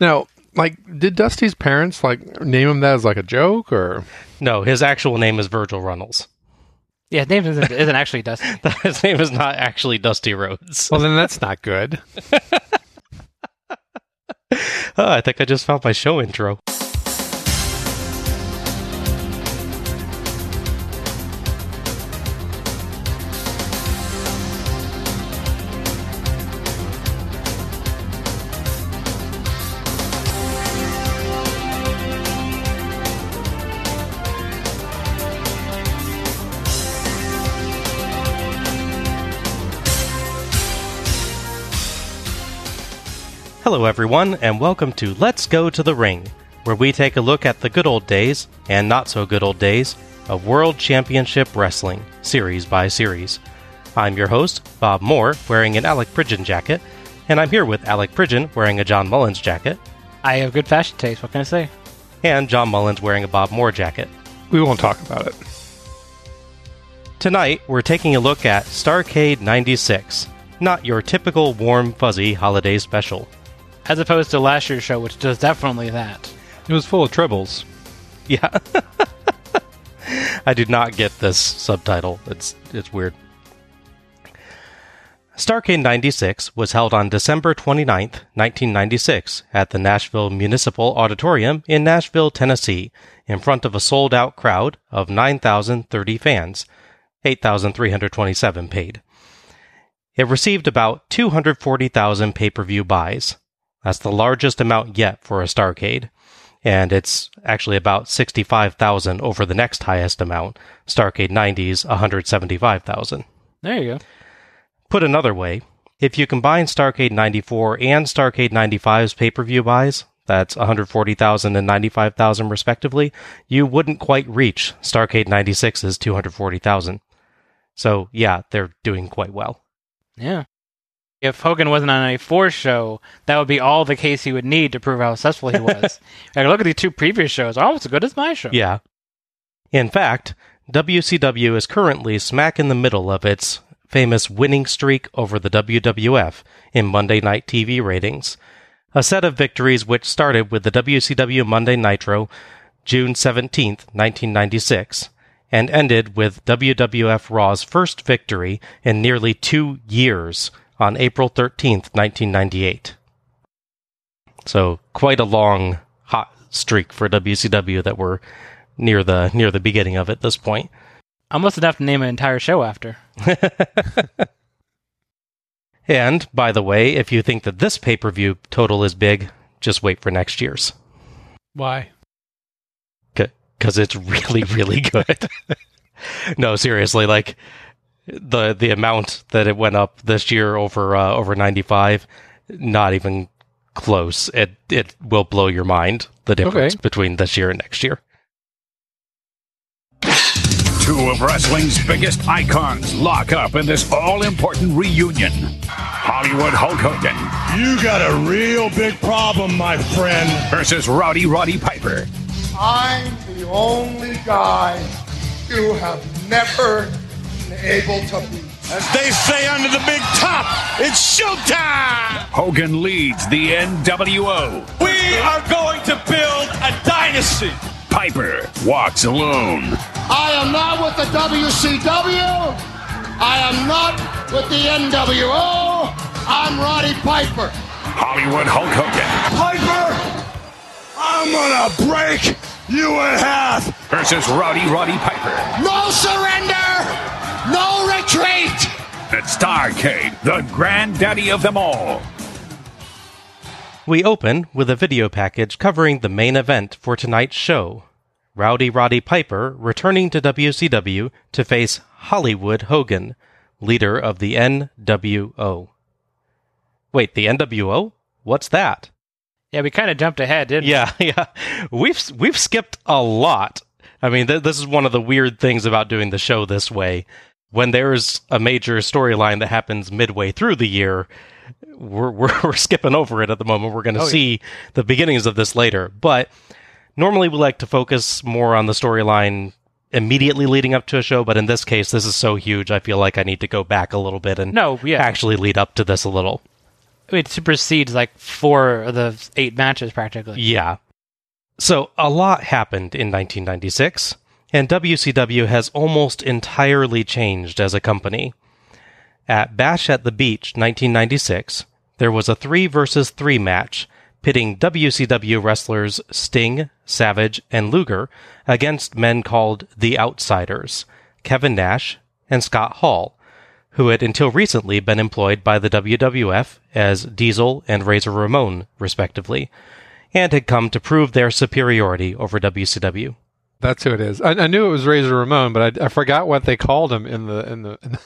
Now, like, did Dusty's parents like name him that as like a joke or? No, his actual name is Virgil Runnels. Yeah, his name isn't, isn't actually Dusty. his name is not actually Dusty Rhodes. Well, then that's not good. Oh, I think I just found my show intro. Hello, everyone, and welcome to Let's Go to the Ring, where we take a look at the good old days and not so good old days of World Championship Wrestling, series by series. I'm your host, Bob Moore, wearing an Alec Pridgeon jacket, and I'm here with Alec Pridgeon wearing a John Mullins jacket, I have good fashion taste. What can I say? and John Mullins wearing a Bob Moore jacket. We won't talk about it. Tonight, we're taking a look at Starcade 96, not your typical warm, fuzzy holiday special. As opposed to last year's show, which does definitely that. It was full of tribbles. Yeah. I did not get this subtitle. It's it's weird. Starcade 96 was held on December 29th, 1996 at the Nashville Municipal Auditorium in Nashville, Tennessee, in front of a sold-out crowd of 9,030 fans. 8,327 paid. It received about 240,000 pay-per-view buys. That's the largest amount yet for a Starcade and it's actually about 65,000 over the next highest amount, Starcade 90's 175,000. There you go. Put another way, if you combine Starcade 94 and Starcade 95's pay-per-view buys, that's 140,000 and 95,000 respectively, you wouldn't quite reach Starcade 96's 240,000. So, yeah, they're doing quite well. Yeah. If Hogan wasn't on a four show, that would be all the case he would need to prove how successful he was. like, look at these two previous shows; almost as good as my show. Yeah. In fact, WCW is currently smack in the middle of its famous winning streak over the WWF in Monday Night TV ratings. A set of victories which started with the WCW Monday Nitro June 17th, 1996, and ended with WWF Raw's first victory in nearly two years on April 13th, 1998. So, quite a long hot streak for WCW that we're near the near the beginning of at this point. Almost enough to name an entire show after. And by the way, if you think that this pay-per-view total is big, just wait for next year's Why? because it's really really good. no, seriously, like the the amount that it went up this year over uh, over 95 not even close. It it will blow your mind the difference Okay. between this year and next year. Two of wrestling's biggest icons lock up in this all important reunion. Hollywood Hulk Hogan You got a real big problem, my friend. versus Rowdy Roddy Piper. I'm the only guy you have never been able to beat. As they say under the big top, it's showtime! Hogan leads the NWO. We are going to build a dynasty. Piper walks alone. I am not with the WCW. I am not with the NWO. I'm Roddy Piper. Hollywood Hulk Hogan Piper, I'm gonna break you in half. versus Rowdy Roddy Piper. No surrender. No retreat. At Starcade, the granddaddy of them all. We open with a video package covering the main event for tonight's show. Rowdy Roddy Piper returning to WCW to face Hollywood Hogan, leader of the NWO. Wait, the NWO? What's that? Yeah, we kind of jumped ahead, didn't we? Yeah, yeah. We've we've skipped a lot. I mean, th- this is one of the weird things about doing the show this way. When there's a major storyline that happens midway through the year, we're we're, we're skipping over it at the moment. We're going to Oh, yeah. see the beginnings of this later, but normally we like to focus more on the storyline immediately leading up to a show. But in this case, this is so huge, I feel like I need to go back a little bit and No, yeah. actually lead up to this a little. it supersedes like four of the eight matches practically. Yeah. So a lot happened in 1996, and WCW has almost entirely changed as a company. At Bash at the Beach 1996, there was a 3 versus 3 match pitting WCW wrestlers Sting, Savage, and Luger against men called The Outsiders, Kevin Nash, and Scott Hall, who had until recently been employed by the WWF as Diesel and Razor Ramon, respectively, and had come to prove their superiority over WCW. That's who it is. I, I knew it was Razor Ramon, but I, I forgot what they called him in the in the, in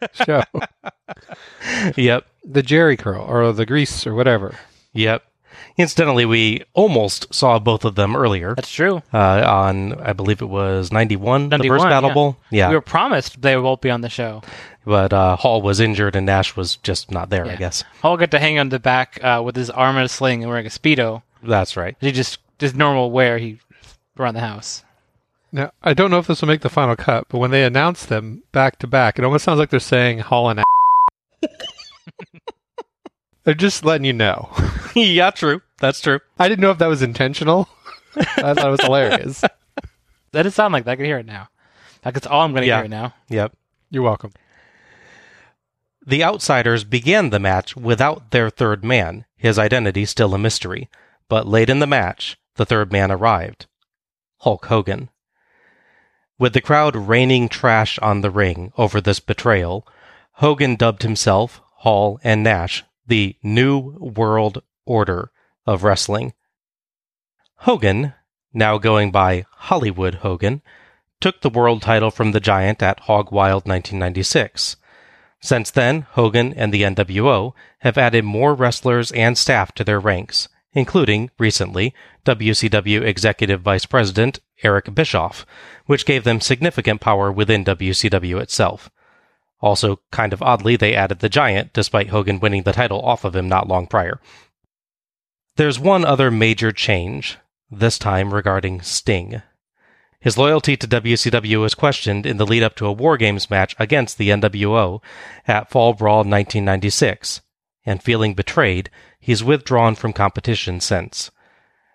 the show. Yep, the Jerry curl or the grease or whatever. yep. Incidentally, we almost saw both of them earlier That's true. uh, on, I believe it was 91, the first Battle yeah. Bowl. Yeah, We were promised they won't be on the show. but uh, Hall was injured and Nash was just not there, I guess. Hall got to hang on the back uh, with his arm in a sling and wearing a speedo. That's right. He just just normal wear he around the house. Now I don't know if this will make the final cut, but when they announce them back to back, it almost sounds like they're saying Hall and. they're just letting you know. yeah, true. That's true. I didn't know if that was intentional. I thought it was hilarious. That did sound like that. I can hear it now. Like it's all I'm going to Yeah. hear it now. Yep. You're welcome. The Outsiders began the match without their third man, his identity still a mystery. But late in the match, the third man arrived Hulk Hogan. With the crowd raining trash on the ring over this betrayal, Hogan dubbed himself, Hall, and Nash the New World Order of Wrestling. Hogan, now going by Hollywood Hogan, took the world title from the Giant at Hog Wild 1996. Since then, Hogan and the NWO have added more wrestlers and staff to their ranks, including, recently, WCW Executive Vice President Eric Bischoff, which gave them significant power within WCW itself. Also, kind of oddly, they added the Giant, despite Hogan winning the title off of him not long prior. There's one other major change, this time regarding Sting. His loyalty to WCW was questioned in the lead up to a War Games match against the NWO at Fall Brawl 1996, and feeling betrayed, he's withdrawn from competition since.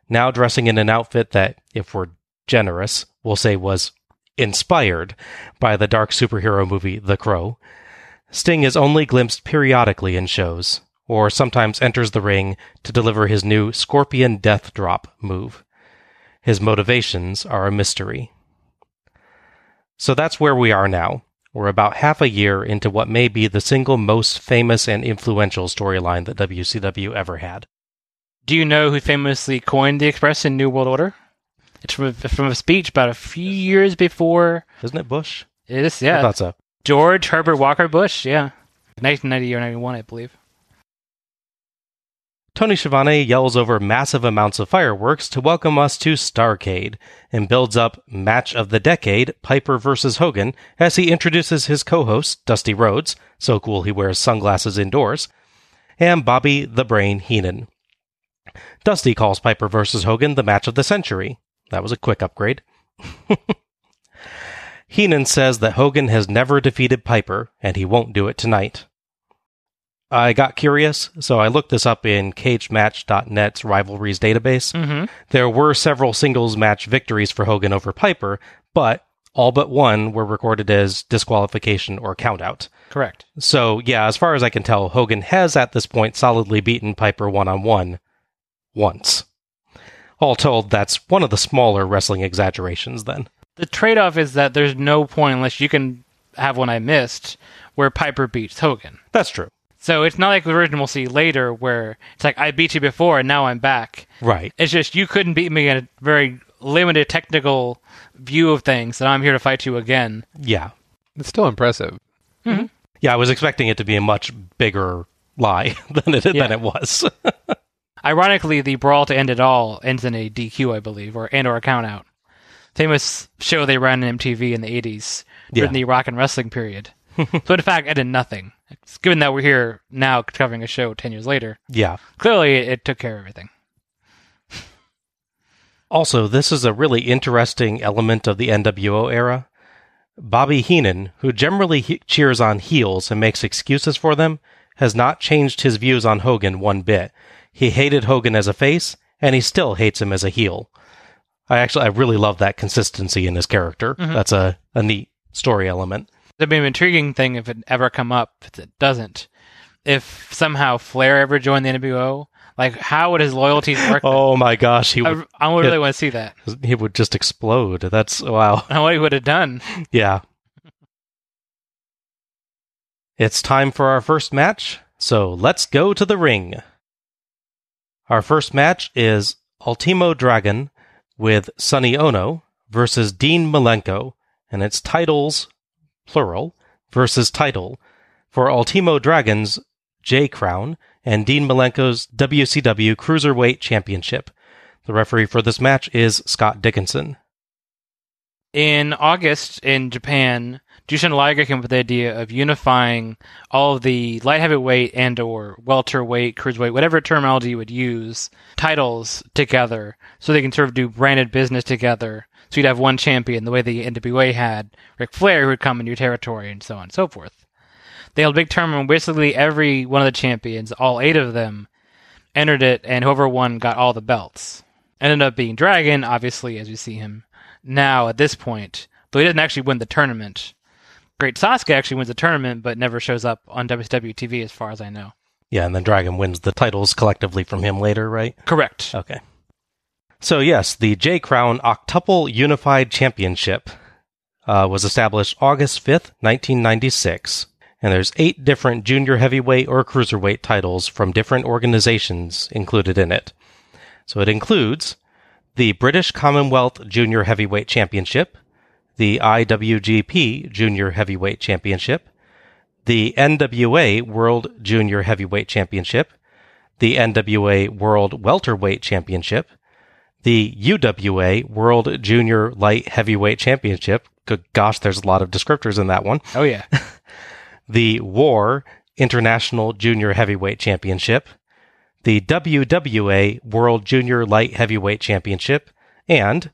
Now dressing in an outfit that, if we're generous, we'll say was inspired by the dark superhero movie The Crow, Sting is only glimpsed periodically in shows, or sometimes enters the ring to deliver his new Scorpion Death Drop move. His motivations are a mystery. So that's where we are now. We're about half a year into what may be the single most famous and influential storyline that WCW ever had. Do you know who famously coined the expression "New World Order"? It's from a, from a speech about a few years before. Isn't it Bush? It is, I yeah. thought so. George Herbert Walker Bush, yeah. 1990 or 91, I believe. Tony Schiavone yells over massive amounts of fireworks to welcome us to Starcade and builds up Match of the Decade Piper versus Hogan as he introduces his co-host Dusty Rhodes, so cool he wears sunglasses indoors, and Bobby the Brain Heenan. Dusty calls Piper versus Hogan the match of the century. That was a quick upgrade. Heenan says that Hogan has never defeated Piper and he won't do it tonight. I got curious, so I looked this up in CageMatch.net's rivalries database. Mm-hmm. There were several singles match victories for Hogan over Piper, but all but one were recorded as disqualification or countout. Correct. So, yeah, as far as I can tell, Hogan has at this point solidly beaten Piper one on one once. All told, that's one of the smaller wrestling exaggerations then. The trade off is that there's no point unless you can have one I missed where Piper beats Hogan. That's true. So it's not like the version we'll see later where it's like I beat you before and now I'm back. Right. It's just you couldn't beat me in a very limited technical view of things, and I'm here to fight you again. Yeah. It's still impressive. Mm-hmm. Yeah, I was expecting it to be a much bigger lie than it, Yeah. than it was. Ironically, the brawl to end it all ends in a DQ, I believe, or and or a count out. Famous show they ran on MTV in the 80s Yeah. during the rock and wrestling period. so in fact, it ended nothing. Given that we're here now covering a show 10 years later, yeah. clearly it, took care of everything. Also, this is a really interesting element of the NWO era. Bobby Heenan, who generally he- cheers on heels and makes excuses for them, has not changed his views on Hogan one bit. He hated Hogan as a face, and he still hates him as a heel. I actually, I really love that consistency in his character. Mm-hmm. That's a, a neat story element. It'd be an intriguing thing if it ever come up. If it doesn't, if somehow Flair ever joined the NWO, like how would his loyalties work? Oh my gosh, he would, I, I really want to see that. he would just explode. That's wow. And what he would have done. Yeah. It's time for our first match, so let's go to the ring. Our first match is Ultimo Dragon with Sonny Ono versus Dean Malenko, and it's titles, plural, versus title for Ultimo Dragon's J Crown and Dean Malenko's WCW Cruiserweight Championship. The referee for this match is Scott Dickinson. In August in Japan, Jushin Liger came up with the idea of unifying all of the light heavyweight and or welterweight, cruiserweight, whatever terminology you would use, titles together so they can sort of do branded business together. So you'd have one champion, the way the NWA had Ric Flair who would come in your territory and so on and so forth. They held a big tournament basically every one of the champions, all eight of them, entered it and whoever won got all the belts. Ended up being Dragon, obviously, as we see him now at this point, though he doesn't actually win the tournament. Great Sasuke actually wins the tournament, but never shows up on WCW TV as far as I know. Yeah, and then Dragon wins the titles collectively from him later, right? Correct. Okay. So, yes, the J Crown Octuple Unified Championship uh, was established August 5th, 1996. And there's eight different junior heavyweight or cruiserweight titles from different organizations included in it. So it includes the British Commonwealth Junior Heavyweight Championship, the IWGP Junior Heavyweight Championship, the NWA World Junior Heavyweight Championship, the NWA World Welterweight Championship, the UWA World Junior Light Heavyweight Championship. Good gosh, there's a lot of descriptors in that one. Oh yeah. The War International Junior Heavyweight Championship, the WWA World Junior Light Heavyweight Championship, and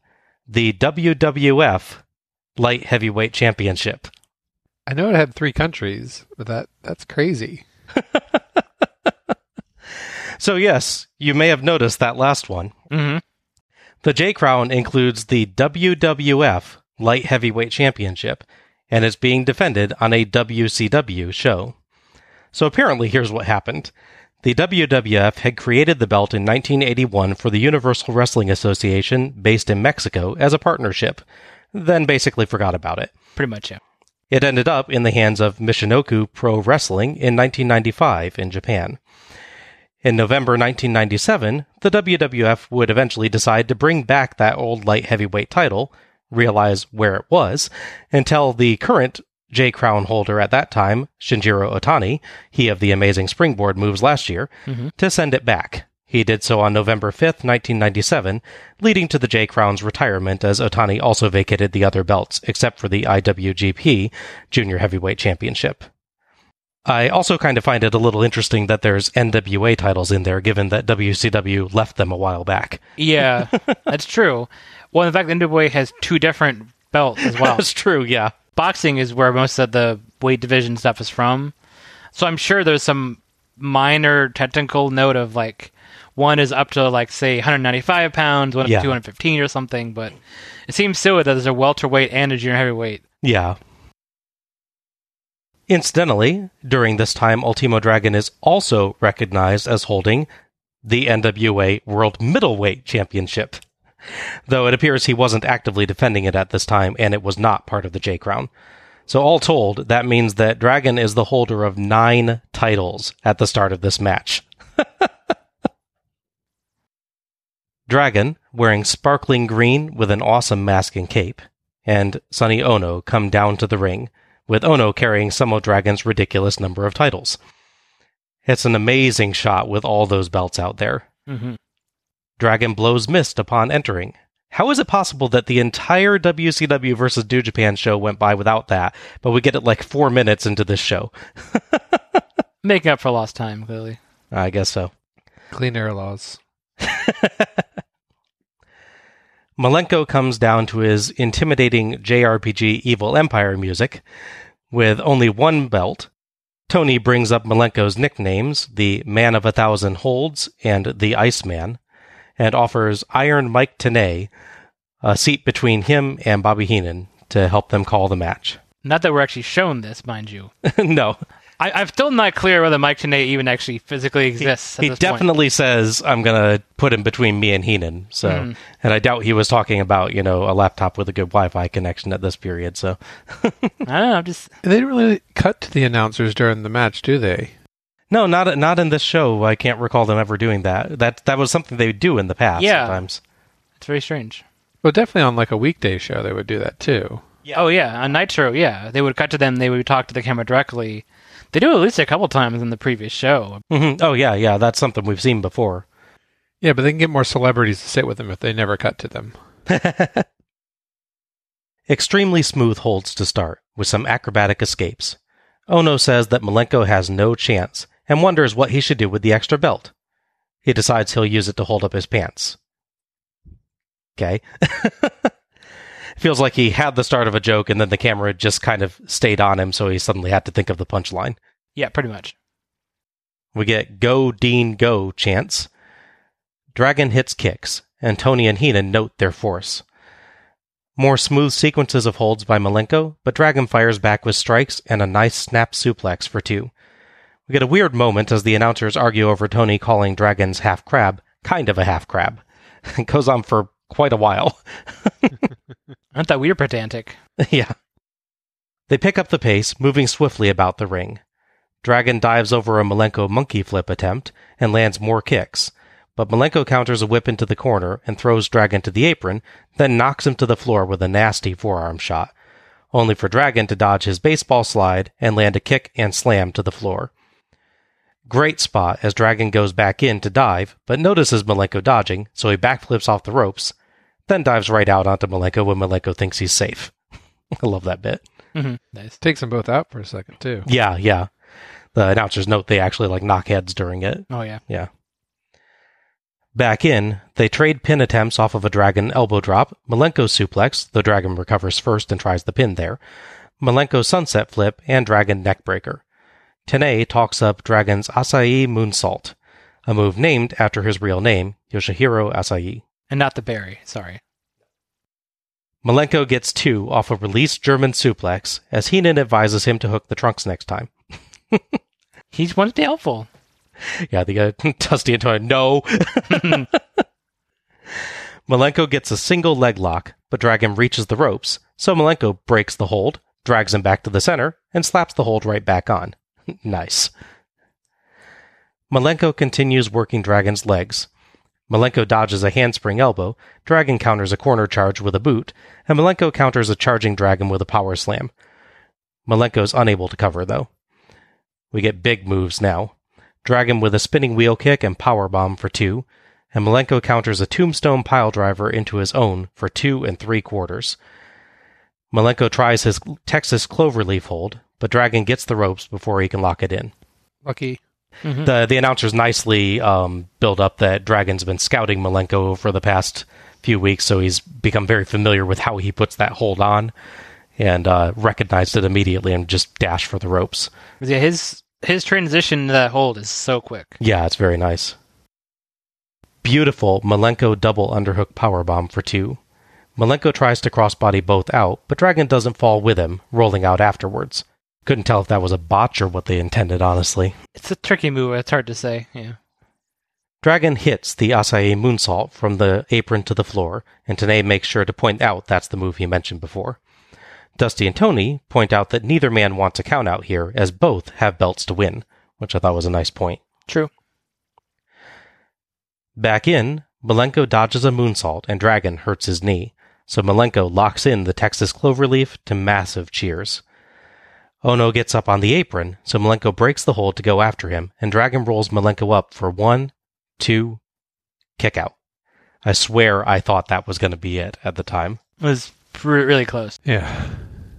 the WWF Light Heavyweight Championship. I know it had three countries, but that that's crazy. So, yes, you may have noticed that last one. hmm The J Crown includes the WWF Light Heavyweight Championship and is being defended on a WCW show. So apparently, here's what happened. The WWF had created the belt in 1981 for the Universal Wrestling Association based in Mexico as a partnership, then basically forgot about it. Pretty much, yeah. It ended up in the hands of Michinoku Pro Wrestling in 1995 in Japan. In November 1997, the WWF would eventually decide to bring back that old light heavyweight title, realize where it was, and tell the current J Crown holder at that time, Shinjiro Otani, he of the amazing springboard moves last year, mm-hmm. to send it back. He did so on November 5th, 1997, leading to the J Crown's retirement as Otani also vacated the other belts, except for the IWGP Junior Heavyweight Championship. I also kind of find it a little interesting that there's NWA titles in there, given that WCW left them a while back. Yeah, that's true. Well, in fact, the NWA has two different belts as well. That's true, yeah. Boxing is where most of the weight division stuff is from. So I'm sure there's some minor technical note of like one is up to like say 195 pounds, one up Yeah. to 215 or something. But it seems silly that there's a welterweight and a junior heavyweight. Yeah. Incidentally, during this time, Ultimo Dragon is also recognized as holding the NWA World Middleweight Championship. Though it appears he wasn't actively defending it at this time, and it was not part of the J Crown. So, all told, that means that Dragon is the holder of nine titles at the start of this match. Dragon, wearing sparkling green with an awesome mask and cape, and Sonny Ono come down to the ring, with Ono carrying Sumo Dragon's ridiculous number of titles. It's an amazing shot with all those belts out there. Mhm. Dragon blows mist upon entering. How is it possible that the entire WCW versus New Japan show went by without that, but we get it like four minutes into this show? Making up for lost time, clearly. I guess so. Clean air laws. Malenko comes down to his intimidating JRPG Evil Empire music with only one belt, Tony brings up Malenko's nicknames, the Man of a Thousand Holds and the Iceman, and offers Iron Mike Tenay a seat between him and Bobby Heenan to help them call the match. Not that we're actually shown this, mind you. no, I, I'm still not clear whether Mike Tenay even actually physically exists. at he this point. definitely says, "I'm gonna put him between me and Heenan." So, Mm-hmm. and I doubt he was talking about you know a laptop with a good Wi-Fi connection at this period. So, I don't know. I'm just They didn't really cut to the announcers during the match, do they? no, not not in this show. I can't recall them ever doing that. That that was something they would do in the past. Yeah. sometimes. it's very strange. Well, definitely on like a weekday show, they would do that too. Yeah. Oh yeah, on Nitro, yeah, they would cut to them. They would talk to the camera directly. They do at least a couple times in the previous show. hmm Oh yeah, yeah. That's something we've seen before. Yeah, but they can get more celebrities to sit with them if they never cut to them. Extremely smooth holds to start, with some acrobatic escapes. Ono says that Malenko has no chance and wonders what he should do with the extra belt. He decides he'll use it to hold up his pants. Okay. Feels like he had the start of a joke and then the camera just kind of stayed on him, so he suddenly had to think of the punchline. Yeah, pretty much. We get Go Dean Go chants. Dragon hits kicks, and Tony and Heenan note their force. More smooth sequences of holds by Malenko, but Dragon fires back with strikes and a nice snap suplex for two. We get a weird moment as the announcers argue over Tony calling Dragon's half crab kind of a half crab. It goes on for quite a while. Aren't that weird pedantic? yeah. They pick up the pace, moving swiftly about the ring. Dragon dives over a Malenko monkey flip attempt and lands more kicks, but Malenko counters a whip into the corner and throws Dragon to the apron, then knocks him to the floor with a nasty forearm shot, only for Dragon to dodge his baseball slide and land a kick and slam to the floor. Great spot as Dragon goes back in to dive, but notices Malenko dodging, so he backflips off the ropes, then dives right out onto Malenko when Malenko thinks he's safe. I love that bit. hmm Nice. Takes them both out for a second too. Yeah, yeah. The announcers note they actually like knock heads during it. Oh yeah. Yeah. Back in, they trade pin attempts off of a dragon elbow drop, Malenko suplex, the dragon recovers first and tries the pin there, Malenko sunset flip, and dragon neckbreaker. Tenay talks up Dragon's Asai Moonsault, a move named after his real name, Yoshihiro Asai. And not the berry. Sorry. Malenko gets two off a released German suplex as Heenan advises him to hook the trunks next time. He just wanted to be helpful. Yeah, the uh, Dusty and Tony, no. Malenko gets a single leg lock, but Dragon reaches the ropes, so Malenko breaks the hold, drags him back to the center, and slaps the hold right back on. nice. Malenko continues working Dragon's legs. Malenko dodges a handspring elbow, Dragon counters a corner charge with a boot, and Malenko counters a charging Dragon with a power slam. Malenko's unable to cover, though. We get big moves now. Dragon with a spinning wheel kick and power bomb for two, and Malenko counters a tombstone pile driver into his own for two and three quarters. Malenko tries his Texas cloverleaf hold, but Dragon gets the ropes before he can lock it in. Lucky. The the announcers nicely um, build up that Dragon's been scouting Malenko for the past few weeks, so he's become very familiar with how he puts that hold on, and uh, recognized it immediately and just dashed for the ropes. Yeah, his his transition to that hold is so quick. Yeah, it's very nice. Beautiful Malenko double underhook powerbomb for two. Malenko tries to crossbody both out, but Dragon doesn't fall with him, rolling out afterwards. Couldn't tell if that was a botch or what they intended, honestly. It's a tricky move. It's hard to say. Yeah. Dragon hits the Asai moonsault from the apron to the floor, and Tenay makes sure to point out that's the move he mentioned before. Dusty and Tony point out that neither man wants a count out here, as both have belts to win, which I thought was a nice point. True. Back in, Malenko dodges a moonsault and Dragon hurts his knee, so Malenko locks in the Texas cloverleaf to massive cheers. Ono gets up on the apron, so Malenko breaks the hold to go after him, and Dragon rolls Malenko up for one, two, kick out. I swear I thought that was going to be it at the time. It was re- really close. Yeah.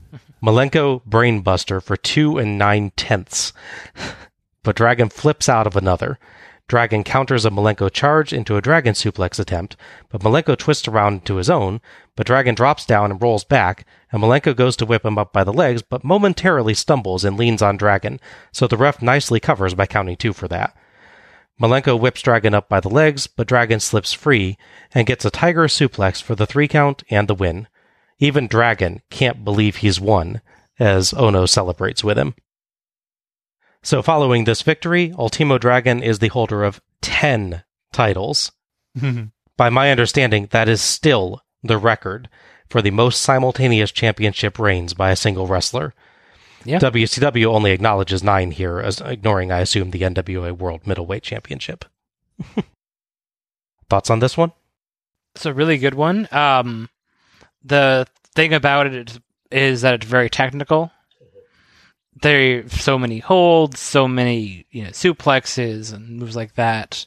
Malenko brainbuster for two and nine tenths. but Dragon flips out of another. Dragon counters a Malenko charge into a Dragon suplex attempt, but Malenko twists around into his own, but Dragon drops down and rolls back, and Malenko goes to whip him up by the legs, but momentarily stumbles and leans on Dragon, so the ref nicely covers by counting two for that. Malenko whips Dragon up by the legs, but Dragon slips free and gets a Tiger suplex for the three count and the win. Even Dragon can't believe he's won, as Ono celebrates with him. So, following this victory, Ultimo Dragon is the holder of 10 titles. By my understanding, that is still the record for the most simultaneous championship reigns by a single wrestler. Yeah. WCW only acknowledges nine here, as ignoring, I assume, the NWA World Middleweight Championship. Thoughts on this one? It's a really good one. Um, the thing about it is, is that it's very technical. There are so many holds, so many you know suplexes and moves like that.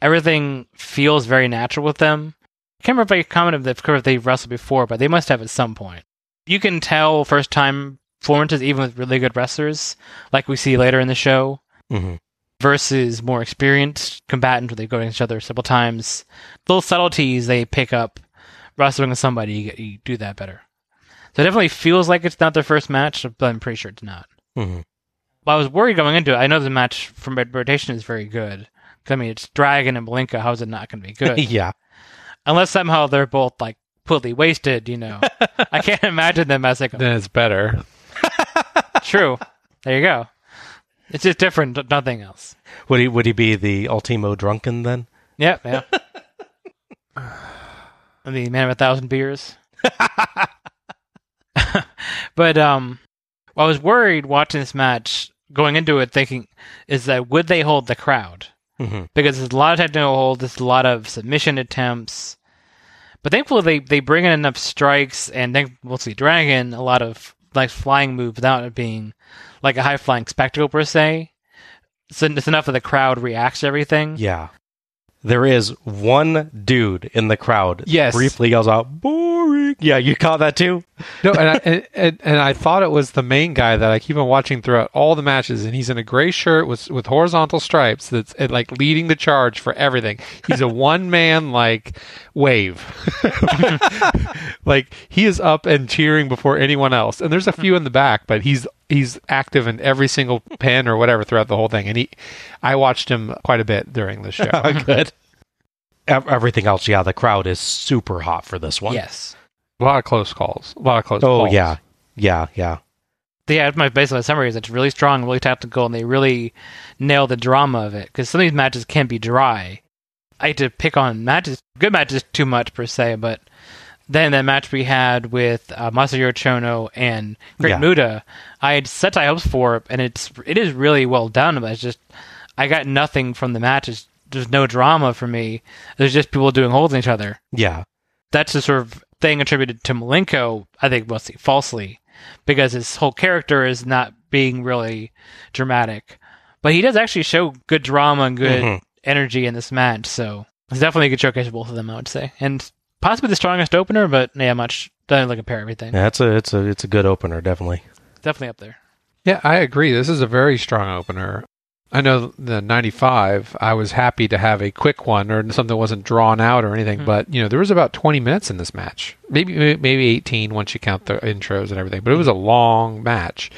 Everything feels very natural with them. I can't remember if I commented if if they've wrestled before, but they must have at some point. You can tell first time performances even with really good wrestlers, like we see later in the show hmm versus more experienced combatants where they go against each other several times. Little subtleties they pick up wrestling with somebody, you, get, you do that better. So it definitely feels like it's not their first match, but I'm pretty sure it's not. hmm Well, I was worried going into it. I know the match from rotation is very good. I mean, it's Dragon and Malenko. How is it not going to be good? yeah. Unless somehow they're both like completely wasted, you know. I can't imagine them as like Then it's better. true. There you go. It's just different, nothing else. Would he would he be the Ultimo Drunken then? Yeah, yeah. the man of a thousand beers. but um, I was worried watching this match, going into it, thinking is that would they hold the crowd? hmm Because there's a lot of technical holds, there's a lot of submission attempts. But thankfully, they they bring in enough strikes, and then we'll see Dragon a lot of like flying moves without it being like a high flying spectacle per se. So it's enough that the crowd reacts to everything. Yeah. There is one dude in the crowd. Yes. Briefly yells out, boring. Yeah, you caught that too? No, and I, and, and, I thought it was the main guy that I keep on watching throughout all the matches, and he's in a gray shirt with with horizontal stripes that's like leading the charge for everything. He's a one man like wave, like he is up and cheering before anyone else. And there's a few in the back, but he's he's active in every single pen or whatever throughout the whole thing. And he, I watched him quite a bit during the show. Good. Ev- Everything else, yeah, the crowd is super hot for this one. Yes. a lot of close calls, a lot of close. Oh, calls. yeah. Yeah, yeah. yeah, my basic summary is it's really strong, really tactical, and they really nail the drama of it. Because some of these matches can be dry. I hate to pick on matches, good matches too much per se, but then that match we had with uh, Masahiro Chono and Great Yeah. Muta, I had such high hopes for it, and it's it is really well done. But it's just I got nothing from the match. It's, there's no drama for me. There's just people doing holds on each other Yeah. that's the sort of thing attributed to Malenko, I think mostly falsely, because his whole character is not being really dramatic. But he does actually show good drama and good Mhm. energy in this match, so it's definitely a good showcase of both of them, I would say. And possibly the strongest opener, but yeah, much doesn't really compare everything. Yeah, it's a it's a it's a good opener, definitely. Definitely up there. Yeah, I agree. This is a very strong opener. I know the 95, I was happy to have a quick one or something that wasn't drawn out or anything, Mhm. but you know, there was about 20 minutes in this match. Maybe maybe 18 once you count the intros and everything, but it was a long match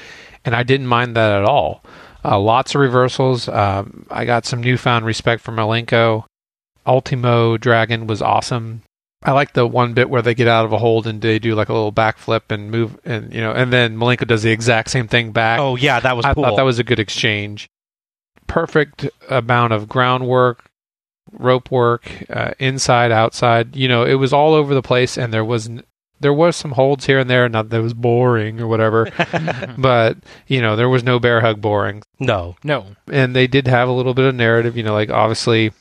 and I didn't mind that at all. Uh, lots of reversals. Um, I got some newfound respect for Malenko. Ultimo Dragon was awesome. I like the one bit where they get out of a hold and they do like a little backflip and move, and you know, and then Malenko does the exact same thing back. Oh yeah, that was I cool. thought that was a good exchange. Perfect amount of groundwork, rope work, uh, inside, outside. You know, it was all over the place, and there was n- there was some holds here and there. Not that it was boring or whatever, but you know, there was no bear hug boring. no. No. And they did have a little bit of narrative. You know, like obviously.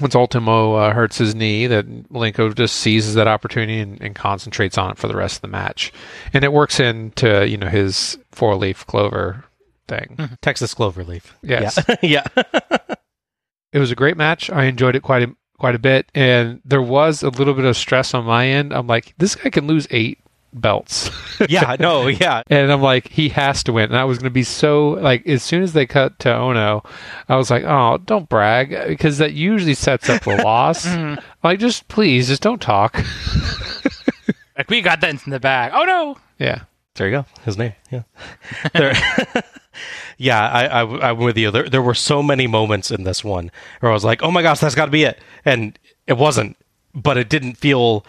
Once Ultimo uh, hurts his knee, that Malenko just seizes that opportunity and, and concentrates on it for the rest of the match, and it works into you know his four leaf clover thing. Texas clover leaf. Yes. Yeah. yeah. it was a great match. I enjoyed it quite a, quite a bit, and there was a little bit of stress on my end. I'm like, this guy can lose eight belts. yeah, no, yeah. And I'm like, he has to win. And I was going to be so like, as soon as they cut to Ono, I was like, oh, don't brag because that usually sets up a loss. Mm-hmm. Like, just please, just don't talk. Like we got that in the bag. Oh no! yeah. There you go. His name. Yeah. There, yeah, I, I, I'm with you. There, there were so many moments in this one where I was like, oh my gosh, that's got to be it. And it wasn't, but it didn't feel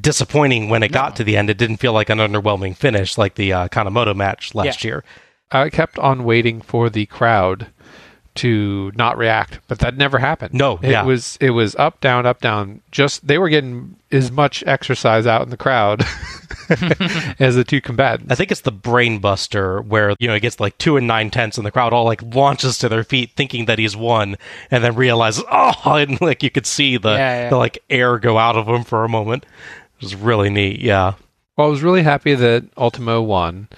disappointing when it got to the end. It didn't feel like an underwhelming finish like the uh, Kanemoto match last Yeah. year. I kept on waiting for the crowd to not react, but that never happened. No, it yeah. was it was up down up down. Just they were getting as much exercise out in the crowd as the two combatants. I think it's the brain buster where, you know, he gets like two and nine tenths and the crowd all like launches to their feet thinking that he's won and then realizes, oh, and like you could see the, Yeah, yeah. the like air go out of him for a moment. Was really neat. Yeah. Well, I was really happy that Ultimo won.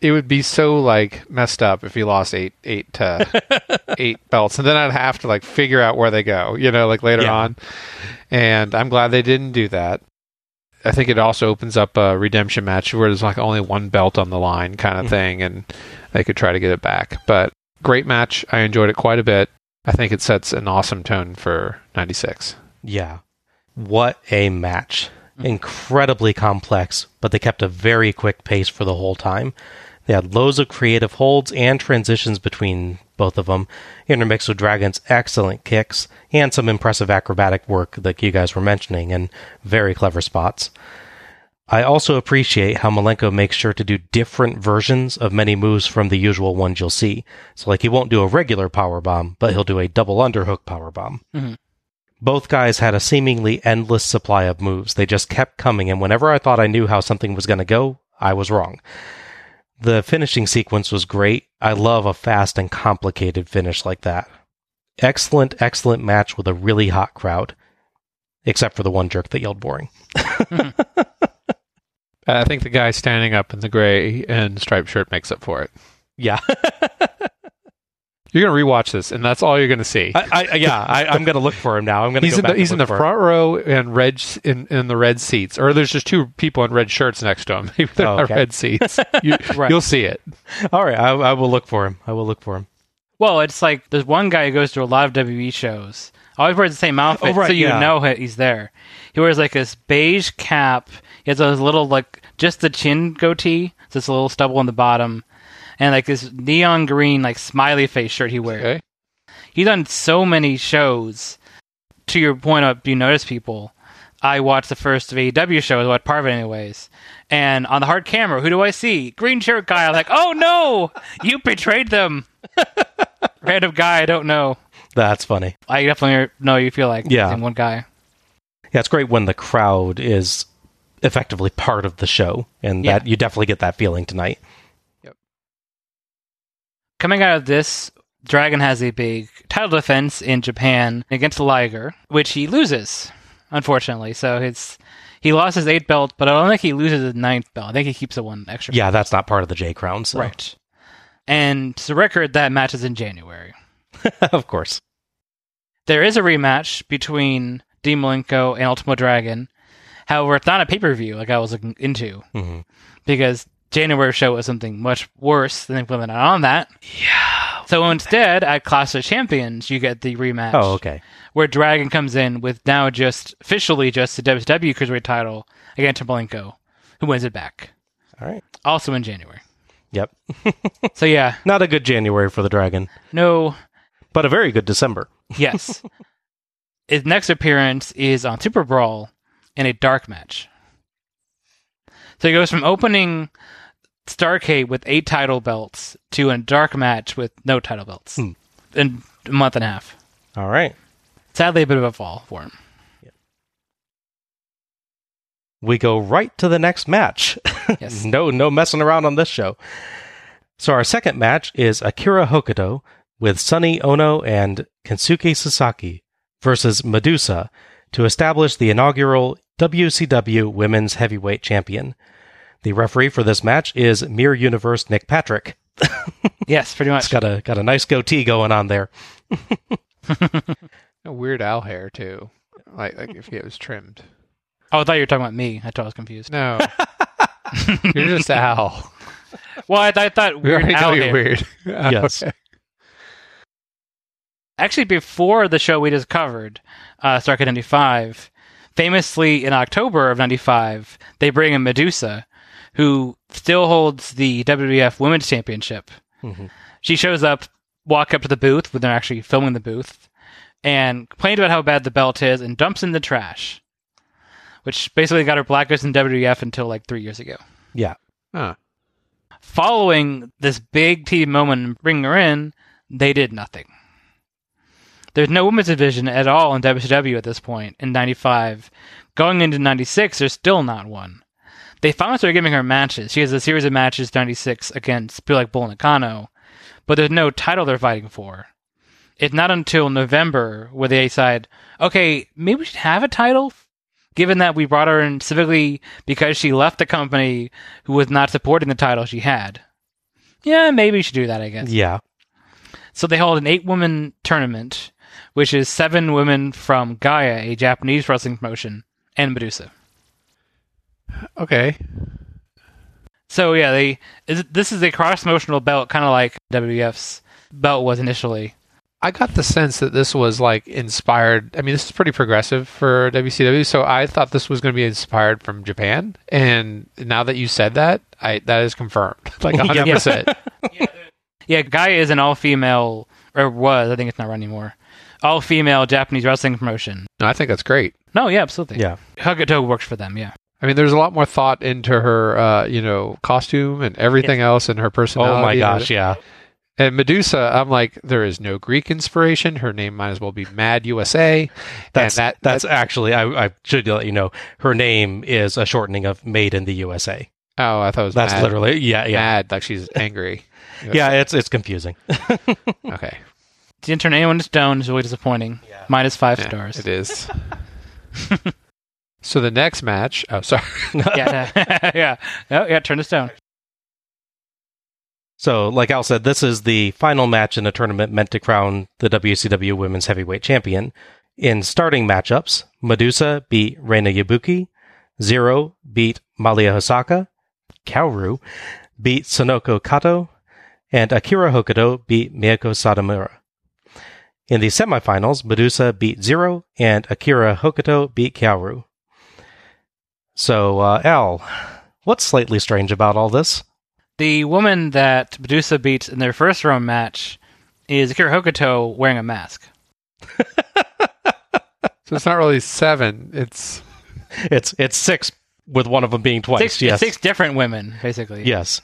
It would be so like messed up if he lost eight eight to eight belts, and then I'd have to like figure out where they go, you know, like later Yeah. on. And I'm glad they didn't do that. I think it also opens up a redemption match where there's like only one belt on the line kind of mm-hmm. thing, and they could try to get it back. But great match. I enjoyed it quite a bit. I think it sets an awesome tone for '96. Yeah. What a match. Mm-hmm. Incredibly complex, but they kept a very quick pace for the whole time. They had loads of creative holds and transitions between both of them, intermixed with Dragon's excellent kicks and some impressive acrobatic work that you guys were mentioning, and very clever spots. I also appreciate how Malenko makes sure to do different versions of many moves from the usual ones you'll see. So, like, he won't do a regular power bomb, but he'll do a double underhook power bomb. Mm-hmm. Both guys had a seemingly endless supply of moves. They just kept coming, and whenever I thought I knew how something was going to go, I was wrong. The finishing sequence was great. I love a fast and complicated finish like that. Excellent, excellent match with a really hot crowd. Except for the one jerk that yelled boring. I think the guy standing up in the gray and striped shirt makes up for it. Yeah. You're gonna rewatch this, and that's all you're gonna see. I, I, yeah, I, I'm going to look for him now. I'm going to he's go in back the, he's in the look for front row and red in, in the red seats, or there's just two people in red shirts next to him. They're Oh, okay. red seats. You, Right. You'll see it. All right, I, I will look for him. I will look for him. Well, it's like there's one guy who goes to a lot of WE shows. Always wears the same oh, outfit, Oh, right, so you yeah. know he's there. He wears like this beige cap. He has those little like just the chin goatee, so it's a little stubble on the bottom, and like this neon green like smiley face shirt he wears. Okay. He's done so many shows. To your point of you notice people, I watched the first of AEW shows, what part of it anyways. And on the hard camera, who do I see? Green shirt guy. I'm like, oh no, you betrayed them. Random guy, I don't know. That's funny. I definitely know you feel like Yeah. yeah. one guy. Yeah, it's great when the crowd is effectively part of the show, and Yeah. that you definitely get that feeling tonight. Coming out of this, Dragon has a big title defense in Japan against Liger, which he loses, unfortunately. So it's he lost his eighth belt, but I don't think he loses his ninth belt. I think he keeps the one extra. Yeah, that's not part of the J Crown, so Right. And to record, that match is in January. of course. There is a rematch between Dean Malenko and Ultimo Dragon. However, it's not a pay per view like I was looking into hmm because January show was something much worse than implemented on that. Yeah. So instead, at Clash of Champions, you get the rematch. Oh, okay. Where Dragon comes in with now just officially just the WCW Cruiserweight title against Malenko, who wins it back. All right. Also in January. Yep. So yeah, Not a good January for the Dragon, no but a very good December. Yes. His next appearance is on Super Brawl in a dark match. So he goes from opening Starcade with eight title belts to a dark match with no title belts Hmm. in a month and a half. All right. Sadly, a bit of a fall for him. We go right to the next match. Yes. no, no messing around on this show. So our second match is Akira Hokuto with Sonny Ono and Kensuke Sasaki versus Medusa to establish the inaugural WCW Women's Heavyweight Champion. The referee for this match is Mirror Universe Nick Patrick. Yes, pretty much. It's got a got a nice goatee going on there. No weird owl hair too, like like if it was trimmed. Oh, I thought you were talking about me. I thought I was confused. No, You're just owl. Well, I, I thought We weird already know Al you're here. weird. Yes. Okay. Actually, before the show we just covered, uh, Starcade 95, famously in October of 95, they bring in Medusa, who still holds the WWF Women's Championship. Mhm. She shows up, walk up to the booth when they're actually filming the booth, and complains about how bad the belt is and dumps in the trash, which basically got her blacklisted in WWF until like three years ago. Yeah. Huh. Following this big TV moment and bringing her in, they did nothing. There's no women's division at all in WCW at this point in 95. Going into 96, there's still not one. They finally started giving her matches. She has a series of matches 96 against Bull Nakano, but there's no title they're fighting for. It's not until November where they decide, okay, maybe we should have a title, given that we brought her in specifically because she left the company who was not supporting the title she had. Yeah, maybe we should do that, I guess. Yeah. So they hold an eight woman tournament, which is seven women from GAEA, a Japanese wrestling promotion, and Medusa. Okay. So yeah, they is- this is a cross promotional belt, kind of like WWF's belt was initially. I got the sense that this was like inspired. I mean, this is pretty progressive for WCW, so I thought this was going to be inspired from Japan. And now that you said that, I that is confirmed, like 100. percent Yeah, GAEA is an all female, or was I think it's not run anymore. All female Japanese wrestling promotion. No, I think that's great. No, yeah, absolutely. Yeah. Hokuto works for them. Yeah. I mean, there's a lot more thought into her, uh, you know, costume and everything else, and her personality. Oh my gosh, yeah. And Medusa, I'm like, there is no Greek inspiration. Her name might as well be Mad USA. That's and that that's actually I, I should let you know her name is a shortening of Made in the USA. oh, I thought it was That's mad, literally yeah yeah mad, like she's angry. yeah. It's it's confusing. Okay, Didn't turn anyone to stone is really disappointing. Minus five Yeah, stars. It is. so the next match. Oh, sorry. yeah, yeah. Oh, yeah. Turn to stone. So, like Al said, this is the final match in a tournament meant to crown the WCW Women's Heavyweight Champion. In starting matchups, Medusa beat Reina Yabuki, Zero beat Malia Hosaka, Kaoru beat Sonoko Kato, and Akira Hokuto beat Miyako Sadamura. In the semifinals, Medusa beat Zero and Akira Hokuto beat Kaoru. So, uh, Al, what's slightly strange about all this? The woman that Medusa beats in their first round match is Akira Hokuto wearing a mask. So it's not really seven. It's It's it's six with one of them being twice. Six, yes. six different women, basically. Yes.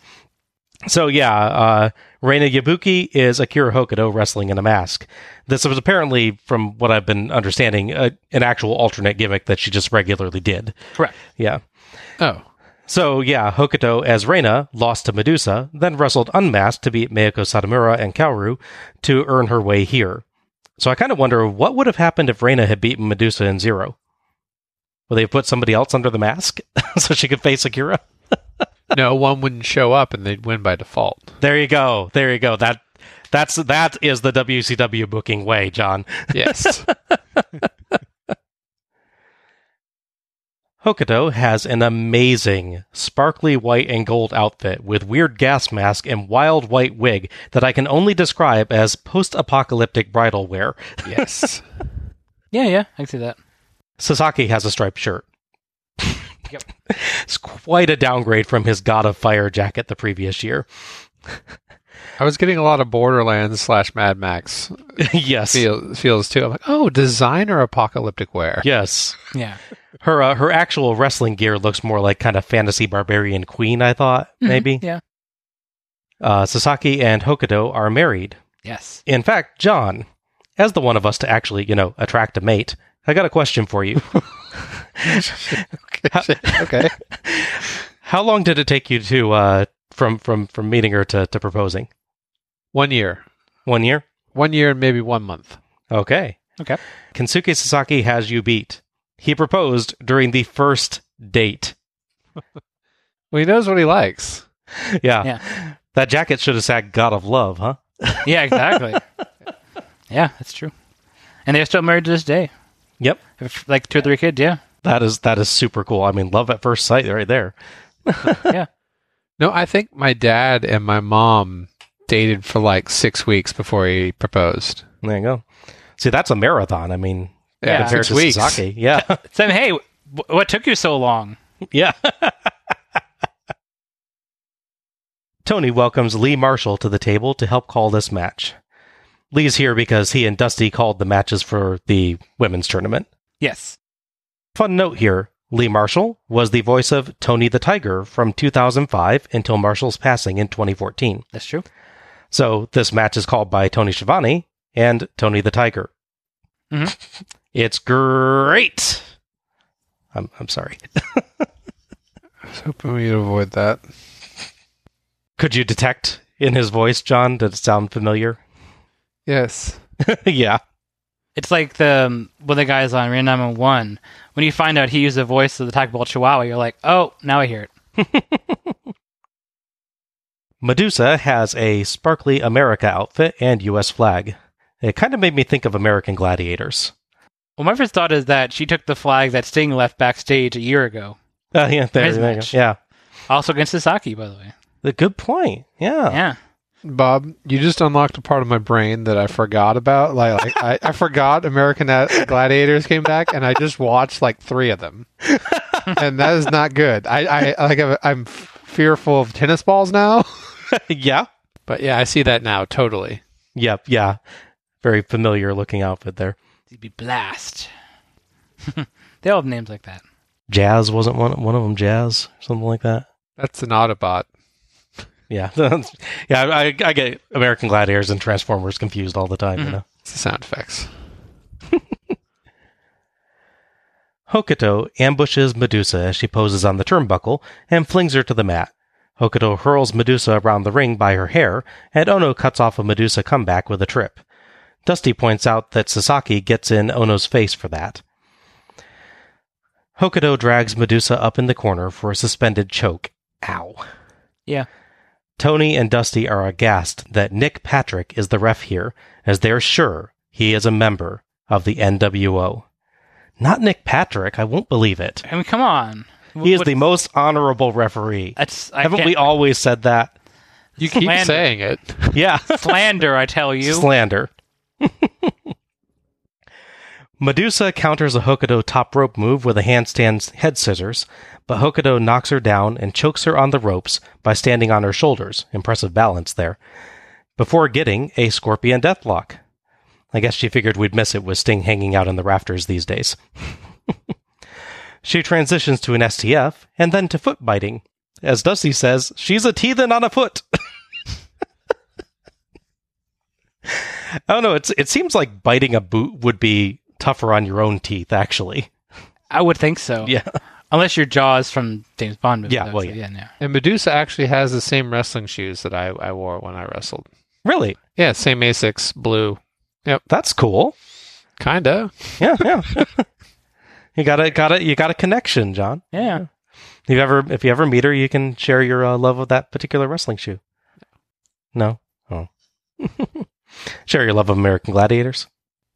So yeah, uh, Reina Yabuki is Akira Hokuto wrestling in a mask. This was apparently, from what I've been understanding, uh, an actual alternate gimmick that she just regularly did. Correct. Yeah. oh, So yeah, Hokuto as Reina lost to Medusa, then wrestled unmasked to beat Miyako Sadamura and Kaoru to earn her way here. So I kind of wonder what would have happened if Reina had beaten Medusa in Zero. Would they have put somebody else under the mask so she could face Akira? No, one wouldn't show up and they'd win by default. There you go. There you go. That that's that is the WCW booking way, John. Yes. Hokuto has an amazing sparkly white and gold outfit with weird gas mask and wild white wig that I can only describe as post-apocalyptic bridal wear. yes. Yeah, yeah, I can see that. Sasaki has a striped shirt. Yep. it's quite a downgrade from his God of Fire jacket the previous year. I was getting a lot of Borderlands slash Mad Max yes. feel, feels too. I'm like, oh, designer apocalyptic wear. Yes. Yeah. Her uh, her actual wrestling gear looks more like kind of fantasy barbarian queen, I thought, maybe. Mm-hmm. Yeah. Uh, Sasaki and Hokuto are married. Yes. In fact, John, as the one of us to actually, you know, attract a mate, I got a question for you. okay. okay. How long did it take you to uh, from from from meeting her to, to proposing? One year. One year. One year and maybe one month. Okay. Okay. Kensuke Sasaki has you beat. He proposed during the first date. Well, he knows what he likes. Yeah. Yeah. That jacket should have said "God of Love," huh? Yeah, exactly. yeah, that's true. And they're still married to this day. Yep. Like two or three kids, yeah. That is that is super cool. I mean, love at first sight, right there. yeah. No, I think my dad and my mom dated for like six weeks before he proposed. There you go. See, that's a marathon. I mean, Yeah, compared six to weeks. Sasaki. Yeah. Saying, hey, wh- what took you so long? yeah. Tony welcomes Lee Marshall to the table to help call this match. Lee's here because he and Dusty called the matches for the women's tournament. Yes. Fun note here Lee Marshall was the voice of Tony the Tiger from 2005 until Marshall's passing in 2014. That's true. So this match is called by Tony Schiavone and Tony the Tiger. Mhm. It's great. I'm, I'm sorry. I was hoping we'd avoid that. Could you detect in his voice, John? Did it sound familiar? Yes. yeah. It's like the um, one of the guys on Reno 911. When you find out he used the voice of the Taco Bell Chihuahua, you're like, oh, now I hear it. Medusa has a sparkly America outfit and U.S. flag. It kind of made me think of American Gladiators. Well, my first thought is that she took the flag that Sting left backstage a year ago. Uh, yeah, there, there you go. yeah. Also against Sasaki, by the way. The good point. Yeah. Yeah. Bob, you just unlocked a part of my brain that I forgot about. Like, like I, I forgot American Gladiators came back, and I just watched like three of them, and that is not good. I, I like I'm, I'm fearful of tennis balls now. yeah. But yeah, I see that now totally. Yep. Yeah. Very familiar looking outfit there. It'd be Blast. they all have names like that. Jazz wasn't one one of them. Jazz, something like that. That's an Autobot. Yeah, yeah. I, I get American Gladiators and Transformers confused all the time. You mm-hmm. know. It's the sound effects. Hokuto ambushes Medusa as she poses on the turnbuckle and flings her to the mat. Hokuto hurls Medusa around the ring by her hair, and Ono cuts off a Medusa comeback with a trip. Dusty points out that Sasaki gets in Ono's face for that. Hokuto drags Medusa up in the corner for a suspended choke. Ow. Yeah. Tony and Dusty are aghast that Nick Patrick is the ref here, as they're sure he is a member of the NWO. Not Nick Patrick, I won't believe it. I mean, come on. He is What- the most honorable referee. That's I Haven't can't- we always said that? You keep Slander. saying it. Yeah. slander? I tell you. Slander. Medusa counters a Hokuto top rope move with a handstand head scissors, but Hokuto knocks her down and chokes her on the ropes by standing on her shoulders. Impressive balance there. Before getting a scorpion deathlock. I guess she figured we'd miss it with Sting hanging out in the rafters these days. she transitions to an STF and then to foot biting. As Dusty says, she's a heathen on a foot. I don't know. It's it seems like biting a boot would be tougher on your own teeth, actually. I would think so. Yeah. Unless your jaws from James Bond movies. Yeah, well, obviously. yeah. yeah, no. And Medusa actually has the same wrestling shoes that I, I wore when I wrestled. Really? Yeah, same Asics, blue. Yep. That's cool. Kinda. Yeah, yeah. you got a got a you got a connection, John. Yeah. If you ever if you ever meet her, you can share your uh, love of that particular wrestling shoe. No. Oh. share your love of American Gladiators.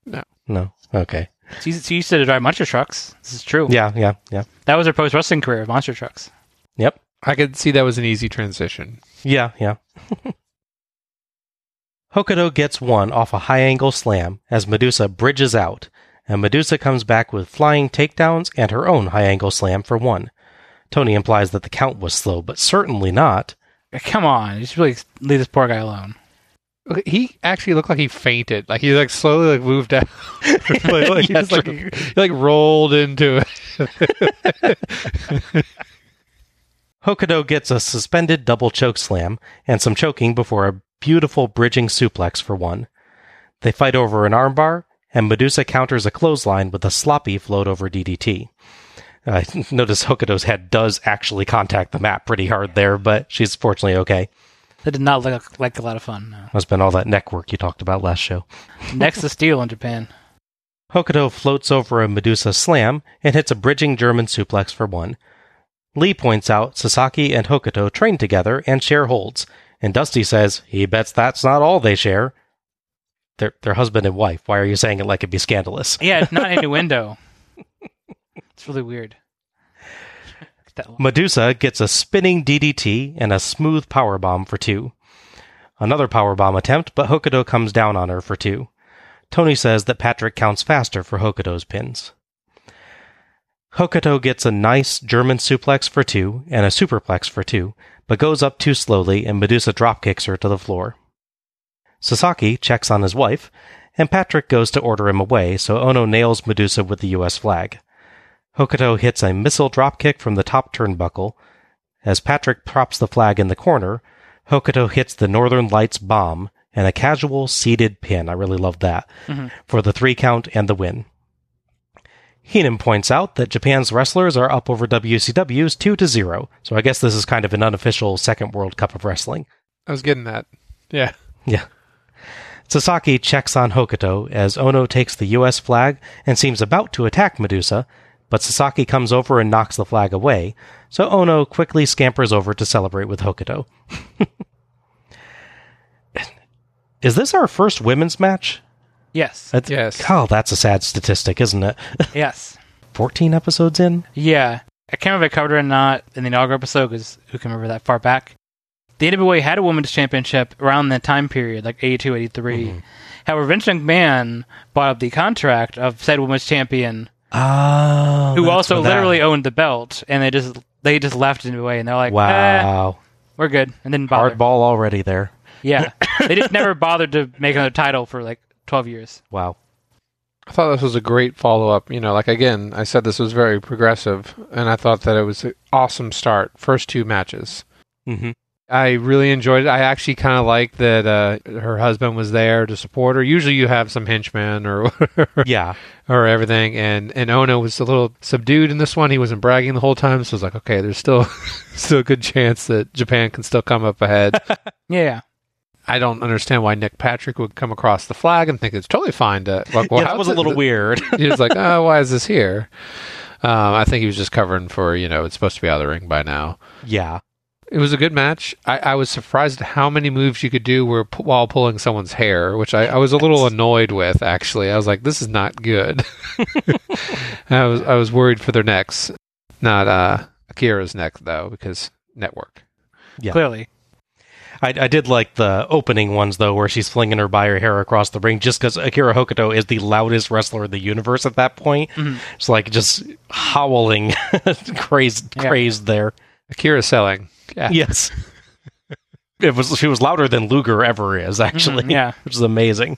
No. No. Okay. She, she used to drive monster trucks. This is true. Yeah. Yeah. Yeah. That was her post wrestling career, monster trucks. Yep. I could see that was an easy transition. Yeah, yeah. Hokuto gets one off a high angle slam as Medusa bridges out, and Medusa comes back with flying takedowns and her own high angle slam for one. Tony implies that the count was slow, but certainly not. Come on, you should really leave this poor guy alone. He actually looked like he fainted. Like he like slowly like moved out. like, like, he, Yeah, just, like, he, like rolled into it. Hokuto gets a suspended double choke slam and some choking before a beautiful bridging suplex for one. They fight over an armbar, and Medusa counters a clothesline with a sloppy float over DDT. Uh, notice Hokuto's head does actually contact the mat pretty hard there, but she's fortunately okay. That did not look like a lot of fun. No. Must have been all that neck work you talked about last show. Next to Steel in Japan. Hokuto floats over a Medusa slam and hits a bridging German suplex for one. Lee points out Sasaki and Hokuto train together and share holds, and Dusty says he bets that's not all they share. They're, they're husband and wife. Why are you saying it like it'd be scandalous? Yeah, it's not innuendo. it's really weird. Medusa gets a spinning DDT and a smooth power bomb for two. Another power bomb attempt, but Hokuto comes down on her for two. Tony says that Patrick counts faster for Hokuto's pins. Hokuto gets a nice German suplex for two and a superplex for two, but goes up too slowly and Medusa dropkicks her to the floor. Sasaki checks on his wife, and Patrick goes to order him away, so Ono nails Medusa with the US flag. Hokuto hits a missile dropkick from the top turnbuckle. As Patrick props the flag in the corner, Hokuto hits the Northern Lights bomb and a casual seated pin. I really love that mm-hmm. for the three count and the win. Heenan points out that Japan's wrestlers are up over WCW's 2 to 0, so I guess this is kind of an unofficial second World Cup of Wrestling. I was getting that. Yeah. Yeah. Sasaki checks on Hokuto as Ono takes the US flag and seems about to attack Medusa, but Sasaki comes over and knocks the flag away, so Ono quickly scampers over to celebrate with Hokuto. Is this our first women's match? Yes. That's, Yes. Oh, that's a sad statistic, isn't it? yes. 14 episodes in? Yeah. I can't remember if I covered it or not in the inaugural episode because who can remember that far back? The NWA had a women's championship around that time period, like 82, 83. Mm-hmm. However, Vince McMahon bought up the contract of said women's champion, Oh. who also for that. literally owned the belt, and they just they just left NWA, and they're like, eh, Wow. we're good, and didn't bother. Hard ball already there. Yeah, they just never bothered to make another title for like 12 years. Wow. I thought this was a great follow up. You know, like again, I said this was very progressive, and I thought that it was an awesome start. First two matches. hmm I really enjoyed it. I actually kind of like that uh, her husband was there to support her. Usually, you have some henchmen or Yeah. or everything, and and Ono was a little subdued in this one. He wasn't bragging the whole time, so I was like, okay, there's still still a good chance that Japan can still come up ahead. Yeah, I don't understand why Nick Patrick would come across the flag and think it's totally fine to. Like, well, yeah, that was a little the- weird. he was like, oh, why is this here? Um, I think he was just covering for you know it's supposed to be out of the ring by now. yeah. It was a good match. I, I was surprised at how many moves you could do were pu- while pulling someone's hair, which I, I was a little annoyed with. Actually, I was like, "This is not good." I was I was worried for their necks, not uh, Akira's neck though, because network. Yeah. clearly. I, I did like the opening ones though, where she's flinging her by her hair across the ring, just because Akira Hokuto is the loudest wrestler in the universe at that point. It's like just howling, crazed, Yeah. crazed there. Akira selling. Yeah. Yes, it was. She was louder than Luger ever is actually. Mhm, yeah. which is amazing.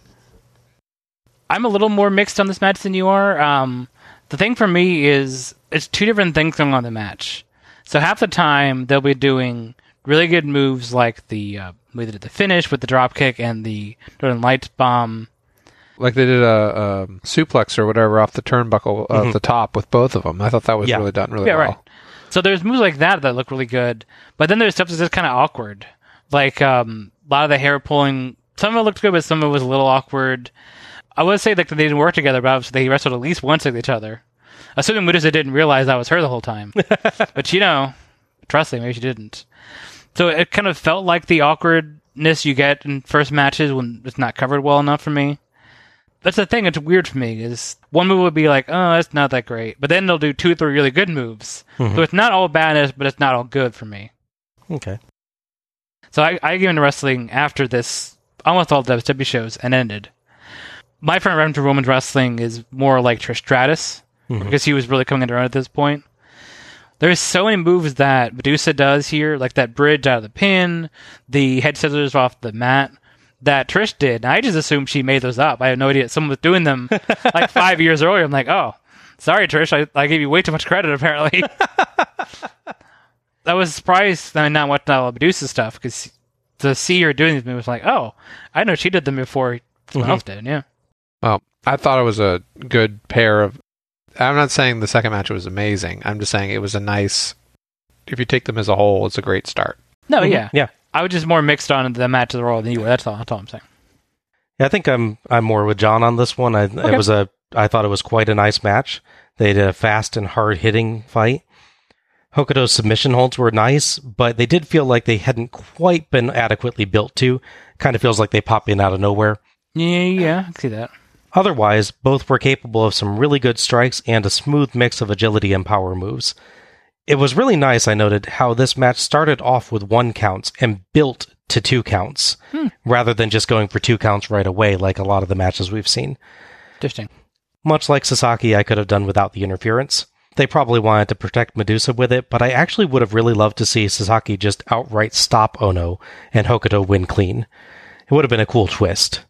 I'm a little more mixed on this match than you are. Um, the thing for me is it's two different things going on in the match. So half the time they'll be doing really good moves like the uh, we did the finish with the drop kick and the Northern Lights bomb. Like they did a, um suplex or whatever off the turnbuckle at the top with both of them. I thought that was Yeah. really done really Yeah, well. right. So there's moves like that that look really good, but then there's stuff that's just kind of awkward. Like um, a lot of the hair pulling. Some of it looked good, but some of it was a little awkward. I would say like they didn't work together, but obviously they wrestled at least once with each other. Assuming Medusa didn't realize that was her the whole time, but you know, trust me, maybe she didn't. So it kind of felt like the awkwardness you get in first matches when it's not covered well enough for me. That's the thing. It's weird for me. Is one move would be like, oh, that's not that great, but then they'll do two, three really good moves. Mm-hmm. So it's not all badness, but it's not all good for me. Okay. So I, I get into wrestling after this, almost all the WWE shows, and ended. My friend run to women's wrestling is more like Trish Stratus, mm-hmm. because he was really coming into own at this point. There's so many moves that Medusa does here, like that bridge out of the pin, the head scissors off the mat, that Trish did. And I just assumed she made those up. I had no idea someone was doing them like five years earlier. I'm like, oh, sorry, Trish, I, I gave you way too much credit, apparently. I was surprised. I mean, not watching all of Medusa stuff because to see her doing these moves, like, oh, I know she did them before someone Mhm. else did. Yeah, Well, I thought it was a good pair of. I'm not saying the second match was amazing. I'm just saying it was a nice. If you take them as a whole, it's a great start. no, Mhm. yeah, Yeah. I was just more mixed on the match of the Royal than you were. That's all. That's all I'm saying. Yeah, I think I'm I'm more with John on this one. I, Okay. It was a I thought it was quite a nice match. They did a fast and hard hitting fight. Hokuto's submission holds were nice, but they did feel like they hadn't quite been adequately built to. Kind of feels like they pop in out of nowhere. Yeah, yeah, I see that. Otherwise, both were capable of some really good strikes and a smooth mix of agility and power moves. It was really nice, I noted, how this match started off with one counts and built to two counts, hmm. rather than just going for two counts right away like a lot of the matches we've seen. Interesting. Much like Sasaki, I could have done without the interference. They probably wanted to protect Medusa with it, but I actually would have really loved to see Sasaki just outright stop Ono and Hokuto win clean. It would have been a cool twist.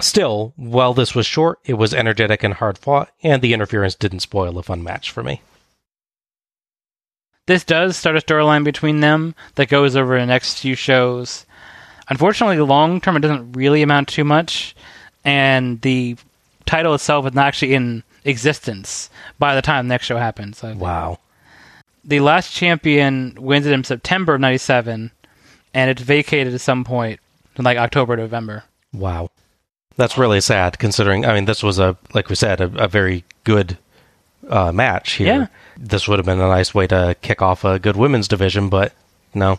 Still, while this was short, it was energetic and hard fought, and the interference didn't spoil a fun match for me. This does start a storyline between them that goes over the next few shows. Unfortunately, long term, it doesn't really amount to too much, and the title itself is not actually in existence by the time the next show happens. Wow. The last champion wins it in September of '97, and it's vacated at some point in like October, November. Wow. That's really sad considering, I mean, this was a, like we said, a, a very good uh, match here. Yeah. This would have been a nice way to kick off a good women's division, but no.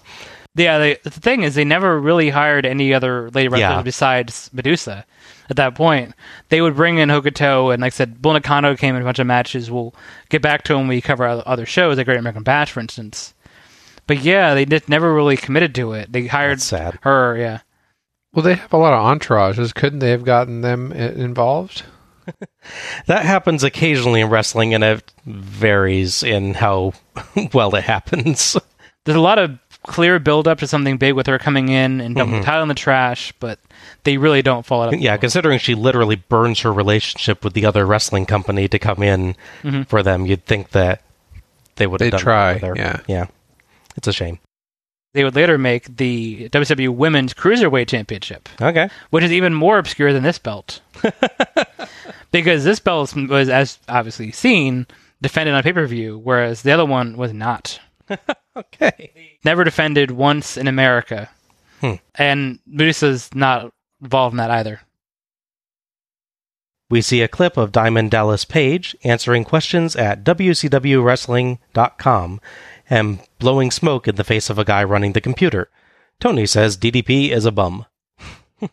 Yeah, they, the thing is, they never really hired any other lady wrestlers Yeah. besides Medusa. At that point, they would bring in Hokuto, and like I said, Bull Nakano came in a bunch of matches. We'll get back to when we cover other- other shows, like Great American Bash, for instance. But yeah, they just never really committed to it. They hired sad. her. Yeah, Well, they have a lot of entourages. Couldn't they have gotten them involved? That happens occasionally in wrestling, and it varies in how well it happens. there's a lot of clear build up to something big with her coming in and dumping the mm-hmm. title in the trash, but they really don't follow it up. yeah, considering she literally burns her relationship with the other wrestling company to come in mm-hmm. for them, you'd think that they would have They'd done try, that with her. yeah. yeah. It's a shame. They would later make the WWE Women's Cruiserweight Championship. Okay. which is even more obscure than this belt. because this belt was, as obviously seen, defended on pay per view, whereas the other one was not. Okay. Never defended once in America. Hmm. And Medusa's not involved in that either. We see a clip of Diamond Dallas Page answering questions at WCWWrestling.com and blowing smoke in the face of a guy running the computer. Tony says DDP is a bum.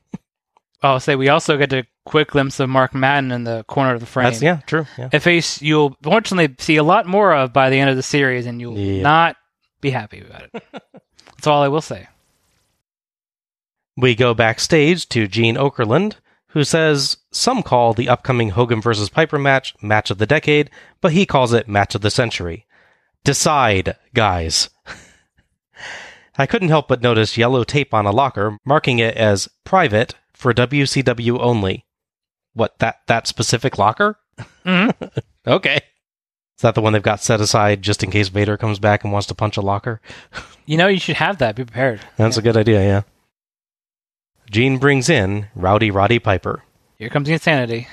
I'll say we also get a quick glimpse of Mark Madden in the corner of the frame. That's yeah, true. Yeah. A face you'll fortunately see a lot more of by the end of the series, and you'll Yeah. not be happy about it. That's all I will say. We go backstage to Gene Okerlund, who says some call the upcoming Hogan vs. Piper match match of the decade, but he calls it match of the century. Decide, guys. I couldn't help but notice yellow tape on a locker marking it as private for WCW only. What that that specific locker? Mm-hmm. okay. Is that the one they've got set aside just in case Vader comes back and wants to punch a locker? You know, you should have that. Be prepared. That's a good idea, yeah. Gene brings in Rowdy Roddy Piper. Here comes the insanity.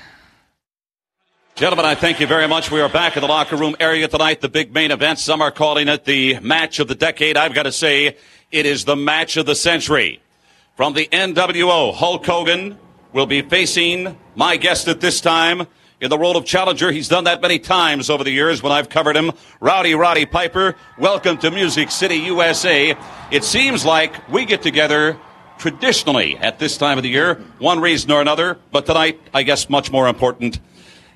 Gentlemen, I thank you very much. We are back in the locker room area tonight. The big main event. Some are calling it the match of the decade. I've got to say, it is the match of the century. From the NWO, Hulk Hogan will be facing my guest at this time in the role of challenger. He's done that many times over the years when I've covered him. Rowdy Roddy Piper, welcome to Music City, USA. It seems like we get together traditionally at this time of the year, one reason or another, but tonight, I guess much more important.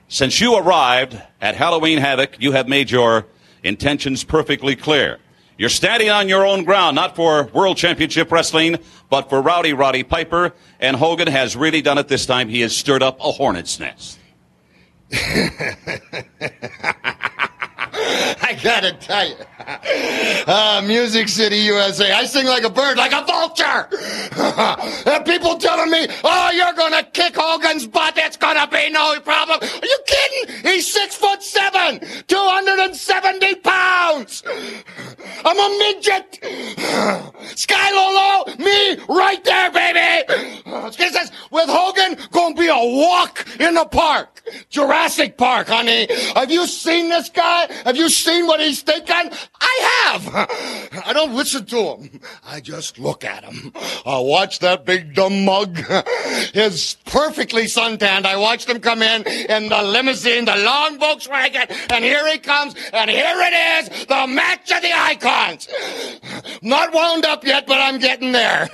Since you arrived at Halloween Havoc, you have made your intentions perfectly clear. You're standing on your own ground, not for World Championship Wrestling, but for Rowdy Roddy Piper. And Hogan has really done it this time. He has stirred up a hornet's nest. I gotta tell you, uh, Music City, USA. I sing like a bird, like a vulture. and people telling me, "Oh, you're gonna kick Hogan's butt. It's gonna be no problem." Are you kidding? He's six foot seven, two hundred and seventy pounds. I'm a midget. Sky Lolo, me right there, baby. This is with Hogan gonna be a walk in the park. Jurassic Park, honey. Have you seen this guy? Have you seen what he's thinking? I have. I don't listen to him. I just look at him. I watch that big dumb mug. He's perfectly suntanned. I watched him come in in the limousine, the long Volkswagen, and here he comes, and here it is, the match of the icons. Not wound up yet, but I'm getting there.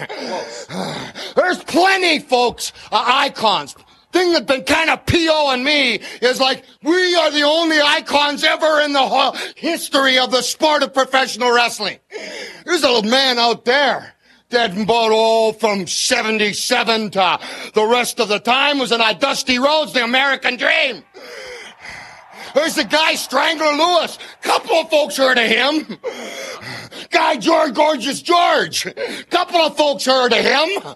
There's plenty, folks, uh, icons. Thing that's been kind of POing me is like, we are the only icons ever in the whole history of the sport of professional wrestling. There's a little man out there that bought all from 77 to the rest of the time was in a Dusty Rhodes, the American Dream. There's the guy Strangler Lewis. Couple of folks heard of him. Guy George Gorgeous George. Couple of folks heard of him.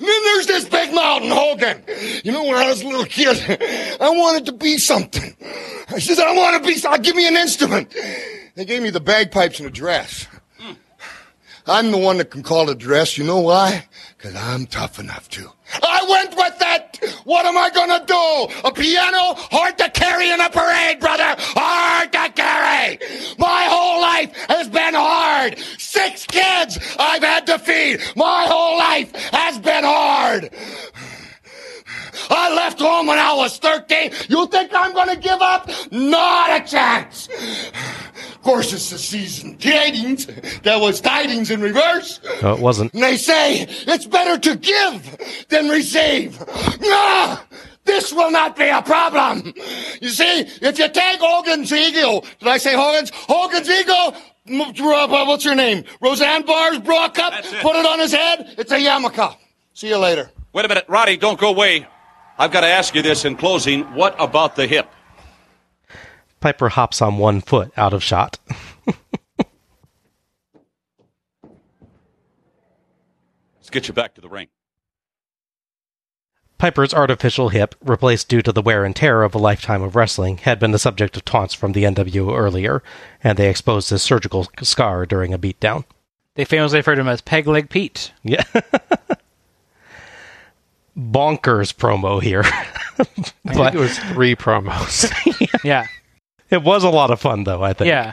And then there's this big mountain Hogan. You know, when I was a little kid, I wanted to be something. I said, I want to be, I'll give me an instrument. They gave me the bagpipes and a dress. Hmm. I'm the one that can call a dress. You know why? Because I'm tough enough to. I went with that. What am I gonna do? A piano? Hard to carry in a parade, brother. Hard to carry. My whole life has been hard. Six kids I've had to feed. My whole life has been hard. I left home when I was 13. You think I'm gonna give up? Not a chance. Of course, it's the season tidings. That was tidings in reverse. No, it wasn't. And they say it's better to give than receive. No! This will not be a problem. You see, if you take Hogan's ego, did I say Hogan's? Hogan's ego, m- uh, what's your name? Roseanne Barr's bra cup, it. put it on his head, it's a yarmulke. See you later. Wait a minute, Roddy, don't go away. I've got to ask you this in closing. What about the hip? Piper hops on one foot out of shot. Let's get you back to the ring. Piper's artificial hip, replaced due to the wear and tear of a lifetime of wrestling, had been the subject of taunts from the NWO earlier, and they exposed his surgical scar during a beatdown. They famously referred to him as Peg Leg Pete. Yeah. Bonkers promo here. I but think it was three promos. Yeah. it was a lot of fun, though, I think. Yeah.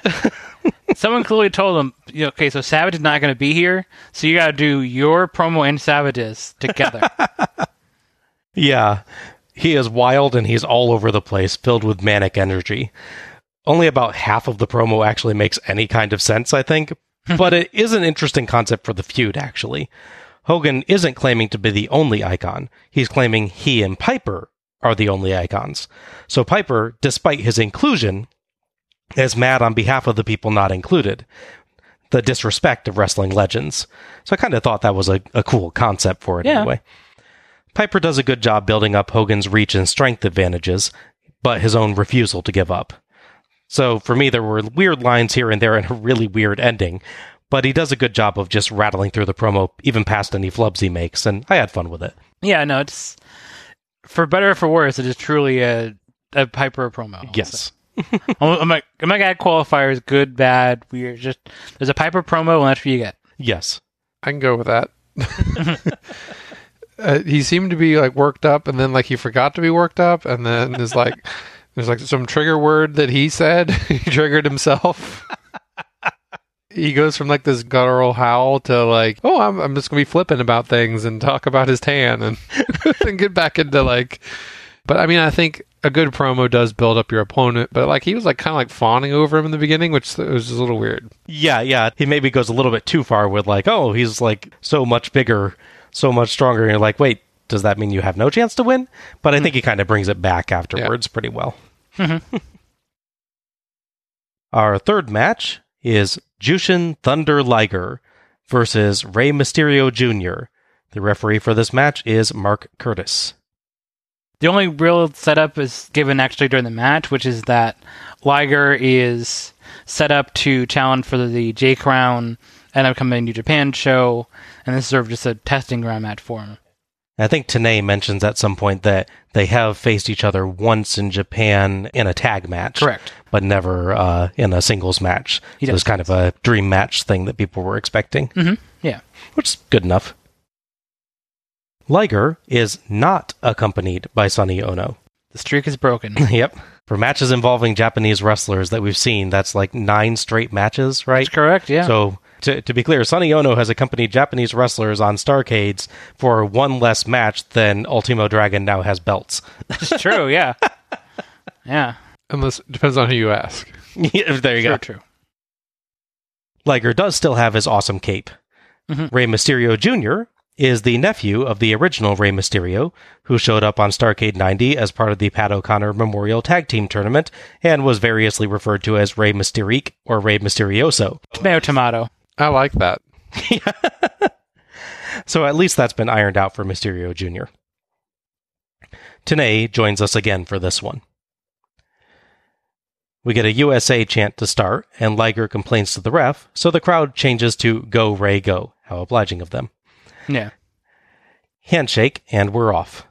Someone clearly told him, okay, so Savage is not going to be here, so you got to do your promo and Savage's together. Yeah. He is wild and he's all over the place, filled with manic energy. Only about half of the promo actually makes any kind of sense, I think. but it is an interesting concept for the feud, actually. Hogan isn't claiming to be the only icon. He's claiming he and Piper are the only icons. So Piper, despite his inclusion, is mad on behalf of the people not included. The disrespect of wrestling legends. So I kind of thought that was a, a cool concept for it Yeah. anyway. Piper does a good job building up Hogan's reach and strength advantages, but his own refusal to give up. So for me, there were weird lines here and there and a really weird ending, but he does a good job of just rattling through the promo, even past any flubs he makes, and I had fun with it. yeah, no, it's for better or for worse, it is truly a, a Piper promo. Yes. I'm, I'm like, I'm not gonna qualifiers, good, bad, weird. Just there's a Piper promo, and that's what you get. Yes. I can go with that. uh, he seemed to be like worked up, and then like he forgot to be worked up, and then there's like there's like some trigger word that he said. he triggered himself. He goes from like this guttural howl to like, oh, I'm I'm just gonna be flippant about things and talk about his tan, and then get back into like. But I mean, I think a good promo does build up your opponent. But like he was like kind of like fawning over him in the beginning, which was just a little weird. Yeah, yeah. He maybe goes a little bit too far with like, oh, he's like so much bigger, so much stronger. And you're like, wait, does that mean you have no chance to win? But I think he mm-hmm. kind of brings it back afterwards pretty well. Mm-hmm. Our third match is Jushin Thunder Liger versus Rey Mysterio Jr. The referee for this match is Mark Curtis. The only real setup is given actually during the match, which is that Liger is set up to challenge for the J Crown and upcoming New Japan show, and this is sort of just a testing ground match for him. I think Tenay mentions at some point that they have faced each other once in Japan in a tag match. Correct. But never uh, in a singles match. He So it was kind of a dream match thing that people were expecting, Yeah. which is good enough. Liger is not accompanied by Sonny Ono. The streak is broken. yep. For matches involving Japanese wrestlers that we've seen, that's like nine straight matches, right? That's correct, yeah. So, to, to be clear, Sonny Ono has accompanied Japanese wrestlers on Starcades for one less match than Ultimo Dragon now has belts. That's true, yeah. Yeah. Unless it depends on who you ask. Yeah, there you True, go. true. Liger does still have his awesome cape. Mhm. Rey Mysterio Jr. is the nephew of the original Rey Mysterio, who showed up on Starcade 90 as part of the Pat O'Connor Memorial Tag Team Tournament and was variously referred to as Rey Mysterique or Rey Mysterioso. Tomato, tomato. I like that. So at least that's been ironed out for Mysterio Jr. Tenay joins us again for this one. We get a USA chant to start, and Liger complains to the ref, so the crowd changes to Go Rey Go. How obliging of them. Yeah. Handshake, and we're off.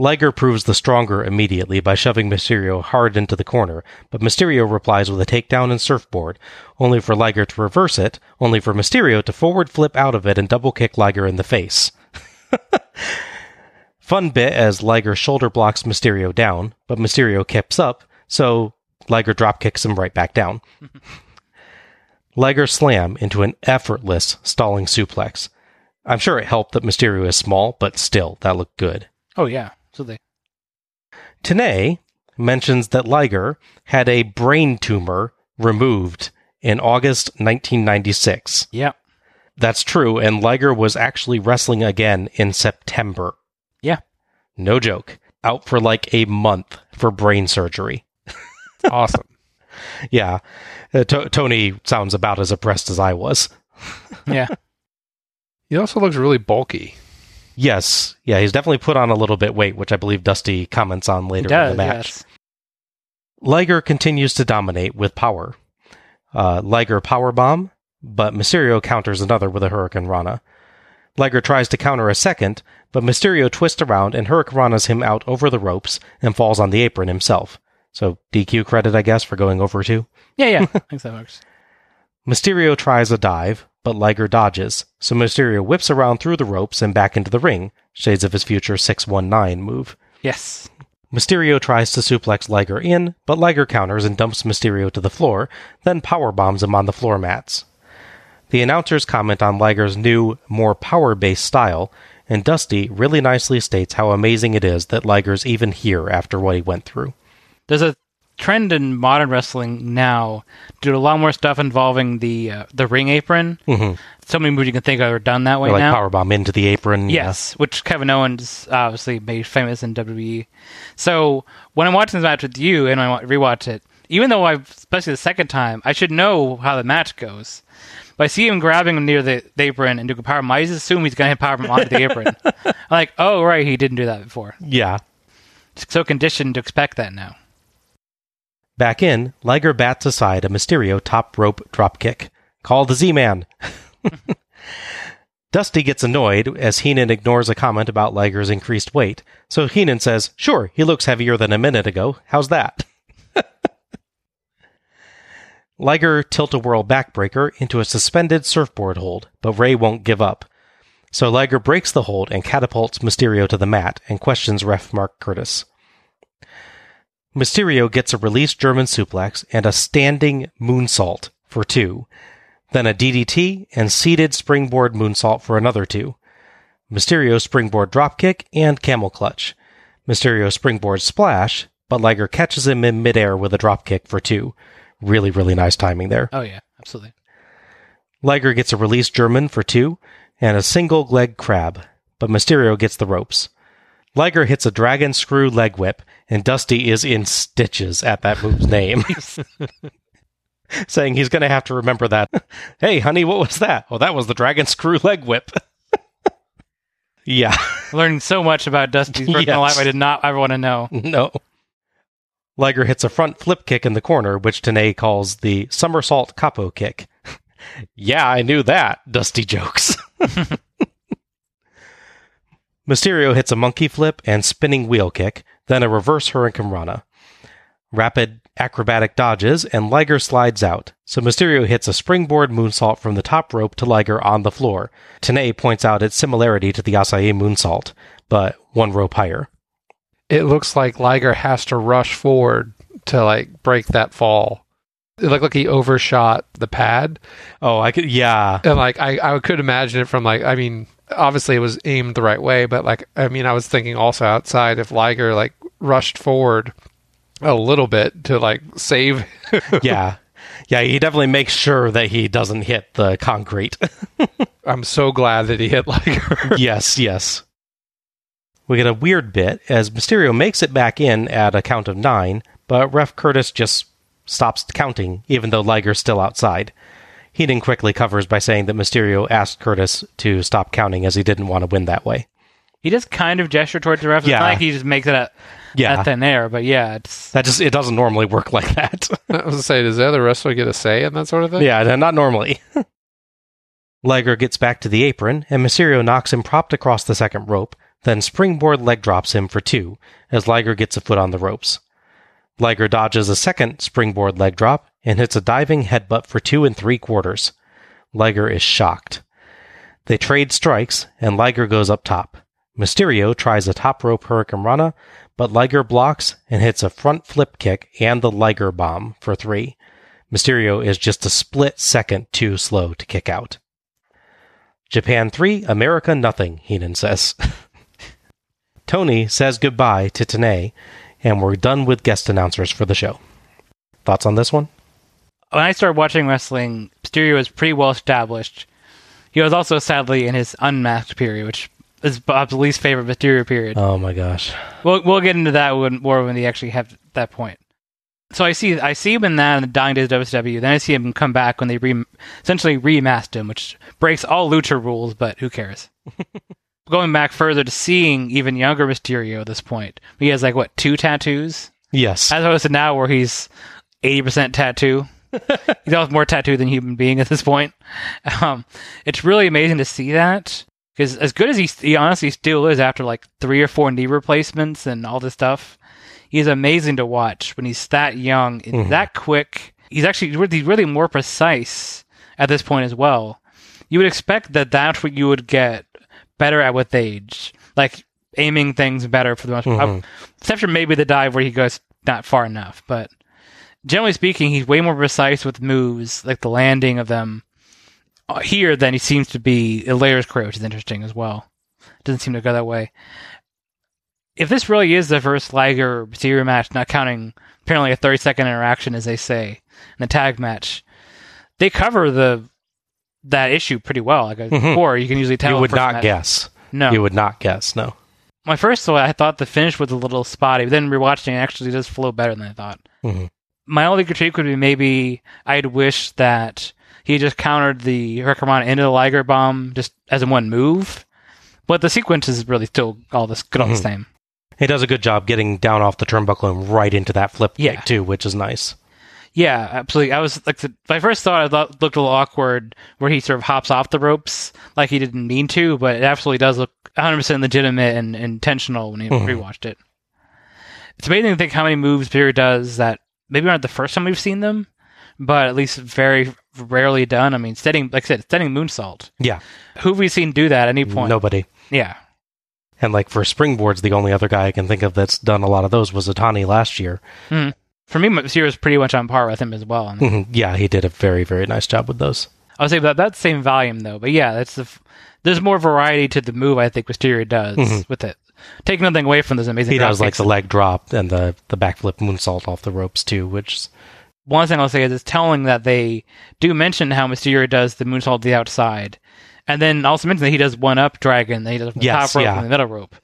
Liger proves the stronger immediately by shoving Mysterio hard into the corner, but Mysterio replies with a takedown and surfboard, only for Liger to reverse it, only for Mysterio to forward flip out of it and double kick Liger in the face. Fun bit as Liger shoulder blocks Mysterio down, but Mysterio kips up, so Liger drop kicks him right back down. Liger slam into an effortless stalling suplex. I'm sure it helped that Mysterio is small, but still, that looked good. Oh yeah. So they. Tenay mentions that Liger had a brain tumor removed in August 1996. Yeah. That's true, and Liger was actually wrestling again in September. Yeah. No joke. Out for like a month for brain surgery. Awesome. Yeah. Uh, To- Tony sounds about as oppressed as I was. Yeah. he also looks really bulky. Yes. Yeah, he's definitely put on a little bit weight, which I believe Dusty comments on later in the match. Yes. Liger continues to dominate with power. Uh, Liger power bomb, but Mysterio counters another with a Hurricane Rana. Liger tries to counter a second, but Mysterio twists around and Hurricane Ranas him out over the ropes and falls on the apron himself. So DQ credit, I guess, for going over too. Yeah. Yeah. I think that works. Mysterio tries a dive, but Liger dodges, so Mysterio whips around through the ropes and back into the ring, shades of his future 619 move. Yes. Mysterio tries to suplex Liger in, but Liger counters and dumps Mysterio to the floor, then power bombs him on the floor mats. The announcers comment on Liger's new, more power based style, and Dusty really nicely states how amazing it is that Liger's even here after what he went through. There's a trend in modern wrestling now to do a lot more stuff involving the uh, the ring apron. Mhm. So many moves you can think of are done that way Or like now. powerbomb into the apron. yeah. Yes, which Kevin Owens obviously made famous in WWE. So when I'm watching this match with you and I rewatch it, even though I've, especially the second time, I should know how the match goes. But I see him grabbing him near the, the apron and doing a powerbomb. I just assume he's going to hit powerbomb onto the apron. I'm like, oh right, he didn't do that before. Yeah. So conditioned to expect that now. Back in, Liger bats aside a Mysterio top rope dropkick. Call the Z Man. Dusty gets annoyed as Heenan ignores a comment about Liger's increased weight. So Heenan says, Sure, he looks heavier than a minute ago. How's that? Liger tilt a whirl backbreaker into a suspended surfboard hold, but Rey won't give up. So Liger breaks the hold and catapults Mysterio to the mat and questions ref Mark Curtis. Mysterio gets a released German suplex and a standing moonsault for two, then a DDT and seated springboard moonsault for another two. Mysterio springboard dropkick and camel clutch. Mysterio springboard splash, but Liger catches him in midair with a dropkick for two. Really, really nice timing there. Oh yeah, absolutely. Liger gets a released German for two and a single leg crab, but Mysterio gets the ropes. Liger hits a dragon screw leg whip, and Dusty is in stitches at that move's name, saying he's going to have to remember that. hey, honey, what was that? Oh, that was the dragon screw leg whip. yeah, Learning so much about Dusty's personal Yes. life I did not ever want to know. no. Liger hits a front flip kick in the corner, which Tenay calls the somersault capo kick. yeah, I knew that, Dusty jokes. Mysterio hits a monkey flip and spinning wheel kick, then a reverse Hurricane Rana. Rapid acrobatic dodges, and Liger slides out. So Mysterio hits a springboard moonsault from the top rope to Liger on the floor. Tenay points out its similarity to the Asai moonsault, but one rope higher. It looks like Liger has to rush forward to like break that fall. It looked like he overshot the pad, Oh, I could, yeah. and like I, I could imagine it from like I mean, obviously it was aimed the right way, but like I mean, I was thinking also outside if Liger like rushed forward a little bit to like save. yeah. Yeah, he definitely makes sure that he doesn't hit the concrete. I'm so glad that he hit Liger. yes, yes. We get a weird bit as Mysterio makes it back in at a count of nine, but Ref Curtis just stops counting, even though Liger's still outside. Heenan quickly covers by saying that Mysterio asked Curtis to stop counting as he didn't want to win that way. He just kind of gesture towards the ref. It's Yeah. not like he just makes it at, Yeah. at thin air, but yeah, it's That just it doesn't normally work like that. I was gonna say, does the other wrestler get a say in that sort of thing? yeah, not normally. Liger gets back to the apron, and Mysterio knocks him propped across the second rope, then springboard leg drops him for two, as Liger gets a foot on the ropes. Liger dodges a second springboard leg drop and hits a diving headbutt for two and three quarters. Liger is shocked. They trade strikes, and Liger goes up top. Mysterio tries a top rope Hurricane Rana, but Liger blocks and hits a front flip kick and the Liger bomb for three. Mysterio is just a split second too slow to kick out. Japan 3, America nothing, Heenan says. Tony says goodbye to Tenay, and we're done with guest announcers for the show. Thoughts on this one? when I started watching wrestling, Mysterio was pretty well established. He was also sadly in his unmasked period, which is Bob's least favorite Mysterio period. Oh my gosh. We'll we'll get into that when, more when they actually have that point. So I see I see him in that in the Dying Days of WCW. Then I see him come back when they re, essentially remasked him, which breaks all lucha rules. But who cares? Going back further to seeing even younger Mysterio at this point, he has like what two tattoos, Yes. as opposed to now where he's eighty percent tattoo. he's almost more tattooed than human being at this point. Um, it's really amazing to see that because as good as he, he honestly still is after like three or four knee replacements and all this stuff, he's amazing to watch when he's that young and that quick. He's actually really, really more precise at this point as well. You would expect that that's what you would get better at with age, like aiming things better for the most part. Except for maybe the dive where he goes not far enough, but generally speaking, he's way more precise with moves, like the landing of them uh, here than he seems to be in Layer's career, which is interesting as well. Doesn't seem to go that way. If this really is the first Liger Mysterio match, not counting apparently a 30 second interaction, as they say, in the tag match, they cover the that issue pretty well. Like uh, mm-hmm. before, you can usually tell. you would not guess. No, You would not guess, no. my first thought, I thought the finish was a little spotty, but then rewatching it actually does flow better than I thought. Mhm. My only critique would be maybe I'd wish that he just countered the Hurricane into the Liger bomb just as in one move, but the sequence is really still all this good all the mm-hmm. same. He does a good job getting down off the turnbuckle and right into that flip Yeah. kick too, which is nice. Yeah, absolutely. I was like, the, my first thought I thought looked a little awkward where he sort of hops off the ropes like he didn't mean to, but it absolutely does look 100% legitimate and intentional when he mm-hmm. rewatched it. It's amazing to think how many moves Beer does that maybe aren't the first time we've seen them, but at least very rarely done. I mean, setting, like I said, setting moonsault. Yeah. Who have we seen do that at any point? Nobody. Yeah. And like for springboards, the only other guy I can think of that's done a lot of those was Otani last year. Hmm. For me, Mysterio is pretty much on par with him as well. Mhm. Yeah, he did a very, very nice job with those. I would say that that's the same volume though, but yeah, that's the. F- there's more variety to the move I think Mysterio does with it. Take nothing away from those amazing. He does like the leg drop and the, the backflip moonsault off the ropes too, which One thing I'll say is it's telling that they do mention how Mysterio does the moonsault to the outside, and then also mention that he does one up dragon, that he does the Yes, top rope yeah. and the middle rope.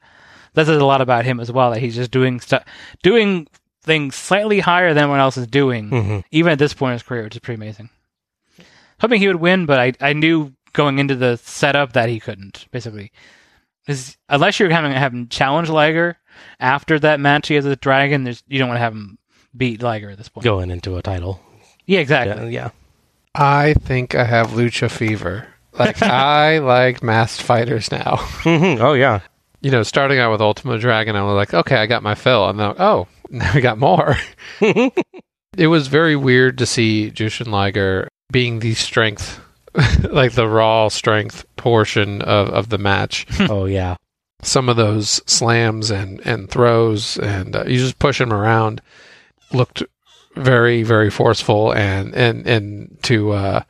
That says a lot about him as well. That he's just doing stuff, doing things slightly higher than what else is doing, Mhm. even at this point in his career, which is pretty amazing. Hoping he would win, but I I knew going into the setup that he couldn't. Basically, 'Cause unless you're having have him challenge Liger after that match he has with Dragon, there's you don't want to have him beat Liger at this point. going into a title. Yeah, exactly. Yeah, yeah. I think I have lucha fever. Like I like masked fighters now. Mhm. Oh yeah. You know, starting out with Ultimo Dragon, I was like, okay, I got my fill, and then oh, now we got more. it was very weird to see Jushin Liger being the strength, like the raw strength portion of, of the match. oh yeah. Some of those slams and and throws, and uh, you just push him around, looked very very forceful and and and to uh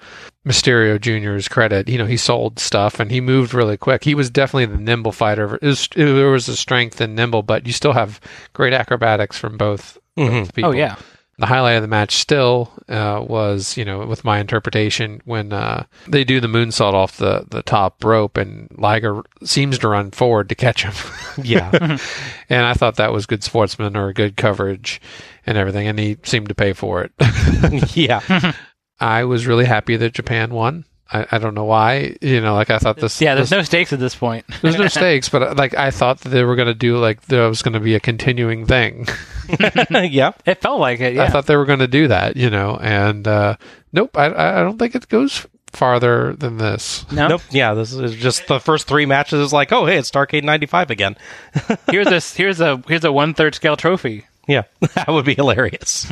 Mysterio Jr.'s credit, you know, he sold stuff and he moved really quick. He was definitely the nimble fighter. It was, there was a strength and nimble, but you still have great acrobatics from both, both people. Oh yeah. The highlight of the match still uh, was, you know, with my interpretation, when uh, they do the moonsault off the, the top rope and Liger seems to run forward to catch him. Yeah. and I thought that was good sportsman or good coverage and everything, and he seemed to pay for it. yeah. I was really happy that Japan won. I, I don't know why. You know, like I thought this. Yeah, there's this, no stakes at this point. there's no stakes, but uh, like I thought that they were going to do like there was going to be a continuing thing. yeah. It felt like it. Yeah. I thought they were going to do that, you know, and uh, nope, I I don't think it goes farther than this. no. Nope. Yeah, this is just the first three matches is like, oh, hey, it's Starcade 95 again. Here's a here's a here's a one third scale trophy. Yeah, that would be hilarious.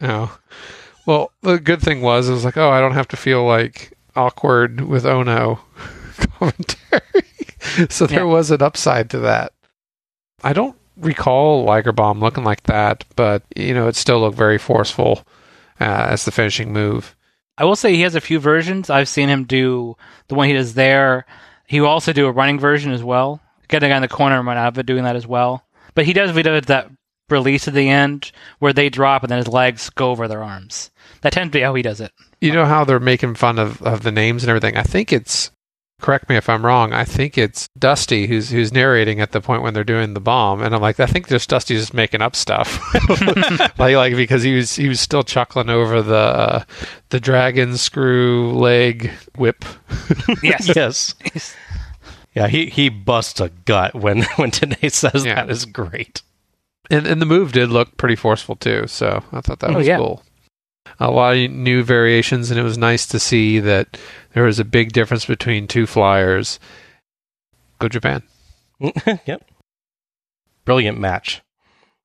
Oh, well, the good thing was it was like, oh, I don't have to feel like awkward with Ono commentary. so there Yeah. was an upside to that. I don't recall Liger Bomb looking like that, but you know, it still looked very forceful uh, as the finishing move. I will say he has a few versions. I've seen him do the one he does there. He will also do a running version as well. Get the guy in the corner and run out of it doing that as well. But he does he does that release at the end where they drop and then his legs go over their arms. That tends to be how he does it. You know how they're making fun of, of the names and everything. I think it's correct me if I'm wrong. I think it's Dusty who's who's narrating at the point when they're doing the bomb, and I'm like, I think just Dusty's just making up stuff, like like because he was he was still chuckling over the uh, the dragon screw leg whip. Yes. yes. Yeah, he, he busts a gut when when Tenay says Yeah. that is great. And and the move did look pretty forceful too, so I thought that Oh, was yeah. cool. A lot of new variations, and it was nice to see that there was a big difference between two flyers. Go Japan. yep. Brilliant match.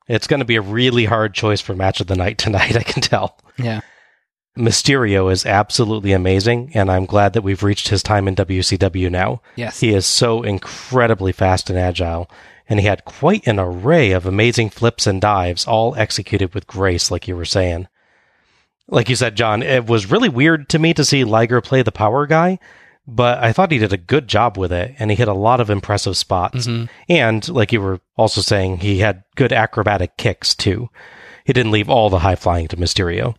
It's going to be a really hard choice for match of the night tonight, I can tell. Yeah. Mysterio is absolutely amazing, and I'm glad that we've reached his time in WCW now. Yes. He is so incredibly fast and agile, and he had quite an array of amazing flips and dives, all executed with grace, like you were saying. Like you said, John, it was really weird to me to see Liger play the power guy, but I thought he did a good job with it, and he hit a lot of impressive spots. Mm-hmm. And, like you were also saying, he had good acrobatic kicks, too. He didn't leave all the high flying to Mysterio.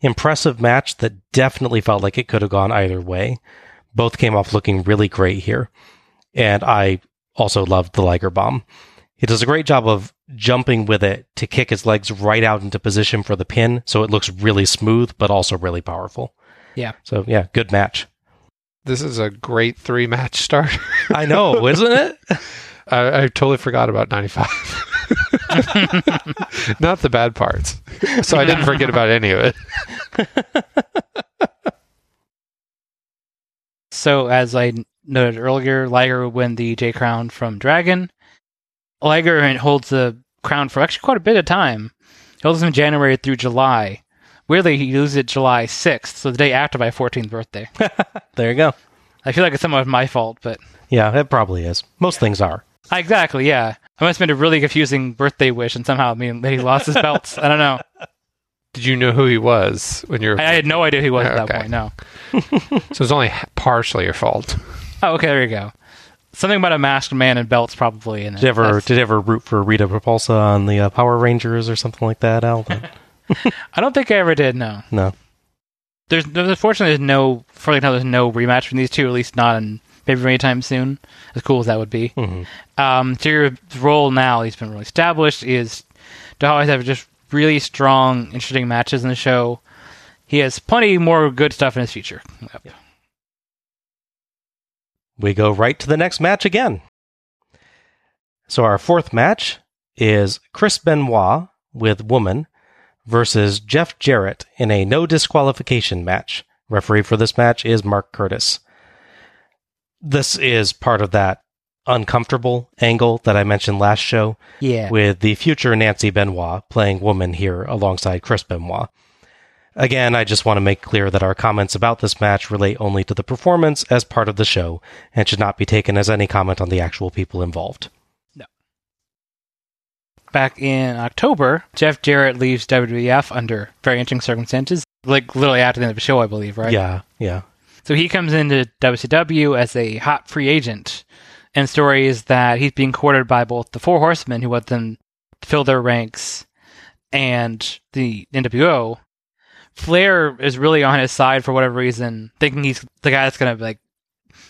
Impressive match that definitely felt like it could have gone either way. Both came off looking really great here. And I also loved the Liger Bomb. He does a great job of jumping with it to kick his legs right out into position for the pin, so it looks really smooth, but also really powerful. Yeah. So, yeah, good match. This is a great three match start. I know, isn't it? I, I totally forgot about 95. Not the bad parts. So I didn't forget about any of it. So, as I noted earlier, Liger would win the J Crown from Dragon. Liger holds the crown for actually quite a bit of time. He holds it from January through July. Weirdly, he loses it July 6th, so the day after my 14th birthday. There you go. I feel like it's somewhat of my fault, but Yeah, it probably is. Most things are. exactly, yeah. I must have made a really confusing birthday wish, and somehow I mean, he lost his belts. I don't know. Did you know who he was when you were? I, I had no idea who he was at that Okay. point. No. so it's only partially your fault. Oh, okay, there you go. Something about a masked man and belts, probably. In it. Did you ever That's- did you ever root for Rita Repulsa on the uh, Power Rangers or something like that, Al? I don't think I ever did. No. no. There's, there's unfortunately there's no for right now there's no rematch from these two, at least not in maybe anytime soon. As cool as that would be. Mhm. Um, Jiro's role now he's been really established is to always have just really strong, interesting matches in the show. He has plenty more good stuff in his future. Yep. We go right to the next match again. So our fourth match is Chris Benoit with Woman versus Jeff Jarrett in a no disqualification match. Referee for this match is Mark Curtis. This is part of that uncomfortable angle that I mentioned last show Yeah. with the future Nancy Benoit playing Woman here alongside Chris Benoit. Again, I just want to make clear that our comments about this match relate only to the performance as part of the show and should not be taken as any comment on the actual people involved. No. Back in October, Jeff Jarrett leaves WWF under very interesting circumstances, like literally after the end of the show, I believe, right? Yeah, yeah. So he comes into WCW as a hot free agent, and is that he's being courted by both the Four Horsemen, who want them to fill their ranks, and the NWO, Flair is really on his side for whatever reason, thinking he's the guy that's gonna like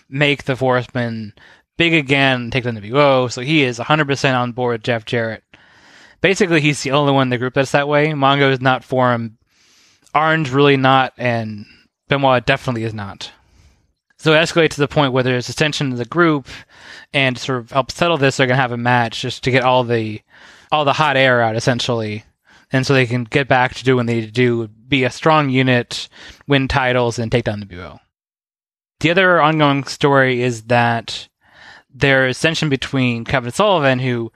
make the Horsemen big again, and take the NWO. So he is 100% on board with Jeff Jarrett. Basically, he's the only one in the group that's that way. Mongo is not for him. Arn really not, and Benoit definitely is not. So it escalates to the point where there's tension in the group, and sort of help settle this, they're gonna have a match just to get all the all the hot air out, essentially, and so they can get back to doing what they need to do, be a strong unit, win titles, and take down the BO. The other ongoing story is that there is tension between Kevin Sullivan, who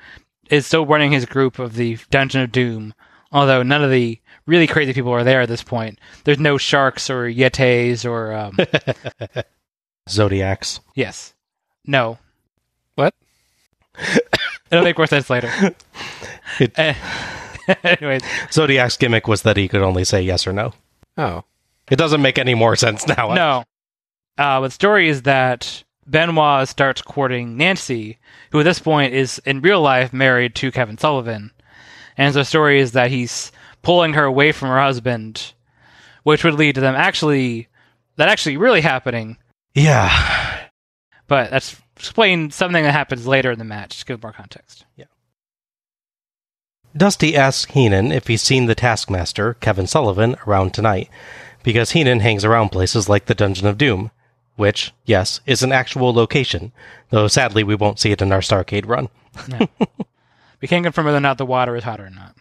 is still running his group of the Dungeon of Doom, although none of the really crazy people are there at this point. There's no sharks or yetis or um, Zodiacs. yes, no. What? It'll make more sense later. It- Eh, Anyways, Zodiac's gimmick was that he could only say yes or no. Oh, It doesn't make any more sense now. no. Uh, but the story is that Benoit starts courting Nancy, who at this point is in real life married to Kevin Sullivan. And so the story is that he's pulling her away from her husband, which would lead to them actually, that actually really happening. Yeah. But that's explain something that happens later in the match to give more context. Dusty asks Heenan if he's seen the Taskmaster, Kevin Sullivan, around tonight, because Heenan hangs around places like the Dungeon of Doom, which, yes, is an actual location, though sadly we won't see it in our Starcade run. We can't confirm whether or not the water is hot or not.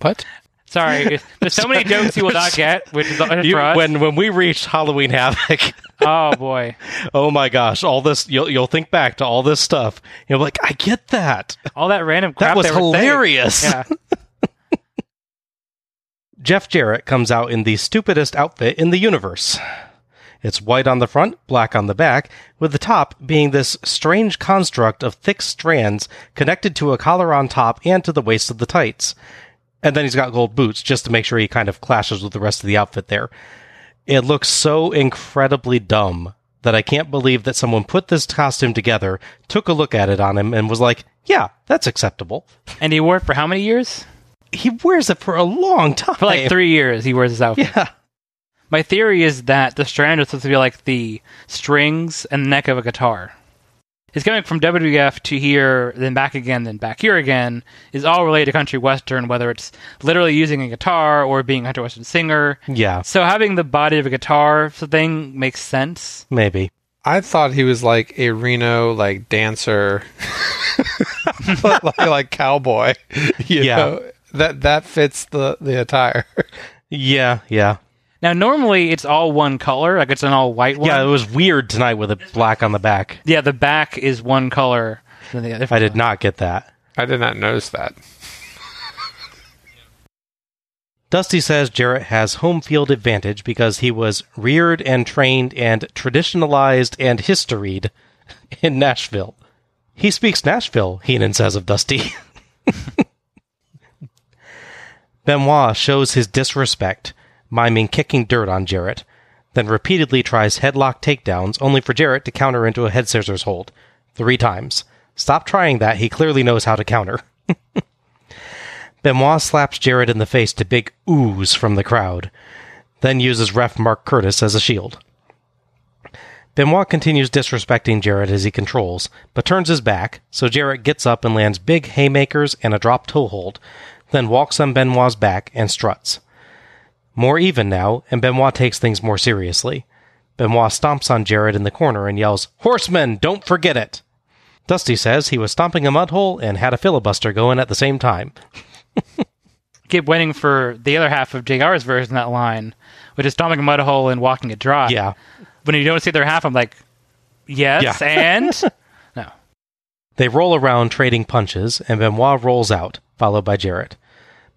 what? Sorry, there's so many jokes you will not get, which is You- when when we reached Halloween Havoc, oh boy, oh my gosh, all this you'll you'll think back to all this stuff. You're like, I get that. all that random crap That was hilarious. Yeah. Jeff Jarrett comes out in the stupidest outfit in the universe. It's white on the front, black on the back, with the top being this strange construct of thick strands connected to a collar on top and to the waist of the tights. And then he's got gold boots just to make sure he kind of clashes with the rest of the outfit there. It looks so incredibly dumb that I can't believe that someone put this costume together, took a look at it on him, and was like, yeah, that's acceptable. And he wore it for how many years? He wears it for a long time. For like three years, he wears this outfit. Yeah. My theory is that the strand is supposed to be like the strings and neck of a guitar. It's coming from WWF to here, then back again, then back here again. Is all related to country western, whether it's literally using a guitar or being a country western singer. Yeah, So having the body of a guitar thing makes sense. maybe. I thought he was like a Reno like dancer, like, like cowboy. you Yeah. know? that that fits the the attire. Yeah, yeah. Now, normally it's all one color, like it's an all white one. Yeah, it was weird tonight with a black on the back. Yeah, the back is one color. than the other I did not get that. I did not notice that. Dusty says Jarrett has home field advantage because he was reared and trained and traditionalized and historied in Nashville. He speaks Nashville, Heenan says of Dusty. Benoit shows his disrespect, miming kicking dirt on Jarrett, then repeatedly tries headlock takedowns, only for Jarrett to counter into a head scissors hold. Three times. Stop trying that, he clearly knows how to counter. Benoit slaps Jarrett in the face to big oohs from the crowd, then uses ref Mark Curtis as a shield. Benoit continues disrespecting Jarrett as he controls, but turns his back, so Jarrett gets up and lands big haymakers and a drop toe hold, then walks on Benoit's back and struts. More even now, and Benoit takes things more seriously. Benoit stomps on Jarrett in the corner and yells, Horsemen, don't forget it! Dusty says he was stomping a mud hole and had a filibuster going at the same time. keep waiting for the other half of JR's version of that line, which is stomping a mud hole and walking it dry. Yeah. When you don't see the other half, I'm like, yes, Yeah. and no. They roll around trading punches, and Benoit rolls out, followed by Jarrett.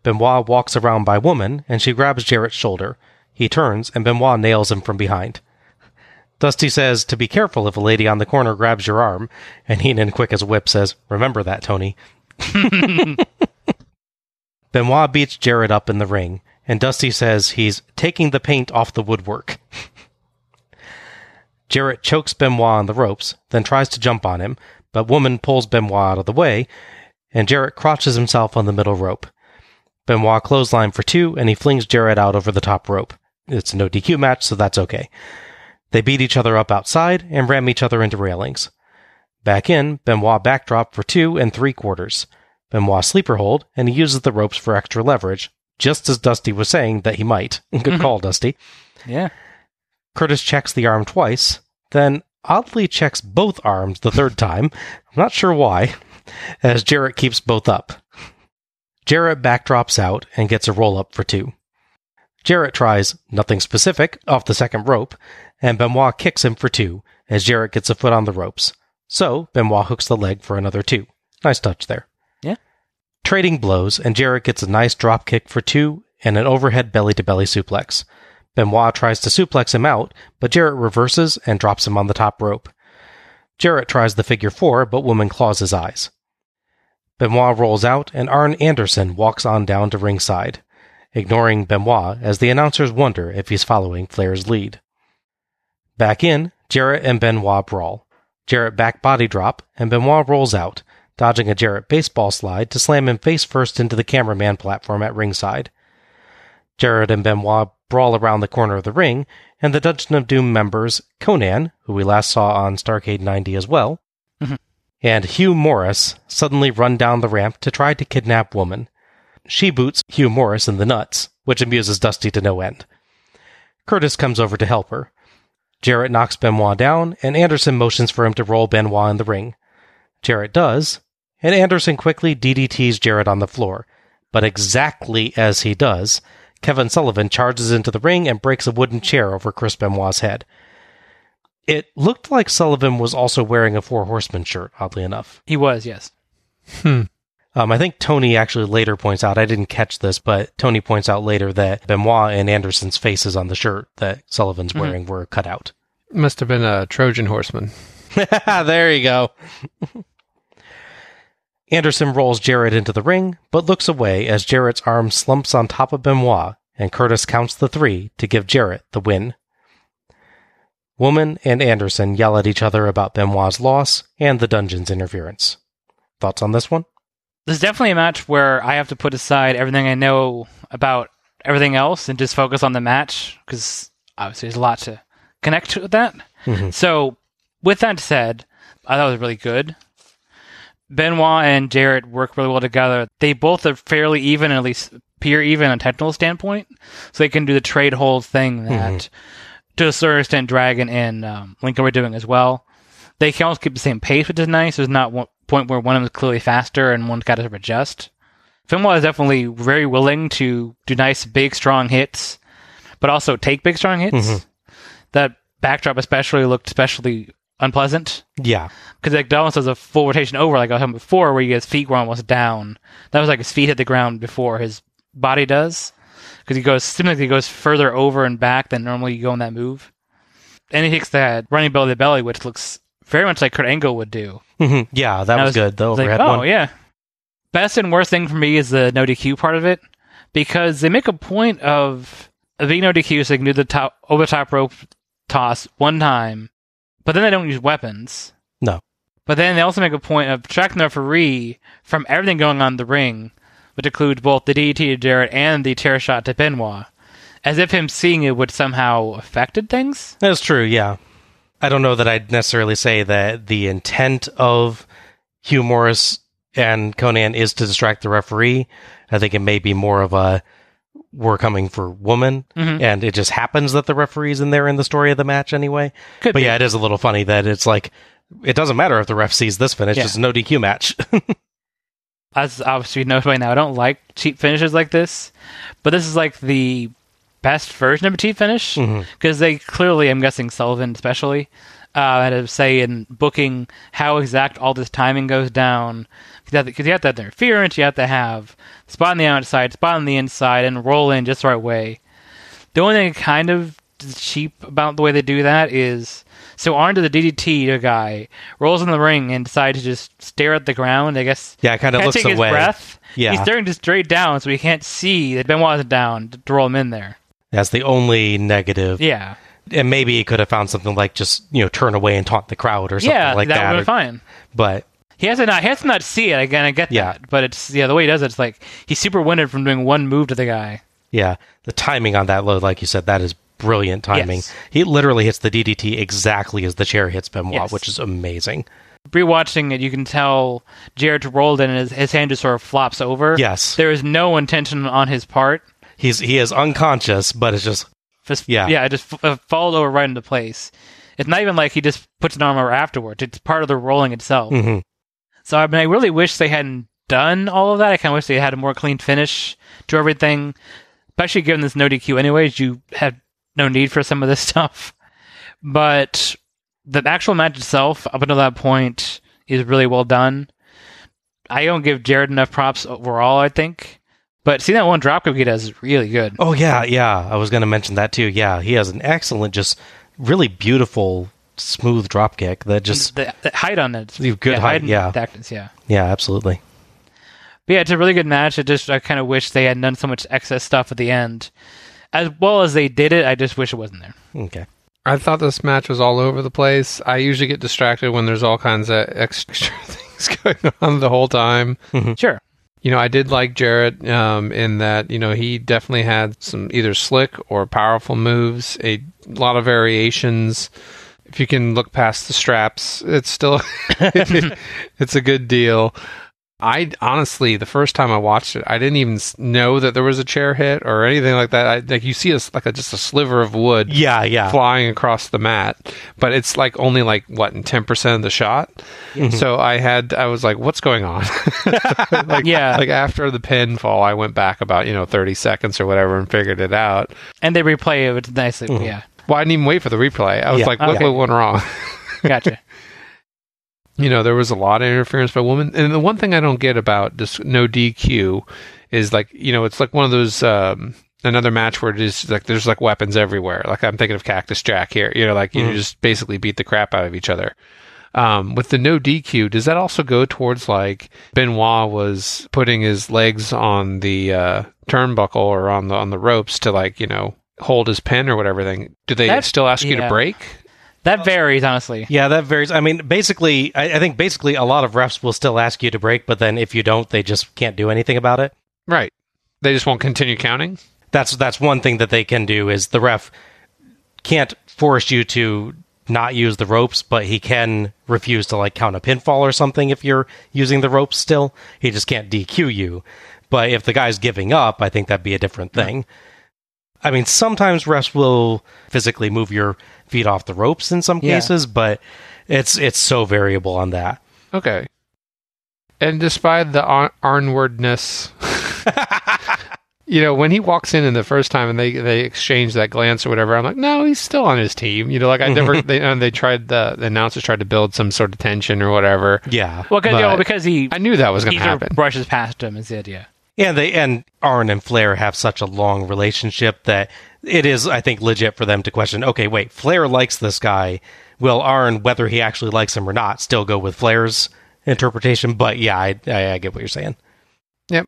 Benoit walks around by woman, and she grabs Jarrett's shoulder. He turns, and Benoit nails him from behind. Dusty says to be careful if a lady on the corner grabs your arm, and Heenan, quick as a whip, says, Remember that, Tony. Benoit beats Jarrett up in the ring, and Dusty says he's taking the paint off the woodwork. Jarrett chokes Benoit on the ropes, then tries to jump on him, but Woman pulls Benoit out of the way, and Jarrett crotches himself on the middle rope. Benoit clothesline for two, and he flings Jarrett out over the top rope. It's no DQ match, so that's okay. They beat each other up outside and ram each other into railings. Back in, Benoit backdrop for two and three quarters. Benoit sleeper hold, and he uses the ropes for extra leverage, just as Dusty was saying that he might. Good mm-hmm. call, Dusty. Yeah. Curtis checks the arm twice, then oddly checks both arms the third time. I'm not sure why, as Jarrett keeps both up. Jarrett backdrops out and gets a roll up for two. Jarrett tries nothing specific off the second rope, and Benoit kicks him for two as Jarrett gets a foot on the ropes. So Benoit hooks the leg for another two. Nice touch there. Yeah. Trading blows, and Jarrett gets a nice drop kick for two and an overhead belly to belly suplex. Benoit tries to suplex him out, but Jarrett reverses and drops him on the top rope. Jarrett tries the figure four, but Woman claws his eyes. Benoit rolls out, and Arn Anderson walks on down to ringside, ignoring Benoit as the announcers wonder if he's following Flair's lead. Back in, Jarrett and Benoit brawl. Jarrett back body drop, and Benoit rolls out, dodging a Jarrett baseball slide to slam him face first into the cameraman platform at ringside. Jarrett and Benoit brawl around the corner of the ring, and the Dungeon of Doom members, Konnan, who we last saw on Starcade 90 as well, mm-hmm. And Hugh Morris suddenly run down the ramp to try to kidnap Woman. She boots Hugh Morris in the nuts, which amuses Dusty to no end. Curtis comes over to help her. Jarrett knocks Benoit down, and Anderson motions for him to roll Benoit in the ring. Jarrett does, and Anderson quickly DDTs Jarrett on the floor. But exactly as he does, Kevin Sullivan charges into the ring and breaks a wooden chair over Chris Benoit's head. It looked like Sullivan was also wearing a Four Horsemen shirt, oddly enough. He was, yes. Um, I think Tony actually later points out, I didn't catch this, but Tony points out later that Benoit and Anderson's faces on the shirt that Sullivan's wearing were cut out. Must have been a Trojan horseman. there you go. Anderson rolls Jarrett into the ring, but looks away as Jarrett's arm slumps on top of Benoit, and Curtis counts the three to give Jarrett the win. Woman and Anderson yell at each other about Benoit's loss and the dungeon's interference. Thoughts on this one? This is definitely a match where I have to put aside everything I know about everything else and just focus on the match because obviously there's a lot to connect to with that. Mm-hmm. So, with that said, I thought it was really good. Benoit and Jarrett work really well together. They both are fairly even, at least appear even on a technical standpoint, so they can do the trade hold thing that, mm-hmm. To a certain extent, Dragon and um, Malenko were doing as well. They can also keep the same pace, which is nice. There's not one point where one of them is clearly faster and one's got to adjust. Benoit is definitely very willing to do nice, big, strong hits, but also take big, strong hits. That backdrop especially looked especially unpleasant Yeah. because like Dallas does a full rotation over like I was talking before, where his feet were almost down. That was like his feet hit the ground before his body does, because he goes seems like he goes further over and back than normally you go in that move. And he hits that running belly to belly, which looks very much like Kurt Angle would do. Mhm. Yeah, that I was, good. The was like, overhead oh one. yeah. Best and worst thing for me is the no DQ part of it, because they make a point of being no DQ, so they can do the top over the top rope toss one time, but then they don't use weapons. No. But then they also make a point of tracking the referee from everything going on in the ring, which includes both the DDT to Jarrett and the tear shot to Benoit, as if him seeing it would somehow affected things. That's true, yeah. I don't know that I'd necessarily say that the intent of Hugh Morris and Konnan is to distract the referee. I think it may be more of a we're coming for woman, Mhm. and it just happens that the referee's in there in the story of the match anyway. Could but be. yeah, it is a little funny that it's like it doesn't matter if the ref sees this finish; Yeah. it's no DQ match. as obviously you know by now, I don't like cheap finishes like this, but this is like the best version of a cheap finish because they clearly, I'm guessing Sullivan especially, uh, had to say in booking how exact all this timing goes down because you have to have the interference, you have to have spot on the outside, spot on the inside, and roll in just the right way. The only thing kind of cheap about the way they do that is so Arn to the DDT guy rolls in the ring and decides to just stare at the ground. I guess Yeah, kinda looks catching his breath. Yeah. he's staring just straight down, so he can't see that Benoit is down to roll him in there. That's the only negative. Yeah, And maybe he could have found something like just you know turn away and taunt the crowd or something yeah, like that that. would have been fine. But He has to not. He has to not see it. Again, I get Yeah. that, but it's yeah the way he does it, it's like he's super winded from doing one move to the guy. Yeah, the timing on that load, like you said, that is brilliant timing. Yes. He literally hits the DDT exactly as the chair hits Benoit, Yes. which is amazing. Rewatching it, you can tell Jarrett rolled and his, his hand just sort of flops over. Yes. there is no intention on his part. He's he is unconscious, but it's just Just, Yeah. yeah, it just f- uh, followed over right into place. It's not even like he just puts an arm over afterwards. It's part of the rolling itself. mhm. So I mean, I really wish they hadn't done all of that. I kind of wish they had a more clean finish to everything. Especially given this no DQ, anyways, you had no need for some of this stuff. But the actual match itself, up until that point, is really well done. I don't give Jarrett enough props overall. I think, but seeing that one dropkick he does is really good. Oh yeah, yeah. I was going to mention that too. Yeah, he has an excellent, just really beautiful, smooth dropkick that just the, the height on it, good height, yeah. tactics, yeah. yeah, absolutely. But yeah, it's a really good match. I just I kind of wish they had done so much excess stuff at the end, as well as they did it. I just wish it wasn't there. Okay. I thought this match was all over the place. I usually get distracted when there's all kinds of extra things going on the whole time. Sure. You know, I did like Jarrett um, in that, you know, he definitely had some either slick or powerful moves, a lot of variations. If you can look past the straps, it's still it's a good deal. I honestly, the first time I watched it, I didn't even know that there was a chair hit or anything like that. I, like you see, a, like a, just a sliver of wood Yeah, yeah. flying across the mat, but it's like only like what in ten percent of the shot. So I had I was like, what's going on? like, Yeah. Like after the pinfall, I went back about you know thirty seconds or whatever and figured it out. And they replay it nicely. Mm-hmm. Yeah. Well, I didn't even wait for the replay. I was Yeah. like, what, Okay. what went wrong? Gotcha. You know, there was a lot of interference by women. And the one thing I don't get about this no DQ is like, you know, it's like one of those um another match where it is like there's like weapons everywhere. Like I'm thinking of Cactus Jack here. You know, like you just basically beat the crap out of each other. Um, with the no DQ, does that also go towards like Benoit was putting his legs on the uh, turnbuckle or on the on the ropes to like you know hold his pin or whatever thing? Do they That- still ask you to break? That varies, honestly. Yeah, that varies. I mean, basically, I, I think basically a lot of refs will still ask you to break, but then if you don't, they just can't do anything about it. Right. They just won't continue counting. That's that's one thing that they can do is the ref can't force you to not use the ropes, but he can refuse to like count a pinfall or something if you're using the ropes still. He just can't DQ you. But if the guy's giving up, I think that'd be a different thing. I mean, sometimes refs will physically move your feet off the ropes in some Yeah. cases, but it's it's so variable on that. Okay. And despite the ar- Arnwardness, you know, when he walks in in the first time and they they exchange that glance or whatever, I'm like, no, he's still on his team. You know, like I never. they and they tried the, the announcers tried to build some sort of tension or whatever. Yeah. Well, cause, you know, because he I knew that was going he to sort of happen. brushes past him is the idea. And they and Arn and Flair have such a long relationship that it is, I think, legit for them to question. Okay, wait, Flair likes this guy. Will Arn, whether he actually likes him or not, still go with Flair's interpretation? But yeah, I, I, I get what you're saying. Yep.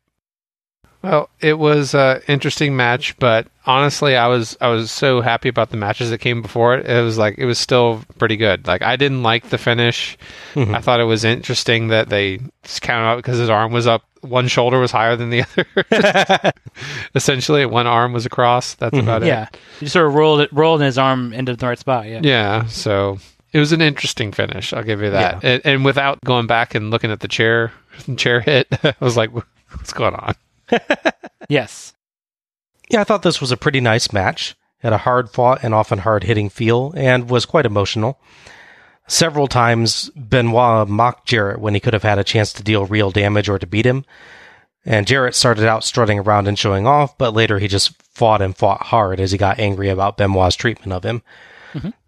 Well, it was an interesting match, but honestly, I was I was so happy about the matches that came before it. It was like it was still pretty good. Like I didn't like the finish. Mm-hmm. I thought it was interesting that they just counted out because his arm was up, one shoulder was higher than the other. Essentially, one arm was across. That's mm-hmm. about it. Yeah. He sort of rolled it, rolled his arm into the right spot. Yeah. Yeah, so it was an interesting finish. I'll give you that. And, and without going back and looking at the chair chair hit, I was like, "What's going on?" Yes. Yeah, I thought this was a pretty nice match. Had a hard fought and often hard hitting feel, and was quite emotional. Several times, Benoit mocked Jarrett when he could have had a chance to deal real damage or to beat him. And Jarrett started out strutting around and showing off, but later he just fought and fought hard as he got angry about Benoit's treatment of him.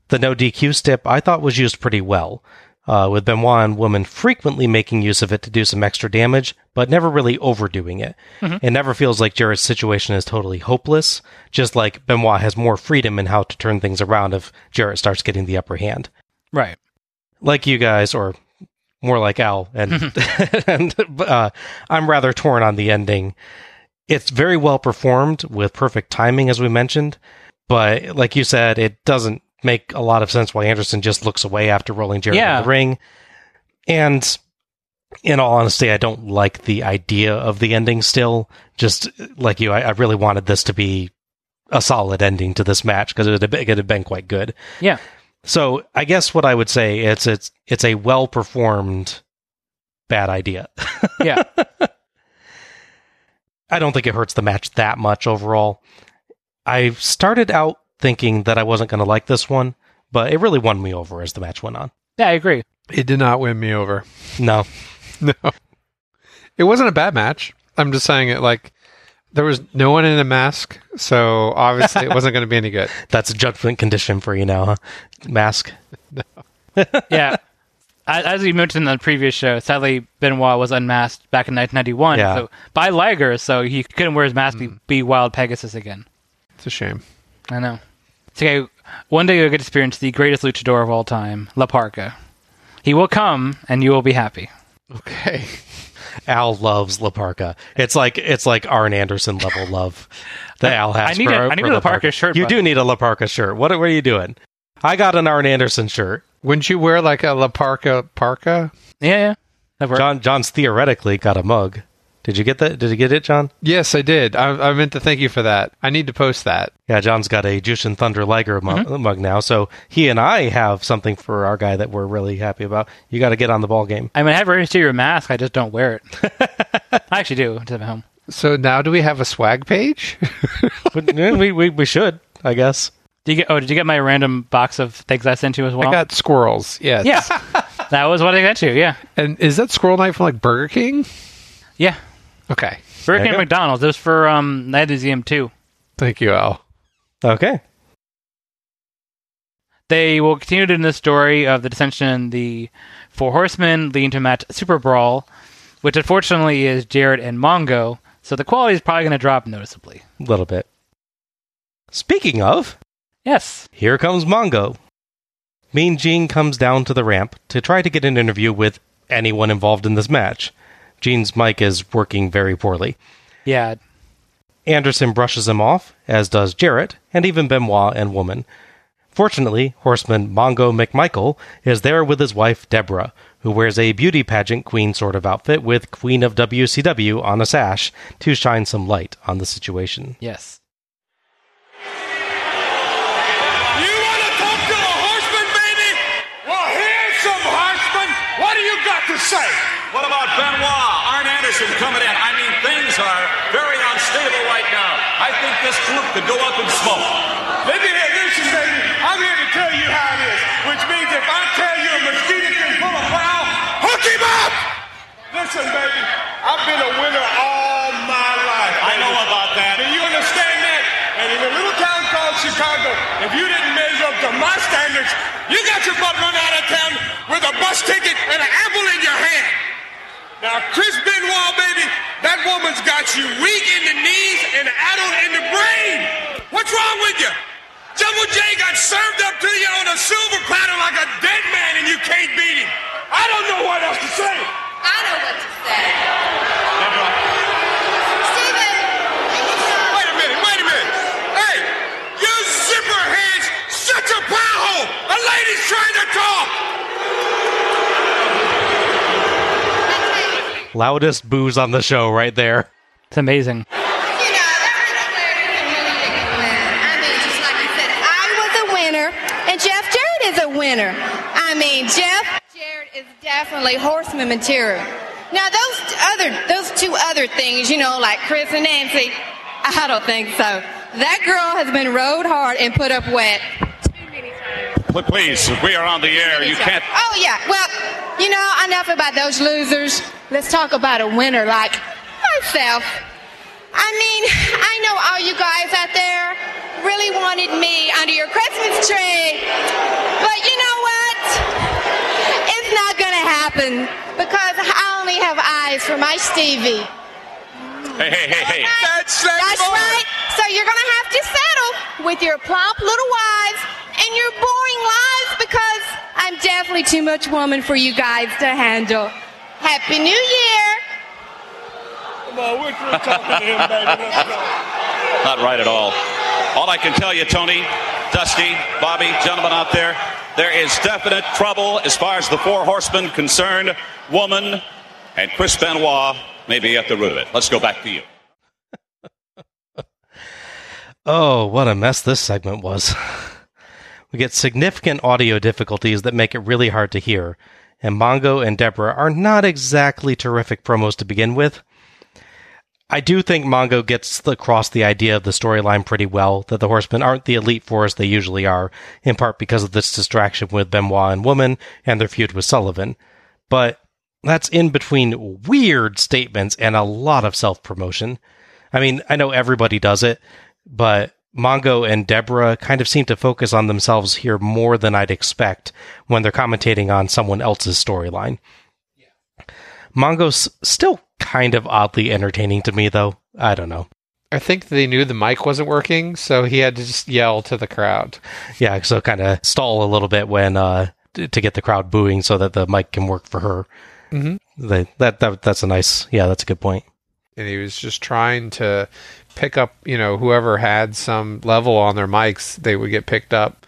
The no DQ stip I thought was used pretty well, uh, with Benoit and Woman frequently making use of it to do some extra damage, but never really overdoing it. It never feels like Jarrett's situation is totally hopeless, just like Benoit has more freedom in how to turn things around if Jarrett starts getting the upper hand. Right. Like you guys, or more like Al, and, and uh, I'm rather torn on the ending. It's very well performed with perfect timing, as we mentioned, but like you said, it doesn't make a lot of sense why Anderson just looks away after rolling Jarrett Yeah. in the ring. And in all honesty, I don't like the idea of the ending still. Just like you, I, I really wanted this to be a solid ending to this match because it, would have it had been quite good. Yeah. So I guess what I would say it's it's it's a well performed bad idea. Yeah. I don't think it hurts the match that much overall. I started out thinking that I wasn't going to like this one, but it really won me over as the match went on. Yeah, I agree. It did not win me over. No, No. It wasn't a bad match. I'm just saying it like there was no one in a mask, so obviously it wasn't going to be any good. that's a judgment condition for you now, huh? Mask. Yeah. As as you mentioned in the previous show, sadly Benoit was unmasked back in 1991 Yeah. so, by Liger, so he couldn't wear his mask to mm. be Wild Pegasus again. It's a shame. I know. It's okay. One day you'll get to experience the greatest luchador of all time, La Parca. He will come, and you will be happy. Okay. Al loves La Parca. It's like it's like Arn Anderson level love that Al has. I need for, a- I need for a La La shirt, You bud. do need a La Parca shirt. What, what are you doing? I got an Arn Anderson shirt. Wouldn't you wear like a La Parca parka? Yeah, yeah. John John's theoretically got a mug. Did you get that? Did you get it, John? Yes, I did. I, I meant to thank you for that. I need to post that. Yeah, John's got a Jushin Thunder Liger mu- mm-hmm. mug now, so he and I have something for our guy that we're really happy about. You got to get on the ball game. I mean, I have a Mysterio mask. I just don't wear it. I actually do. It's at home. So now do we have a swag page? But, we, we we should, I guess. Did you get? Oh, did you get my random box of things I sent you as well? I got squirrels. Yes. Yeah, that was what I got you. Yeah, And is that squirrel night from like Burger King? yeah. Okay. Burger King and. McDonald's. It was for um Night of the Museum too. Thank you, Al. Okay. They will continue in the story of the dissension in the Four Horsemen, leading to a match Super Brawl, which unfortunately is Jarrett and Mongo. So the quality is probably going to drop noticeably. A little bit. Speaking of, Yes. here comes Mongo. Mean Gene comes down to the ramp to try to get an interview with anyone involved in this match. Gene's mic is working very poorly. Yeah. Anderson brushes him off, as does Jarrett, and even Benoit and Woman. Fortunately, horseman Mongo McMichael is there with his wife Deborah, who wears a beauty pageant queen sort of outfit with Queen of WCW on a sash to shine some light on the situation. Yes. You want to talk to a horseman, baby? Well, here's some horsemen. What do you got to say? What about Benoit? Arn Anderson coming in. I mean, things are very unstable right now. I think this group could go up in smoke. Let me hear, listen, baby. I'm here to tell you how it is, which means if I tell you a mosquito can pull a plow, hook him up. Listen, baby, I've been a winner all my life. I know about that. Do you understand that? And in a little town called Chicago, if you didn't measure up to my standards, you got your butt run out of town with a bus ticket and an apple in your hand. Now, Chris Benoit, baby, that woman's got you weak in the knees and addled in the brain. What's wrong with you? Double J got served up to you on a silver platter like a dead man and you can't beat him. I don't know what else to say. I know what to say. Steven! Wait a minute, wait a minute. Hey, you zipper heads, shut your pie hole. A lady's trying to talk. Loudest booze on the show right there. It's amazing. You know, there is a way to humiliate winner. I mean, just like you said, I was a winner, and Jeff Jarrett is a winner. I mean, Jeff Jarrett is definitely horseman material. Now, those other, those two other things, you know, like Chris and Nancy, I don't think so. That girl has been rode hard and put up wet. Pl- Please, we are on the air. You can't. Oh yeah. Well, you know, enough about those losers. Let's talk about a winner like myself. I mean, I know all you guys out there really wanted me under your Christmas tree, but you know what? It's not gonna happen because I only have eyes for my Stevie. Hey, hey, hey, hey. That's that That's right. So you're gonna have to settle with your plump little wives and your boring lives because I'm definitely too much woman for you guys to handle. Happy New Year! Come on, we're through talking to him, baby. Not right at all. All I can tell you, Tony, Dusty, Bobby, gentlemen out there, there is definite trouble as far as the four horsemen concerned. Woman, And Chris Benoit may be at the root of it. Let's go back to you. Oh, what a mess this segment was. We get significant audio difficulties that make it really hard to hear, and Mongo and Deborah are not exactly terrific promos to begin with. I do think Mongo gets across the idea of the storyline pretty well, that the Horsemen aren't the elite force they usually are, in part because of this distraction with Benoit and Woman and their feud with Sullivan. But that's in between weird statements and a lot of self promotion. I mean, I know everybody does it, but Mongo and Deborah kind of seem to focus on themselves here more than I'd expect when they're commentating on someone else's storyline. Mongo's still kind of oddly entertaining to me, though. I don't know. I think they knew the mic wasn't working, so he had to just yell to the crowd. Yeah, so kind of stall a little bit when uh, to get the crowd booing so that the mic can work for her. Mm-hmm. They, that that that's a nice. Yeah, that's a good point. And he was just trying to pick up, you know, whoever had some level on their mics, they would get picked up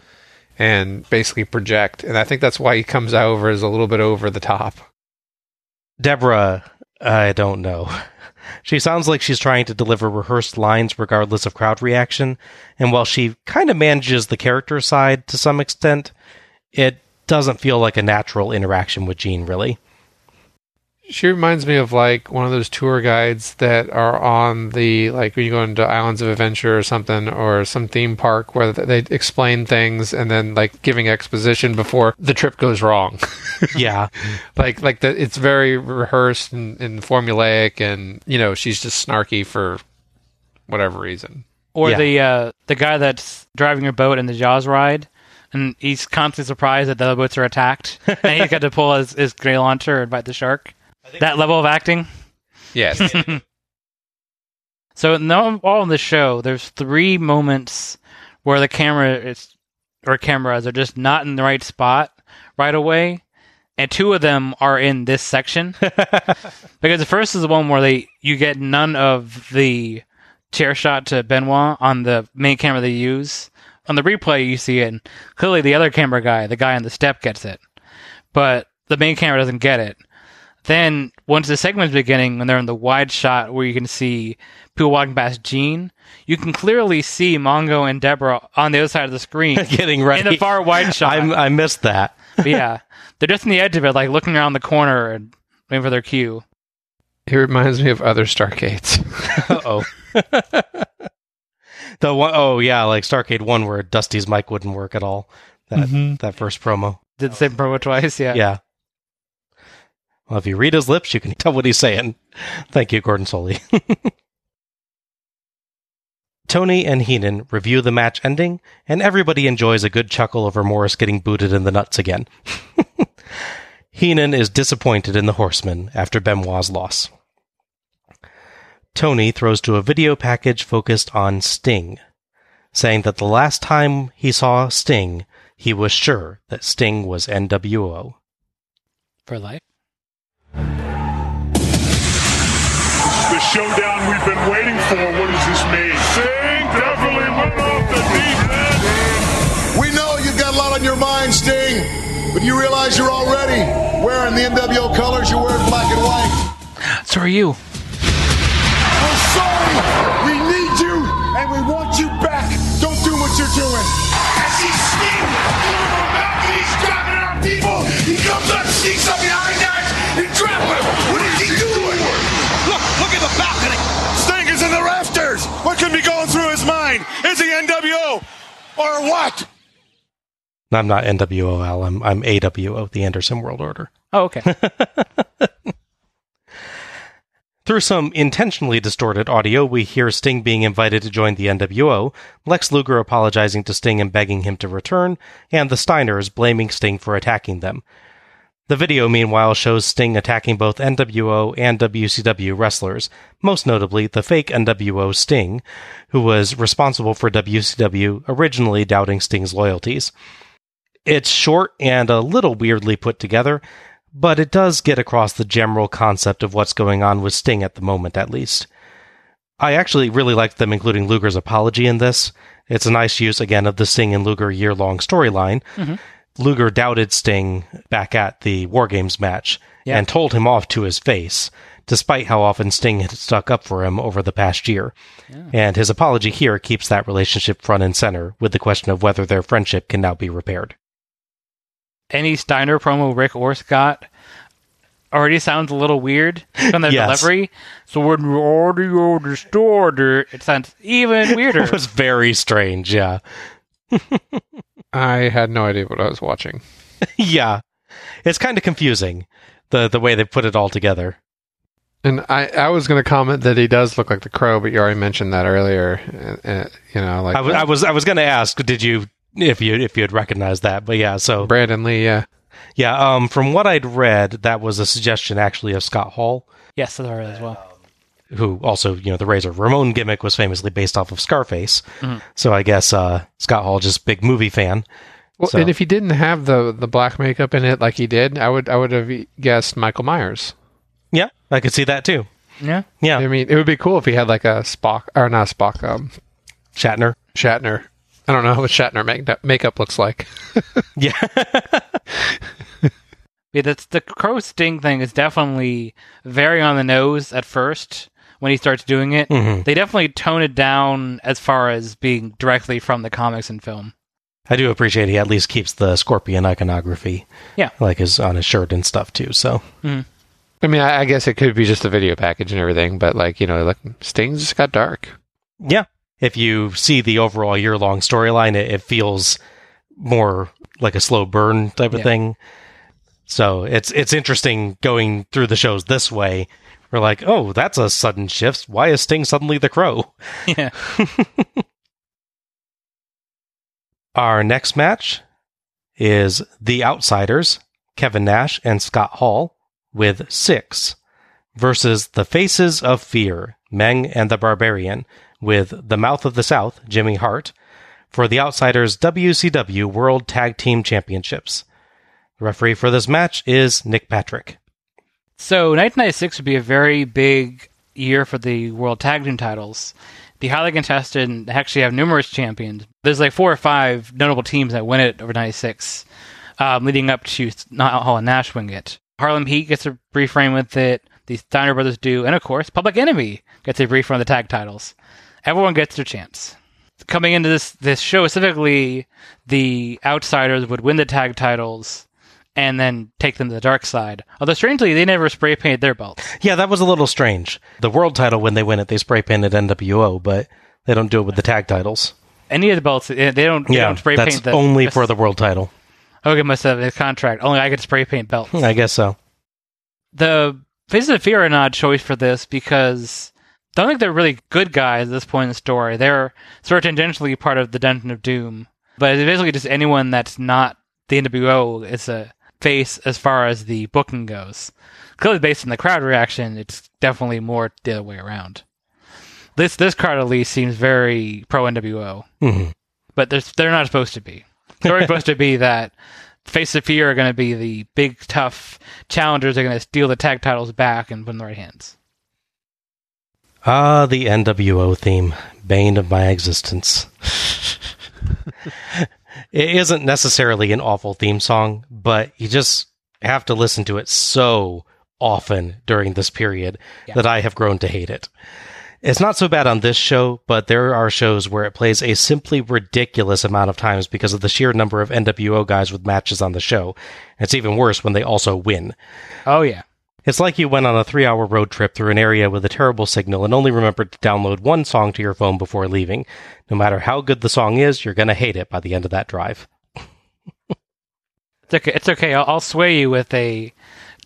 and basically project. And I think that's why he comes over as a little bit over the top. Deborah, I don't know. She sounds like she's trying to deliver rehearsed lines regardless of crowd reaction, and while she kind of manages the character side to some extent, it doesn't feel like a natural interaction with Gene, really. She reminds me of like one of those tour guides that are on the like when you go into Islands of Adventure or something or some theme park where they explain things and then like giving exposition before the trip goes wrong. Yeah. like like the, it's very rehearsed and, and formulaic and you know she's just snarky for whatever reason. Or Yeah. the uh, the guy that's driving your boat in the Jaws ride, and he's constantly surprised that the other boats are attacked, and he's got to pull his, his gray launcher and bite the shark. That level of acting. Yes. So no, all in the show, there's three moments where the camera is or cameras are just not in the right spot right away, and two of them are in this section. because the first is the one where they you get none of the chair shot to Benoit on the main camera they use. On the replay, you see it, and clearly the other camera guy, the guy on the step, gets it, but the main camera doesn't get it. Then once the segment's beginning, when they're in the wide shot where you can see people walking past Gene, you can clearly see Mongo and Deborah on the other side of the screen Getting ready. in the far wide shot. I'm, I missed that. But yeah, they're just on the edge of it, like looking around the corner and waiting for their cue. it reminds me of other Starrcades. Uh oh. the one oh yeah, like Starrcade One, where Dusty's mic wouldn't work at all. That that first promo. Did the same promo twice, yeah. Yeah. Well, if you read his lips, you can tell what he's saying. Thank you, Gordon Solie. Tony and Heenan review the match ending, and everybody enjoys a good chuckle over Morris getting booted in the nuts again. Heenan is disappointed in the Horsemen after Benoit's loss. Tony throws to a video package focused on Sting, saying that the last time he saw Sting, he was sure that Sting was NWO. For life. Showdown we've been waiting for. What does this mean? Sting definitely went off the deep end. We know you've got a lot on your mind, Sting, but you realize you're already wearing the NWO colors. You're wearing black and white. So are you. We're sorry. We need you, and we want you back. Don't do what you're doing. I see Sting over the mountain. He's dropping our people. He comes up, sneaks up behind us, and drops him. Mind? Is he NWO or what? I'm not NWOL. I'm I'm AWO, the Anderson World Order. Oh, okay. Through some intentionally distorted audio, we hear Sting being invited to join the NWO, Lex Luger apologizing to Sting and begging him to return, and the Steiners blaming Sting for attacking them. The video, meanwhile, shows Sting attacking both NWO and WCW wrestlers, most notably the fake NWO Sting, who was responsible for WCW originally doubting Sting's loyalties. It's short and a little weirdly put together, but it does get across the general concept of what's going on with Sting at the moment, at least. I actually really liked them including Luger's apology in this. It's a nice use, again, of the Sting and Luger year long storyline. Mm-hmm. Luger doubted Sting back at the War Games match Yeah. and told him off to his face, despite how often Sting had stuck up for him over the past year. And his apology here keeps that relationship front and center with the question of whether their friendship can now be repaired. Any Steiner promo, Rick or Scott, already sounds a little weird from their Yes. delivery. So when audio distorted, it sounds even weirder. It was very strange, yeah. I had no idea what I was watching. yeah. It's kind of confusing, the, the way they put it all together. And I, I was going to comment that he does look like the crow, but you already mentioned that earlier. Uh, uh, you know, like I was I was I was going to ask, did you if you if you had recognized that? But yeah, so Brandon Lee. Yeah, yeah. Um, from what I'd read, that was a suggestion actually of Scott Hall, yes, that's right as well. Who also you know the Razor Ramon gimmick was famously based off of Scarface. So I guess uh, Scott Hall just big movie fan. Well, So- and if he didn't have the the black makeup in it like he did, I would I would have guessed Michael Myers. Yeah, I could see that too. Yeah. Yeah, I mean, it would be cool if he had like a Spock or not a Spock, um, Shatner. Shatner. I don't know what Shatner make- makeup looks like. Yeah, Yeah, that's the crow sting thing is definitely very on the nose at first when he starts doing it. Mhm. They definitely tone it down as far as being directly from the comics and film. I do appreciate he at least keeps the scorpion iconography. Yeah. like his on his shirt and stuff too. So I mean, I, I guess it could be just a video package and everything, but like you know, like Stings just got dark. Yeah. If you see the overall year long storyline, it, it feels more like a slow burn type of Yeah. thing. So it's it's interesting going through the shows this way. We're like, oh, that's a sudden shift. Why is Sting suddenly the crow? Yeah. Our next match is The Outsiders, Kevin Nash and Scott Hall, with Syxx, versus The Faces of Fear, Meng and the Barbarian, with The Mouth of the South, Jimmy Hart, for The Outsiders WCW World Tag Team Championships. The referee for this match is Nick Patrick. So 1996 would be a very big year for the World Tag Team titles. The highly contested and actually have numerous champions. There's like four or five notable teams that win it over 96, um, leading up to not Hall and Nash win it. Harlem Heat gets a brief reign with it. The Steiner brothers do, and of course, Public Enemy gets a brief run of the tag titles. Everyone gets their chance. Coming into this this show specifically, the outsiders would win the tag titles and then take them to the dark side. Although strangely, they never spray painted their belts. Yeah, that was a little strange. The world title, when they win it, they spray painted NWO, but they don't do it with the tag titles. Any of the belts, eh, they don't. They Yeah, don't spray that's paint the only for the world title. Hogan must have a contract. Only I could spray paint belts. I guess so. the Faces of Fear are an odd choice for this because I don't think they're really good guys at this point in the story. They're sort of tangentially part of the Dungeon of Doom, but it's basically just anyone that's not the NWO is a face as far as the booking goes. Clearly, based on the crowd reaction, it's definitely more the other way around. This this card at least seems very pro NWO, Mhm. but they're they're not supposed to be. They're supposed to be that Face of Fear are going to be the big tough challengers. They're going to steal the tag titles back and put in the right hands. Ah, the NWO theme, bane of my existence. it isn't necessarily an awful theme song, but you just have to listen to it so often during this period that I have grown to hate it. It's not so bad on this show, but there are shows where it plays a simply ridiculous amount of times because of the sheer number of NWO guys with matches on the show. It's even worse when they also win. Oh yeah, It's like you went on a three hour road trip through an area with a terrible signal and only remembered to download one song to your phone before leaving. No matter how good the song is, you're going to hate it by the end of that drive. it's okay. It's okay. I'll, I'll sway you with a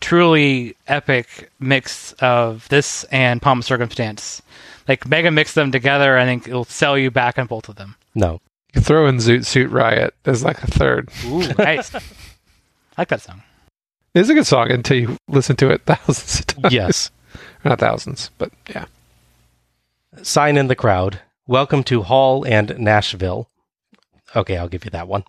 truly epic mix of this and Palm Circumstance. Like mega mix them together. I think it'll sell you back on both of them. No. You throw in Zoot Suit Riot as like a third. Ooh, nice. I like that song. It's a good song until you listen to it thousands of times. Yes. Not thousands, but yeah. Sign in the crowd. Welcome to Hall and Nashville. Okay, I'll give you that one.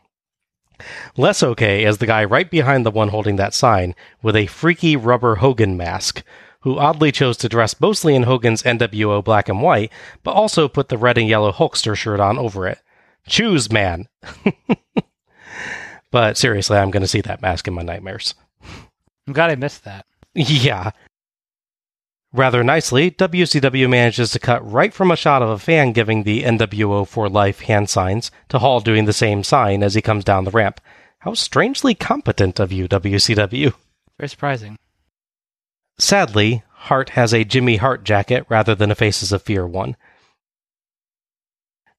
Less okay is the guy right behind the one holding that sign with a freaky rubber Hogan mask, who oddly chose to dress mostly in Hogan's NWO black and white, but also put the red and yellow Hulkster shirt on over it. Choose, man. But seriously, I'm going to see that mask in my nightmares. I'm glad I missed that. Yeah. Rather nicely, WCW manages to cut right from a shot of a fan giving the NWO for life hand signs to Hall doing the same sign as he comes down the ramp. How strangely competent of you, WCW. Very surprising. Sadly, Hart has a Jimmy Hart jacket rather than a Faces of Fear one.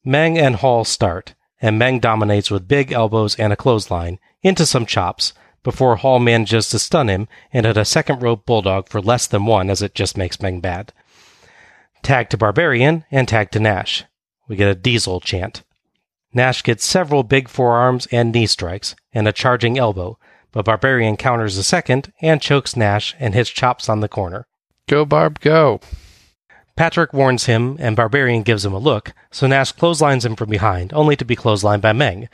Meng and Hall start, and Meng dominates with big elbows and a clothesline into some chops before Hall manages to stun him and hit a second rope bulldog for less than one as it just makes Meng bad. Tag to Barbarian and tag to Nash. We get a diesel chant. Nash gets several big forearms and knee strikes and a charging elbow, but Barbarian counters a second and chokes Nash and hits chops on the corner. Go, Barb, go. Patrick warns him, and Barbarian gives him a look, so Nash clotheslines him from behind, only to be clotheslined by Meng.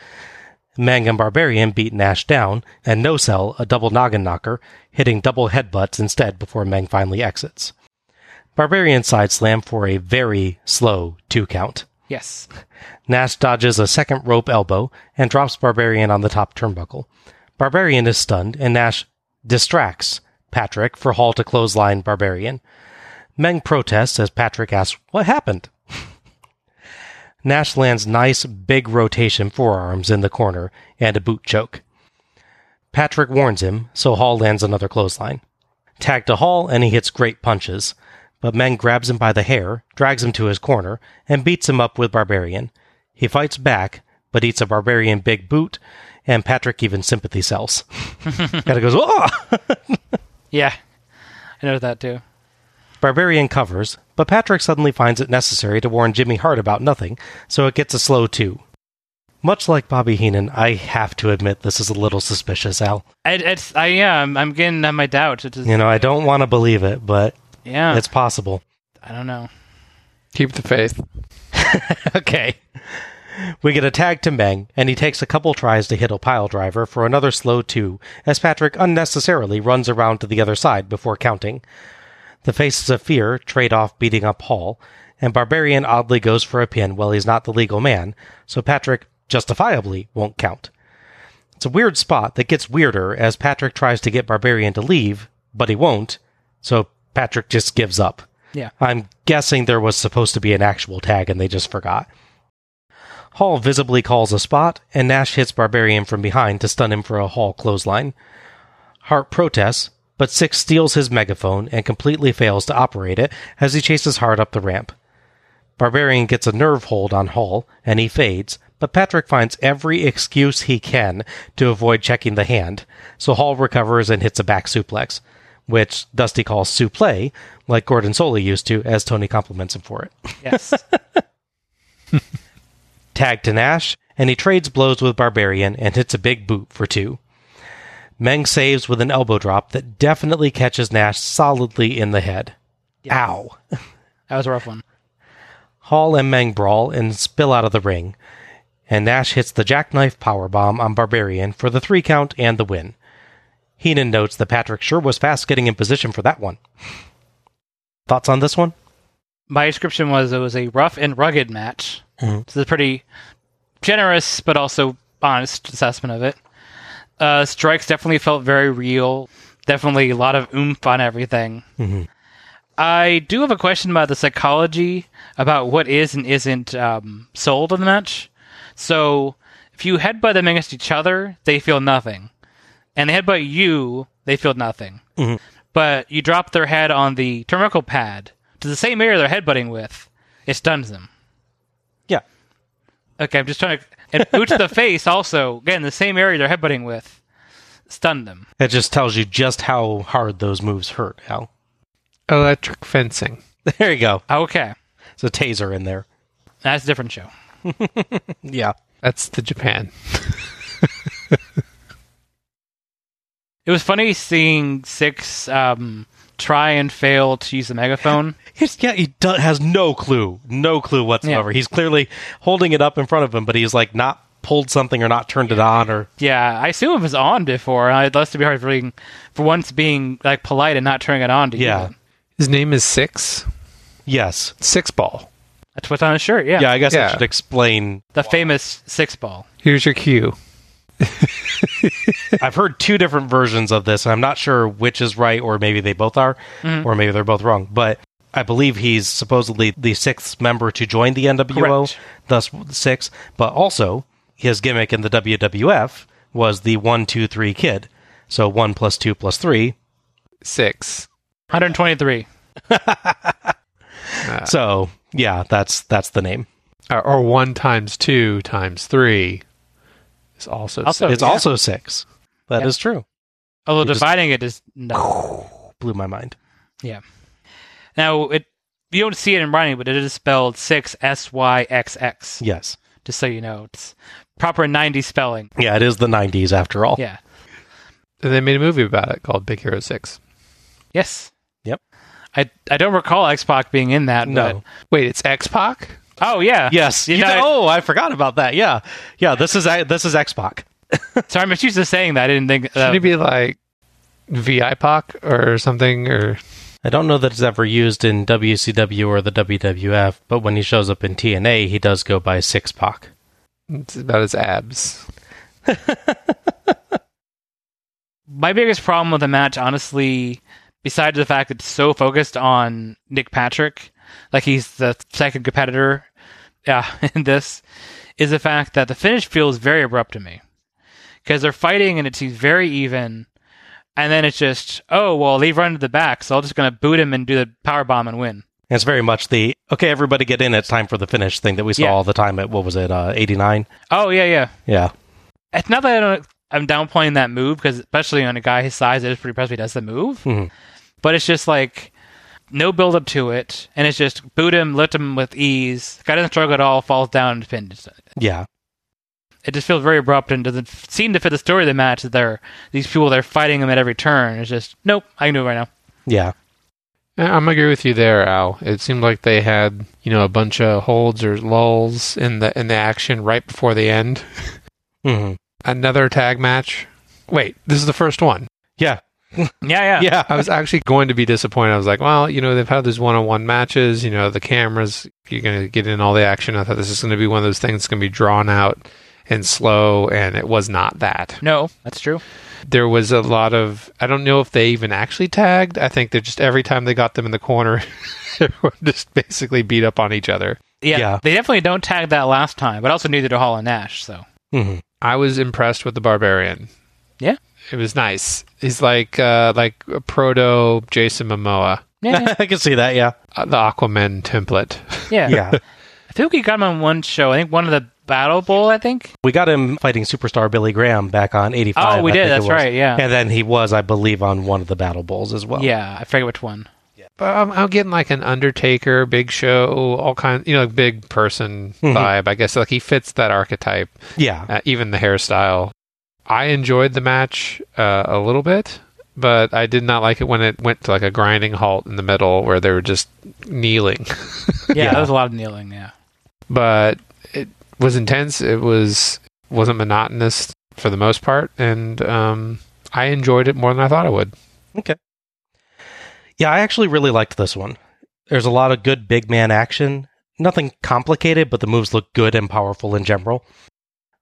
Meng and Barbarian beat Nash down, and no sell a double noggin knocker, hitting double headbutts instead before Meng finally exits. Barbarian side slam for a very slow two count. Yes. Nash dodges a second rope elbow and drops Barbarian on the top turnbuckle. Barbarian is stunned, and Nash distracts Patrick for Hall to clothesline Barbarian. Meng protests as Patrick asks, What happened? Nash lands nice big rotation forearms in the corner and a boot choke. Patrick warns him, so Hall lands another clothesline. Tag to Hall, and he hits great punches, but Meng grabs him by the hair, drags him to his corner, and beats him up with Barbarian. He fights back, but eats a Barbarian big boot, and Patrick even sympathy sells. Gotta goes, oh! Yeah. I know that too. Barbarian covers, but Patrick suddenly finds it necessary to warn Jimmy Hart about nothing, so it gets a slow two. Much like Bobby Heenan, I have to admit this is a little suspicious, Al. I, it's, I am. I'm getting uh, my doubts. It is, You know, I don't want to believe it, but yeah. it's possible. I don't know. Keep the faith. okay. We get a tag to Meng, and he takes a couple tries to hit a pile driver for another slow two, as Patrick unnecessarily runs around to the other side before counting. The Faces of Fear trade off beating up Hall, and Barbarian oddly goes for a pin while he's not the legal man, so Patrick justifiably won't count. It's a weird spot that gets weirder as Patrick tries to get Barbarian to leave, but he won't, so Patrick just gives up. Yeah. I'm guessing there was supposed to be an actual tag and they just forgot. Hall visibly calls a spot, and Nash hits Barbarian from behind to stun him for a Hall clothesline. Hart protests, but Syxx steals his megaphone and completely fails to operate it as he chases Hart up the ramp. Barbarian gets a nerve hold on Hall, and he fades, but Patrick finds every excuse he can to avoid checking the hand, so Hall recovers and hits a back suplex, which Dusty calls suplex, like Gordon Solie used to, as Tony compliments him for it. Yes. Tag to Nash, and he trades blows with Barbarian and hits a big boot for two. Meng saves with an elbow drop that definitely catches Nash solidly in the head. Ow. that was a rough one. Hall and Meng brawl and spill out of the ring, and Nash hits the jackknife powerbomb on Barbarian for the three count and the win. Heenan notes that Patrick sure was fast getting in position for that one. Thoughts on this one? My description was it was a rough and rugged match. Mhm. This is a pretty generous but also honest assessment of it. Uh, strikes definitely felt very real. Definitely a lot of oomph on everything. Mhm. I do have a question about the psychology about what is and isn't um, sold in the match. So, if you headbutt them against each other, they feel nothing, and they headbutt you, they feel nothing. Mhm. But you drop their head on the turnbuckle pad to the same area they're headbutting with, it stuns them. Yeah. Okay, I'm just trying to. And boot to the face also, again, the same area they're headbutting with, stun them. It just tells you just how hard those moves hurt, Al. Electric fencing. There you go. Okay, It's a taser in there. that's a different show. Yeah. That's the Japan. It was funny seeing Syxx um, try and fail to use the megaphone. He's, yeah, he do- has no clue, no clue whatsoever. Yeah. He's clearly holding it up in front of him, but he's like not pulled something or not turned it on or yeah, I assume it was on before. Uh, I'd love to be hard for being, for once being like polite and not turning it on to Yeah. use. His name is Syxx. yes, Six Ball. That's what's on his shirt. Yeah, yeah. I guess I should explain. the famous six ball. Here's your cue. I've heard two different versions of this, and I'm not sure which is right, or maybe they both are, mm-hmm. or maybe they're both wrong. But I believe he's supposedly the sixth member to join the NWO, Correct. thus six. But also, his gimmick in the WWF was the one, two, three kid. So one plus two plus three. Six. 123. So yeah, that's that's the name. Or, or one times two times three is also, Also- six. It's yeah. also six. That is Yep. true. Although You just- dividing it is no. Blew my mind. Yeah. Now it you don't see it in writing, but it is spelled six S Y X X. Yes. Just so you know, it's proper '90s spelling. Yeah, it is the '90s after all. Yeah. And they made a movie about it called Big Hero Six. Yes. Yep. I I don't recall X Pac being in that. No. Wait, it's X Pac? Oh yeah. Yes. You You know, know, oh, I forgot about that. Yeah. Yeah. This is this is X Pac. sorry, I'm used to saying that. I didn't think. Should Uh, he be like VI Pac or something? Or I don't know that it's ever used in WCW or the WWF, but when he shows up in TNA, he does go by Six Pac. it's about his abs. my biggest problem with the match, honestly, besides the fact that it's so focused on Nick Patrick, like he's the second competitor, yeah, in this, is the fact that the finish feels very abrupt to me because they're fighting and it seems very even, and then it's just, oh well, they've run to the back, so I'm just gonna boot him and do the power bomb and win. It's very much the okay, everybody get in. It's time for the finish thing that we saw Yeah. all the time at what was it, uh, '89? Oh yeah, yeah. Yeah. It's not that I don't, I'm downplaying that move because especially on a guy his size, it is pretty impressive he does the move. Mhm. But it's just like no build up to it, and it's just boot him, lift him with ease. Guy doesn't struggle at all, falls down and pinned. Yeah. It just feels very abrupt and doesn't seem to fit the story of the match. That they're these people they're fighting them at every turn. It's just nope, I can do it right now. Yeah. Yeah, I'm agree with you there, Al. It seemed like they had, you know, a bunch of holds or lulls in the in the action right before the end. hmm Another tag match. Wait, this is the first one. Yeah. Yeah, yeah, Yeah. I was actually going to be disappointed. I was like, well, you know, they've had these one-on-one matches. You know, the cameras, you're going to get in all the action. I thought this is going to be one of those things that's going to be drawn out and slow, and it was not that. No, that's true. There was a lot of. I don't know if they even actually tagged. I think they're just every time they got them in the corner, everyone just basically beat up on each other. Yeah, Yeah. they definitely don't tag that last time, but also neither do Hall and Nash. So hmm I was impressed with the barbarian. Yeah. it was nice. He's like uh, like a proto Jason Momoa, yeah, yeah. I can see that. Yeah. uh, the Aquaman template. yeah. Yeah. I think we got him on one show. I think one of the Battle Bowl. I think. we got him fighting superstar Billy Graham back on '85. Oh, we I did, that's right, yeah. And then he was, I believe, on one of the Battle Bowls as well. Yeah, I forget which one. But I'm, I'm getting like an Undertaker, Big Show, all kind, you know, big person Mhm. vibe. I guess like he fits that archetype. Yeah. Uh, even the hairstyle. I enjoyed the match uh, a little bit, but I did not like it when it went to like a grinding halt in the middle where they were just kneeling. Yeah, Yeah. there was a lot of kneeling. Yeah. but it was intense. It was wasn't monotonous for the most part, and um, I enjoyed it more than I thought I would. Okay. Yeah, I actually really liked this one. There's a lot of good big man action. Nothing complicated, but the moves look good and powerful in general.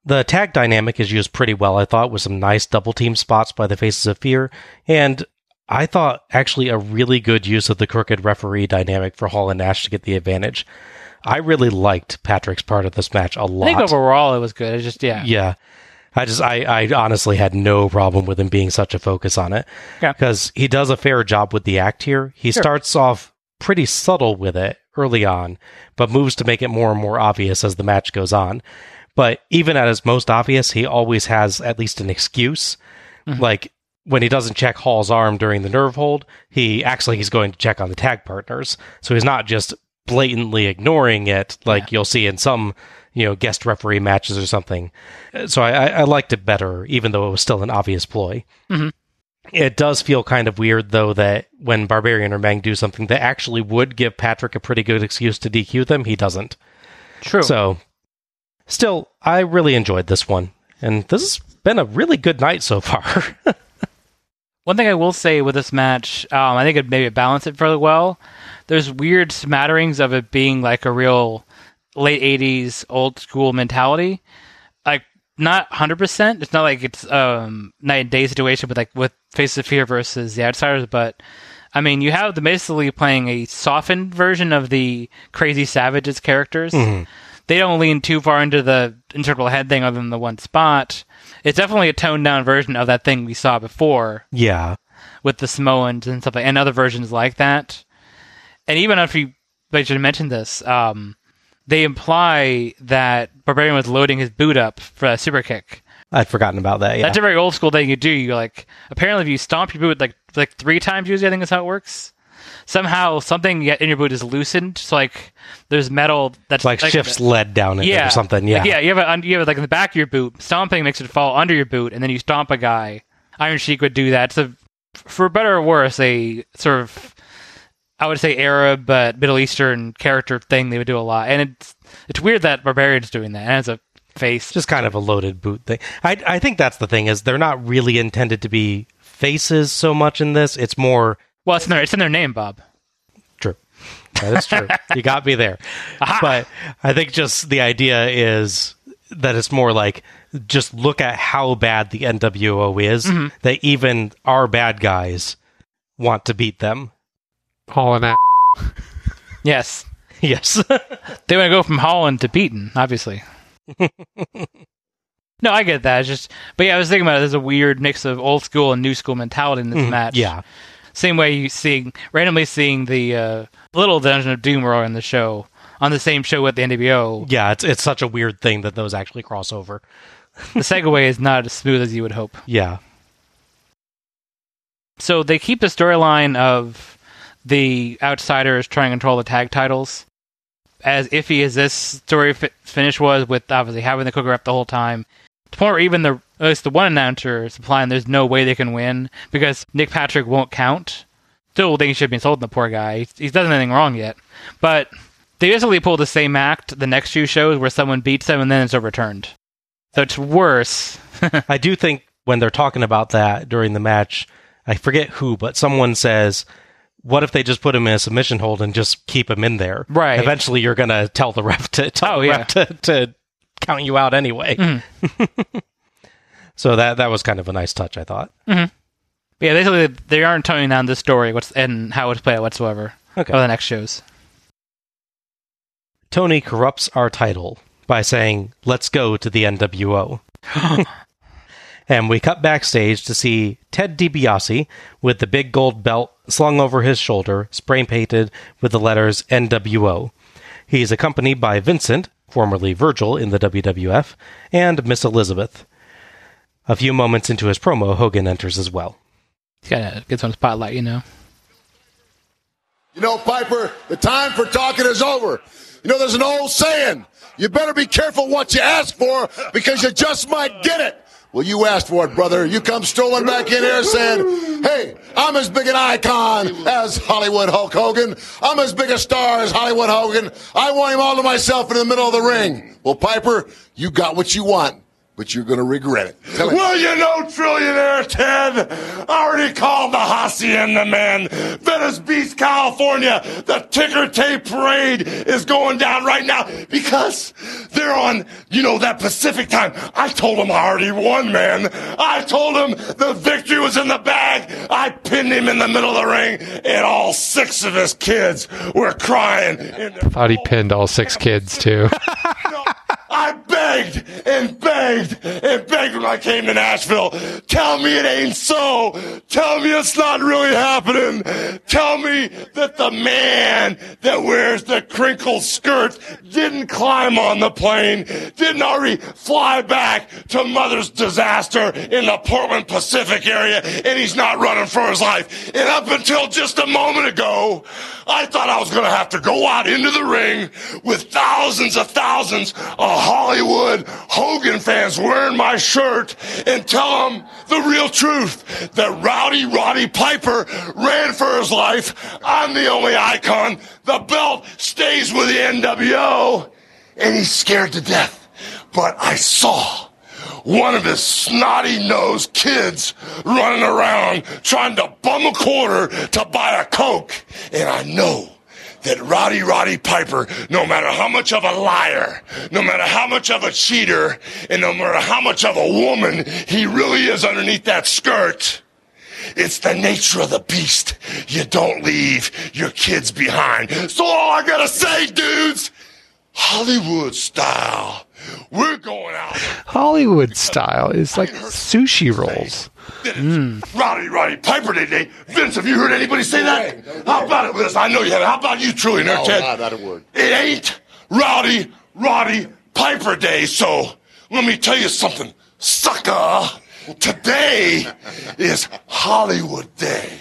The tag dynamic is used pretty well, I thought, with some nice double team spots by the Faces of Fear, and I thought actually a really good use of the crooked referee dynamic for Hall and Nash to get the advantage. I really liked Patrick's part of this match a lot. I think overall it was good. It's just yeah. Yeah. I just I, I honestly had no problem with him being such a focus on it. Yeah. Because he does a fair job with the act here. He Sure. starts off pretty subtle with it early on, but moves to make it more and more obvious as the match goes on. But even at his most obvious, he always has at least an excuse. Mm-hmm. Like when he doesn't check Hall's arm during the nerve hold, he acts like he's going to check on the tag partners. So he's not just blatantly ignoring it like you'll see in some, you know, guest referee matches or something. So I, I, liked it better, even though it was still an obvious ploy. Mhm. It does feel kind of weird, though, that when Barbarian or Meng do something that actually would give Patrick a pretty good excuse to DQ them, he doesn't. True. So, still, I really enjoyed this one. And this has been a really good night so far. One thing I will say with this match, um, I think it maybe balance it fairly well. There's weird smatterings of it being like a real late '80s old school mentality. Like not 100%. It's not like it's um night and day situation but like with Face of Fear versus the Outsiders, but I mean, you have them basically playing a softened version of the Crazy Savages characters. They don't lean too far into the integral head thing other than the one spot. It's definitely a toned down version of that thing we saw before Yeah. with the Samoans and stuff like, and other versions like that. And even if you, I should mention this, um, they imply that Barbarian was loading his boot up for a super kick. I'd forgotten about that. Yeah. That's a very old school thing you do. You like apparently if you stomp your boot like like three times usually, I think is how it works. Somehow something in your boot is loosened. So like there's metal that's like shifts lead down it yeah or something. Yeah. Like, yeah. You have it you have it like in the back of your boot. Stomping makes it fall under your boot, and then you stomp a guy. Iron Sheik would do that. So for better or worse, a sort of I would say Arab but Middle Eastern character thing they would do a lot, and it's it's weird that Barbarian's doing that. As a face, Just kind of a loaded boot thing. I I think that's the thing is they're not really intended to be faces so much in this. It's more well, it's in their it's in their name, Bob. True. That is true. you got me there. But I think just the idea is that it's more like just look at how bad the NWO is mm-hmm. that even our bad guys want to beat them. Hauling. Yes, Yes. they want to go from Holland to Beaton, obviously. no, I get that. It's just, but yeah, I was thinking about it. There's a weird mix of old school and new school mentality in this match. yeah. Same way you seeing randomly seeing the uh, little Dungeon of Doom roar in the show on the same show with the NWO. Yeah, it's it's such a weird thing that those actually cross over. The segue is not as smooth as you would hope. Yeah. So they keep the storyline of the outsiders trying to control the tag titles. As iffy as this story fi- finish was, with obviously having the cooker up the whole time, to point where even the at least the one announcer is implying there's no way they can win because Nick Patrick won't count. Still, think he should be insulting the poor guy. He's, he's done anything wrong yet, but they basically pull the same act the next few shows where someone beats them and then it's overturned. So it's worse. I do think when they're talking about that during the match, I forget who, but someone says, "What if they just put him in a submission hold and just keep him in there?" Right. Eventually, you're gonna tell the ref to tell Oh, the yeah. ref to, to count you out anyway. Mm-hmm. so that that was kind of a nice touch, I thought. Mm-hmm. Yeah, basically they aren't toning down this story what's and how it's played whatsoever. Okay. Or the next shows. Tony corrupts our title by saying, "Let's go to the NWO." and we cut backstage to see Ted DiBiase with the big gold belt slung over his shoulder, spray painted with the letters NWO. He's accompanied by Vincent, formerly Virgil in the WWF, and Miss Elizabeth. A few moments into his promo, Hogan enters as well. He's got to get some spotlight, you know. You know, Piper, the time for talking is over. You know, there's an old saying you better be careful what you ask for because you just might get it. Well, you asked for it, brother. You come strolling back in here saying, hey, I'm as big an icon as Hollywood Hulk Hogan. I'm as big a star as Hollywood Hogan. I want him all to myself in the middle of the ring. Well, Piper, you got what you want, but you're going to regret it. Tell him. Well, you know, trillionaire Ted, I already called the Hacienda man. Venice Beach, California. The ticker tape parade is going down right now because they're on, you know, that Pacific time. I told them I already won, man. I told them the victory was in the bag. I pinned him in the middle of the ring, and all six of his kids were crying. In their Thought he pinned all six kids too. I begged and begged and begged when I came to Nashville. Tell me it ain't so. Tell me it's not really happening. Tell me that the man that wears the crinkled skirt didn't climb on the plane, didn't already fly back to mother's disaster in the Portland Pacific area, and he's not running for his life. And up until just a moment ago, I thought I was going to have to go out into the ring with thousands of thousands of Hollywood Hogan fans wearing my shirt and tell them the real truth that Rowdy Roddy Piper ran for his life. I'm the only icon. The belt stays with the NWO. And he's scared to death. But I saw one of his snotty nosed kids running around trying to bum a quarter to buy a Coke. And I know that Rowdy Roddy Piper, no matter how much of a liar, no matter how much of a cheater, and no matter how much of a woman he really is underneath that skirt, it's the nature of the beast. You don't leave your kids behind. So all I gotta say, dudes, Hollywood style, we're going out. Hollywood style is like sushi rolls. Mm. Rowdy Roddy Piper today. Vince, have you heard anybody say that? How about it, Liz? I know you haven't. How about you, truly, No, Ted? not, not a word. It ain't Rowdy Roddy Piper Day, so let me tell you something, sucker. Today is Hollywood Day.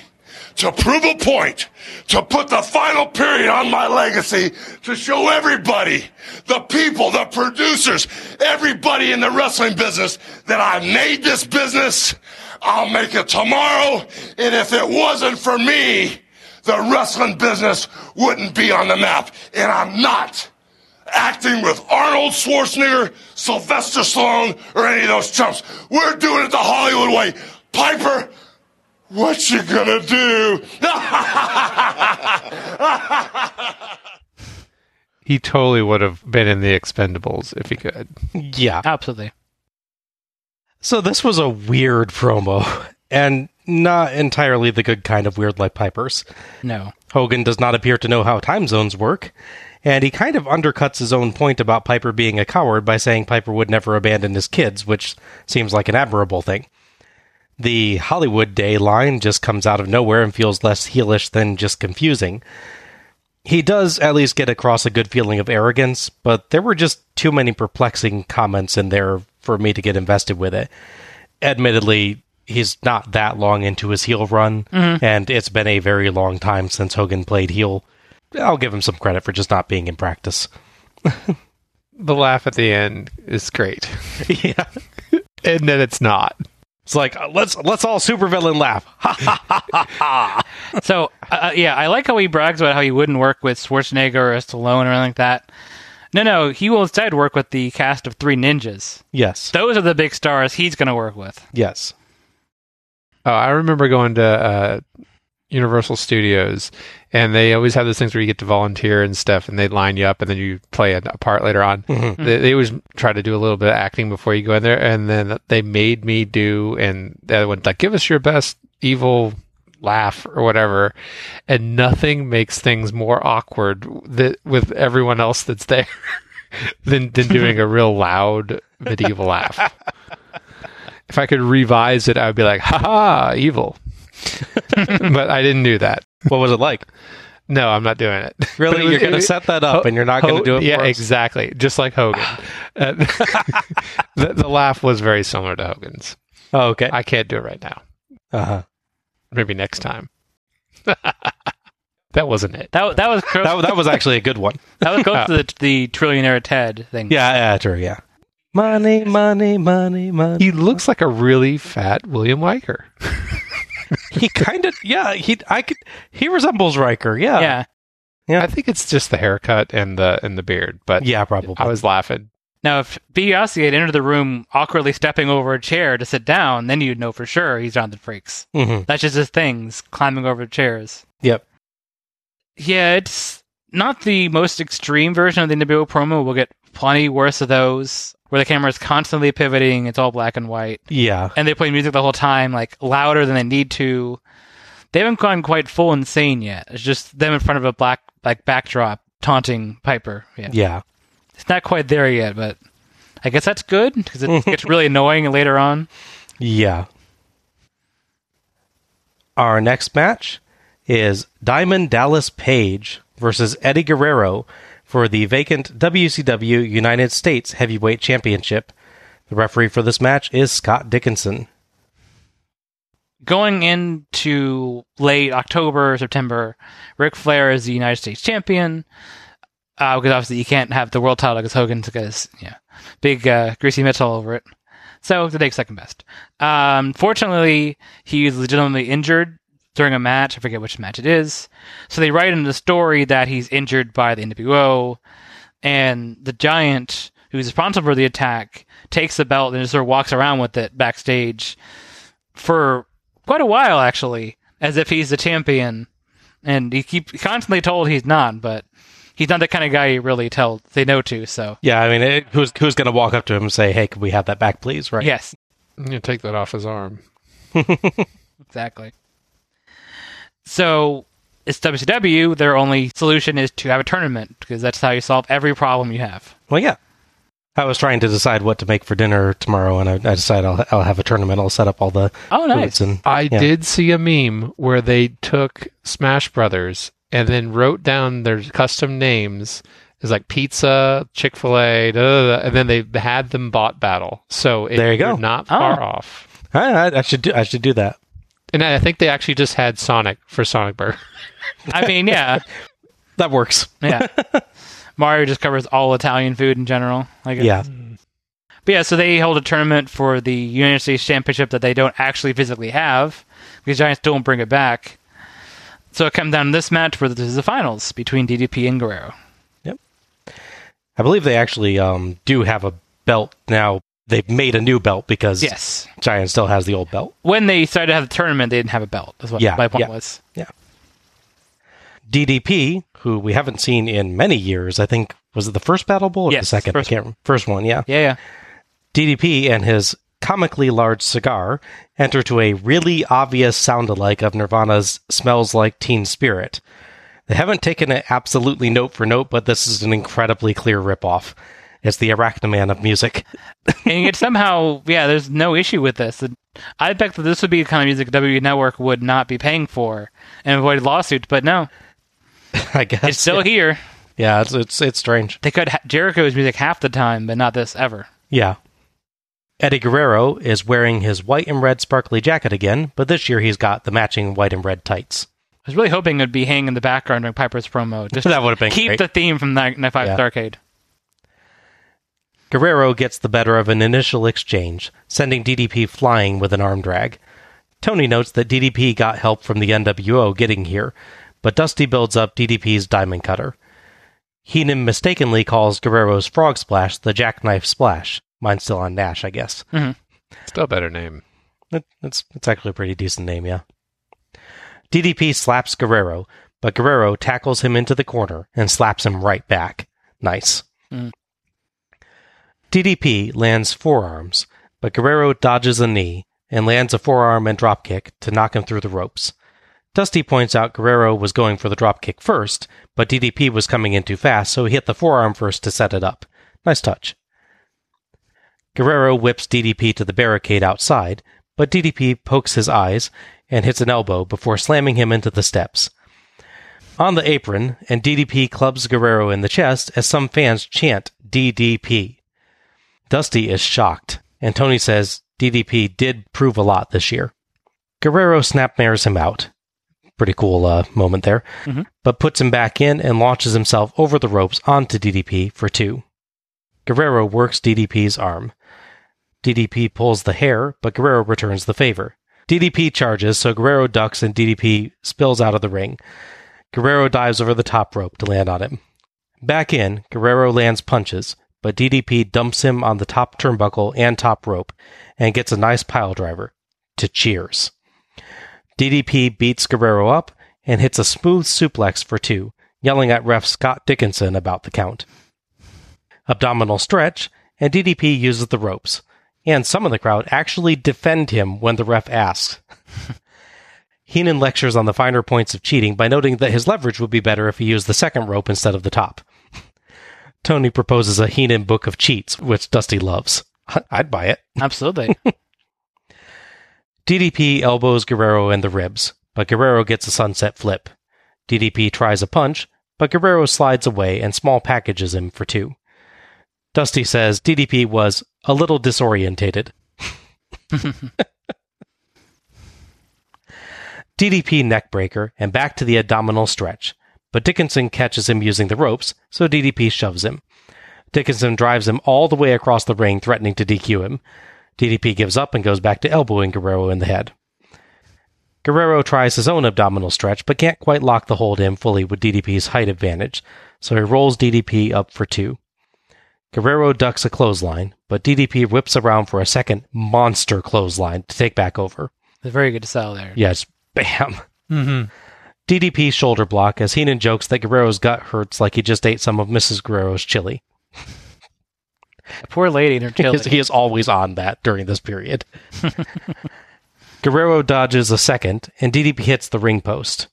To prove a point, to put the final period on my legacy, to show everybody, the people, the producers, everybody in the wrestling business that I made this business. I'll make it tomorrow, and if it wasn't for me, the wrestling business wouldn't be on the map. And I'm not acting with Arnold Schwarzenegger, Sylvester Stallone, or any of those chumps. We're doing it the Hollywood way. Piper, what you gonna do? He totally would have been in the Expendables if he could. Yeah. Absolutely. So this was a weird promo, and not entirely the good kind of weird like Piper's. No. Hogan does not appear to know how time zones work, and he kind of undercuts his own point about Piper being a coward by saying Piper would never abandon his kids, which seems like an admirable thing. The Hollywood Day line just comes out of nowhere and feels less heelish than just confusing. He does at least get across a good feeling of arrogance, but there were just too many perplexing comments in there for me to get invested with it. Admittedly, he's not that long into his heel run, mm-hmm. and it's been a very long time since Hogan played heel. I'll give him some credit for just not being in practice. The laugh at the end is great, yeah. and then it's not. It's like uh, let's let's all supervillain laugh. So uh, yeah, I like how he brags about how he wouldn't work with Schwarzenegger or Stallone or anything like that. No, no, he will instead work with the cast of Three Ninjas. yes. Those are the big stars he's going to work with. Yes. Oh, I remember going to uh, Universal Studios, and they always have those things where you get to volunteer and stuff, and they line you up, and then you play a, a part later on. Mm-hmm. They, they always try to do a little bit of acting before you go in there, and then they made me do, and they went like, "Give us your best evil." laugh or whatever and nothing makes things more awkward that with everyone else that's there than than doing a real loud medieval laugh if I could revise it, I would be like, "Ha ha, evil." But I didn't do that. What was it like? No, I'm not doing it. Really, it was- you're going to set that up, and you're not going to Ho- do it. Yeah, for us? exactly. Just like Hogan. Uh, the, the laugh was very similar to Hogan's. Oh, okay. I can't do it right now. Uh-huh. Maybe next time. that wasn't it. That that was close, That, that was actually a good one. that was close to the, the trillionaire Ted thing. Yeah, yeah, true. Yeah. Money, money, money, money. He looks like a really fat William Riker. He kind of, yeah. He, I could. He resembles Riker. Yeah. yeah. Yeah. I think it's just the haircut and the and the beard, but Yeah, probably. I was laughing. Now, if Biasi had entered the room awkwardly stepping over a chair to sit down, then you'd know for sure he's Jonathan Frakes. Mhm. That's just his things, climbing over chairs. Yep. Yeah, it's not the most extreme version of the NWO promo. We'll get plenty worse of those, where the camera is constantly pivoting. It's all black and white, Yeah. and they play music the whole time, like louder than they need to. They haven't gone quite full insane yet. It's just them in front of a black like backdrop taunting Piper. Yeah, Yeah. it's not quite there yet, but I guess that's good because it gets really annoying later on. Yeah. Our next match is Diamond Dallas Page versus Eddie Guerrero for the vacant WCW United States Heavyweight Championship. The referee for this match is Scott Dickinson. going into late October, September, Ric Flair is the United States champion. Uh, because obviously you can't have the world title because Hogan's got his yeah, big uh, greasy mitts all over it. So the next second best. Um, fortunately, he's legitimately injured during a match. I forget which match it is. So they write in the story that he's injured by the NWO, and the giant who's responsible for the attack takes the belt and just sort of walks around with it backstage for quite a while actually, as if he's the champion. and he keep constantly told he's not, but he's not the kind of guy you really tell say no to. So Yeah, I mean, it, who's who's going to walk up to him and say, "Hey, can we have that back, please?" Right? yes, You take that off his arm. exactly. So it's WCW. Their only solution is to have a tournament because that's how you solve every problem you have. Well, yeah. I was trying to decide what to make for dinner tomorrow, and I, I decided I'll, I'll have a tournament. I'll set up all the Oh, nice. and I yeah. did see a meme where they took Smash Brothers and then wrote down their custom names. It's like pizza, Chick Fil A, and then they had them bot battle. So it, There you go. you're not far Oh. off. I, I, I should do. I should do that. And I think they actually just had Sonic for Sonic Burger. I mean, yeah, That works. yeah. Mario just covers all Italian food in general. I guess. Yeah. But yeah, so they hold a tournament for the United States Championship that they don't actually physically have because Giants don't bring it back. So it comes down to this match where this is the finals between DDP and Guerrero. Yep. I believe they actually um, do have a belt now. They've made a new belt because Yes. Giant still has the old belt. When they started to have the tournament, they didn't have a belt. That's what Yeah, my point yeah. was. DDP, who we haven't seen in many years, I think was it the first Battle Bowl or Yes, the second? first I can't. First one, yeah. Yeah, yeah. DDP and his comically large cigar enter to a really obvious sound alike of Nirvana's Smells Like Teen Spirit. They haven't taken it absolutely note for note, but this is an incredibly clear ripoff. It's the Arachnaman of music. and yet somehow, yeah, there's no issue with this. I bet that this would be the kind of music W Network would not be paying for and avoid lawsuits, but no, I guess it's still yeah. here. Yeah, it's it's it's strange. They could ha- Jericho's music half the time, but not this ever. Yeah. Eddie Guerrero is wearing his white and red sparkly jacket again, but this year he's got the matching white and red tights. I was really hoping it'd be hanging in the background during Piper's promo. Just That would have been keep great. the theme from Night Night Five Yeah. Arcade. Guerrero gets the better of an initial exchange, sending DDP flying with an arm drag. Tony notes that DDP got help from the NWO getting here, but Dusty builds up DDP's diamond cutter. Heenan mistakenly calls Guerrero's frog splash the jackknife splash. Mine's still on Nash, I guess. Still a better name. It, it's it's actually a pretty decent name, yeah. DDP slaps Guerrero, but Guerrero tackles him into the corner and slaps him right back. Nice. Mm. DDP lands forearms, but Guerrero dodges a knee and lands a forearm and dropkick to knock him through the ropes. Dusty points out Guerrero was going for the dropkick first, but DDP was coming in too fast, so he hit the forearm first to set it up. Nice touch. Guerrero whips DDP to the barricade outside, but DDP pokes his eyes and hits an elbow before slamming him into the steps. On the apron, and DDP clubs Guerrero in the chest as some fans chant DDP. Dusty is shocked, and Tony says DDP did prove a lot this year. Guerrero snapmares him out. Pretty cool uh, moment there. But puts him back in and launches himself over the ropes onto DDP for two. Guerrero works DDP's arm. DDP pulls the hair, but Guerrero returns the favor. DDP charges, so Guerrero ducks and DDP spills out of the ring. Guerrero dives over the top rope to land on him. Back in, Guerrero lands punches, but DDP dumps him on the top turnbuckle and top rope and gets a nice pile driver to cheers. DDP beats Guerrero up and hits a smooth suplex for two, yelling at ref Scott Dickinson about the count. Abdominal stretch, and DDP uses the ropes. And some of the crowd actually defend him when the ref asks. Heenan lectures on the finer points of cheating by noting that his leverage would be better if he used the second rope instead of the top. Tony proposes a Heenan book of cheats, which Dusty loves. I'd buy it. Absolutely. DDP elbows Guerrero in the ribs, but Guerrero gets a sunset flip. DDP tries a punch, but Guerrero slides away and small packages him for two. Dusty says DDP was a little disorientated. DDP neckbreaker and back to the abdominal stretch, but Dickinson catches him using the ropes, so DDP shoves him. Dickinson drives him all the way across the ring, threatening to DQ him. DDP gives up and goes back to elbowing Guerrero in the head. Guerrero tries his own abdominal stretch, but can't quite lock the hold in fully with DDP's height advantage, so he rolls DDP up for two. Guerrero ducks a clothesline, but DDP whips around for a second monster clothesline to take back over. It's very good to sell there. Yes, bam. Mm-hmm. DDP shoulder block as Heenan jokes that Guerrero's gut hurts like he just ate some of Mrs. Guerrero's chili. Poor lady and her He chili. is, he is always on that during this period. Guerrero dodges a second, and DDP hits the ring post.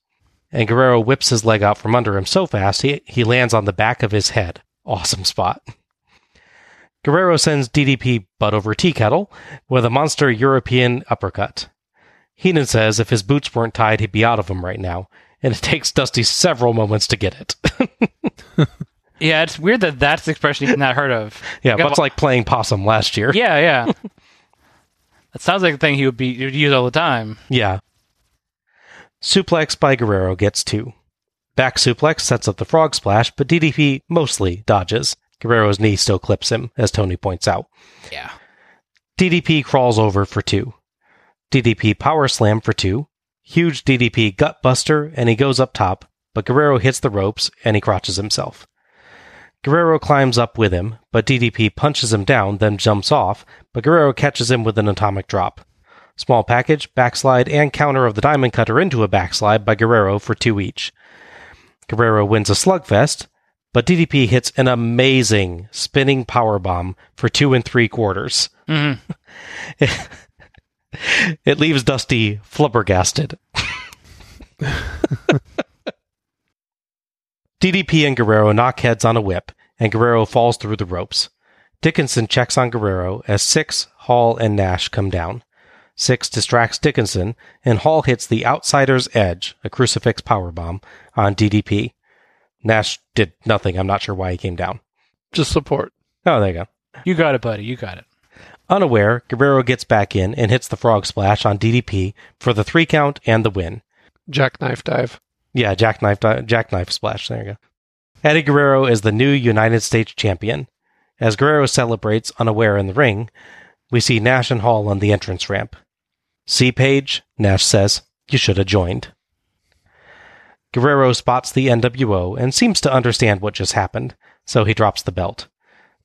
And Guerrero whips his leg out from under him so fast he, he lands on the back of his head. Awesome spot. Guerrero sends DDP butt over tea kettle with a monster European uppercut. Heenan says if his boots weren't tied, he'd be out of them right now, and it takes Dusty several moments to get it. yeah, it's weird that that's the expression he's not heard of. yeah, much like playing possum last year. Yeah, yeah. that sounds like a thing he would be he would use all the time. Yeah. Suplex by Guerrero gets two. Back suplex sets up the frog splash, but DDP mostly dodges. Guerrero's knee still clips him, as Tony points out. Yeah. DDP crawls over for two. DDP power slam for two. Huge DDP gut buster, and he goes up top, but Guerrero hits the ropes and he crotches himself. Guerrero climbs up with him, but DDP punches him down, then jumps off, but Guerrero catches him with an atomic drop. Small package, backslide, and counter of the diamond cutter into a backslide by Guerrero for two each. Guerrero wins a slugfest, but DDP hits an amazing spinning power bomb for two and three quarters. Mhm. it leaves Dusty flubbergasted. DDP and Guerrero knock heads on a whip, and Guerrero falls through the ropes. Dickinson checks on Guerrero as Syxx, Hall, and Nash come down. Syxx distracts Dickinson, and Hall hits the outsider's edge, a crucifix powerbomb, on DDP. Nash did nothing. I'm not sure why he came down. Just support. Oh, there you go. You got it, buddy. You got it. Unaware, Guerrero gets back in and hits the frog splash on DDP for the three count and the win. Jackknife dive. Yeah, jackknife, di- jackknife splash. There you go. Eddie Guerrero is the new United States champion. As Guerrero celebrates unaware in the ring, we see Nash and Hall on the entrance ramp. See page, Nash says, you should have joined. Guerrero spots the NWO and seems to understand what just happened, so he drops the belt.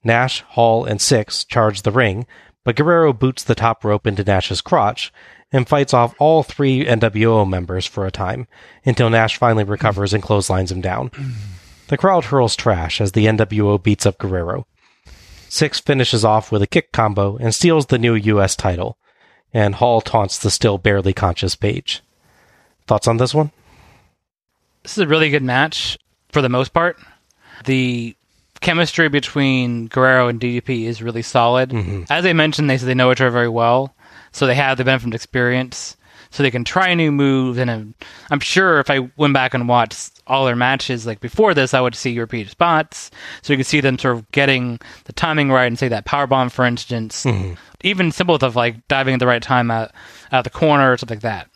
Nash, Hall, and Syxx charge the ring, but Guerrero boots the top rope into Nash's crotch and fights off all three NWO members for a time until Nash finally recovers and clotheslines him down. The crowd hurls trash as the NWO beats up Guerrero. Syxx finishes off with a kick combo and steals the new U.S. title, and Hall taunts the still barely conscious Page. Thoughts on this one? This is a really good match for the most part. The chemistry between Guerrero and DDP is really solid. Mm-hmm. As I mentioned, they they know each other very well, so they have the benefit of experience, so they can try new moves. And I'm, I'm sure if I went back and watched all their matches like before this, I would see repeated spots, so you can see them sort of getting the timing right and say that power bomb, for instance. Mm-hmm. Even simple stuff like diving at the right time out out the corner or something like that.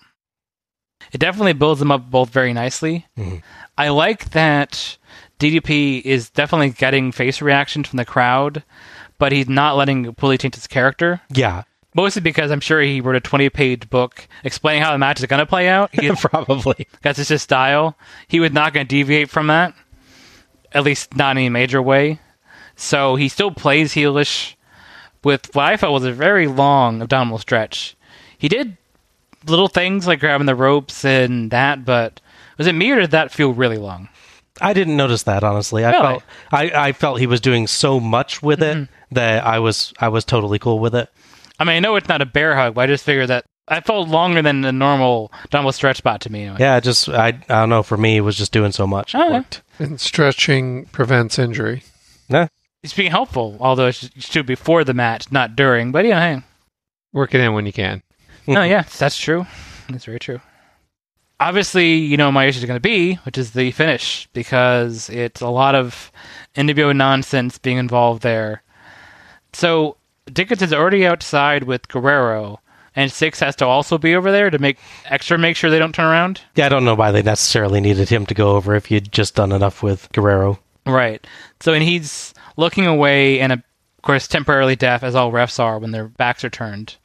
It definitely builds them up both very nicely. Mm-hmm. I like that DDP is definitely getting face reactions from the crowd, but he's not letting fully change his character. Yeah, Mostly because I'm sure he wrote a 20 page book explaining how the match is going to play out. He, probably. that's just his style. He was not going to deviate from that, at least not in any major way. So he still plays heelish with what I felt was a very long abdominal stretch. He did little things like grabbing the ropes and that, but was it me or did that feel really long? I didn't notice that honestly. I Really? felt I, I felt he was doing so much with it mm-hmm. that I was I was totally cool with it. I mean, I know it's not a bear hug, but I just figured that I felt longer than a normal abdominal stretch spot to me. Anyway. Yeah, just I I don't know. For me, it was just doing so much. It Oh, yeah. And stretching prevents injury. Yeah, It's being helpful, although it should- should be before the match, not during. But yeah, hey. Work it in when you can. No, yeah, that's true. That's very true. Obviously, you know my issue is going to be, which is the finish, because it's a lot of NWO nonsense being involved there. So Dickinson's already outside with Guerrero, and Syxx has to also be over there to make extra make sure they don't turn around. Yeah, I don't know why they necessarily needed him to go over if you'd just done enough with Guerrero. Right. So, and he's looking away and, of course, temporarily deaf, as all refs are when their backs are turned.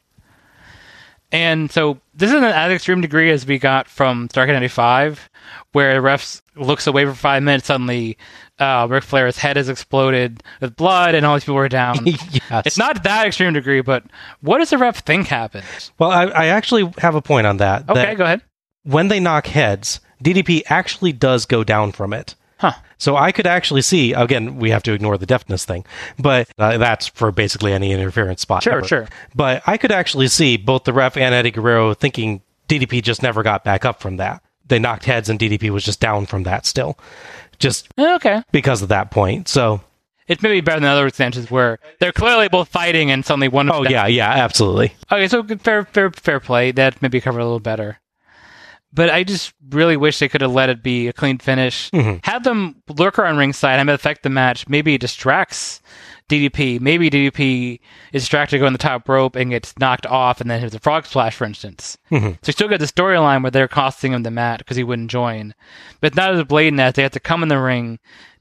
And so, this isn't as extreme degree as we got from Starrcade 95, where the refs looks away for five minutes, suddenly uh, Ric Flair's head has exploded with blood and all these people are down. yes. It's not that extreme degree, but what does the ref think happened? Well, I, I actually have a point on that. Okay, that go ahead. When they knock heads, DDP actually does go down from it. Huh. So I could actually see, again, we have to ignore the deafness thing, but uh, that's for basically any interference spot. Sure, ever. sure. But I could actually see both the ref and Eddie Guerrero thinking DDP just never got back up from that. They knocked heads and DDP was just down from that still. Just Eh, Okay. because of that point. So, It's maybe better than other instances where they're clearly both fighting and suddenly one. oh, yeah, yeah, absolutely. Okay, so fair, fair, fair play. That maybe covered a little better. But I just really wish they could have let it be a clean finish. Have them lurk around ringside, have it affect the match. Maybe it distracts DDP. Maybe DDP is distracted going the top rope and gets knocked off, and then hits a frog splash, for instance. So you still get the storyline where they're costing him the match because he wouldn't join. But not as blatant as they have to come in the ring,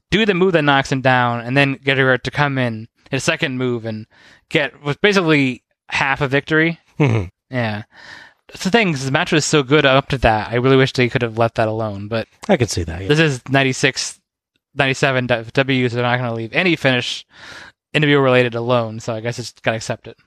do the move that knocks him down, and then get her to come in, his second move, and get was basically half a victory. Mhm. Yeah. That's the thing, 'cause the match was so good up to that. I really wish they could have left that alone. But I could see that. Yeah. this is 96, 97 W, so they're not going to leave any finish interview related alone. So I guess it's got to accept it.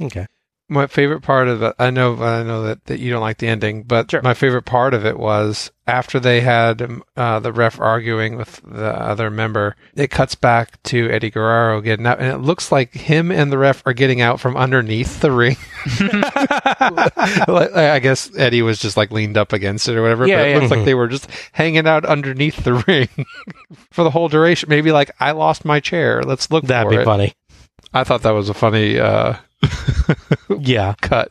Okay. My favorite part of it, I know, I know that, that you don't like the ending, but Sure. my favorite part of it was after they had um, uh, the ref arguing with the other member, it cuts back to Eddie Guerrero getting out, and it looks like him and the ref are getting out from underneath the ring. Like, I guess Eddie was just like leaned up against it or whatever, Yeah, but it yeah. looks like they were just hanging out underneath the ring for the whole duration. Maybe like, I lost my chair. Let's look That'd for be it. funny. I thought that was a funny uh, Yeah. cut.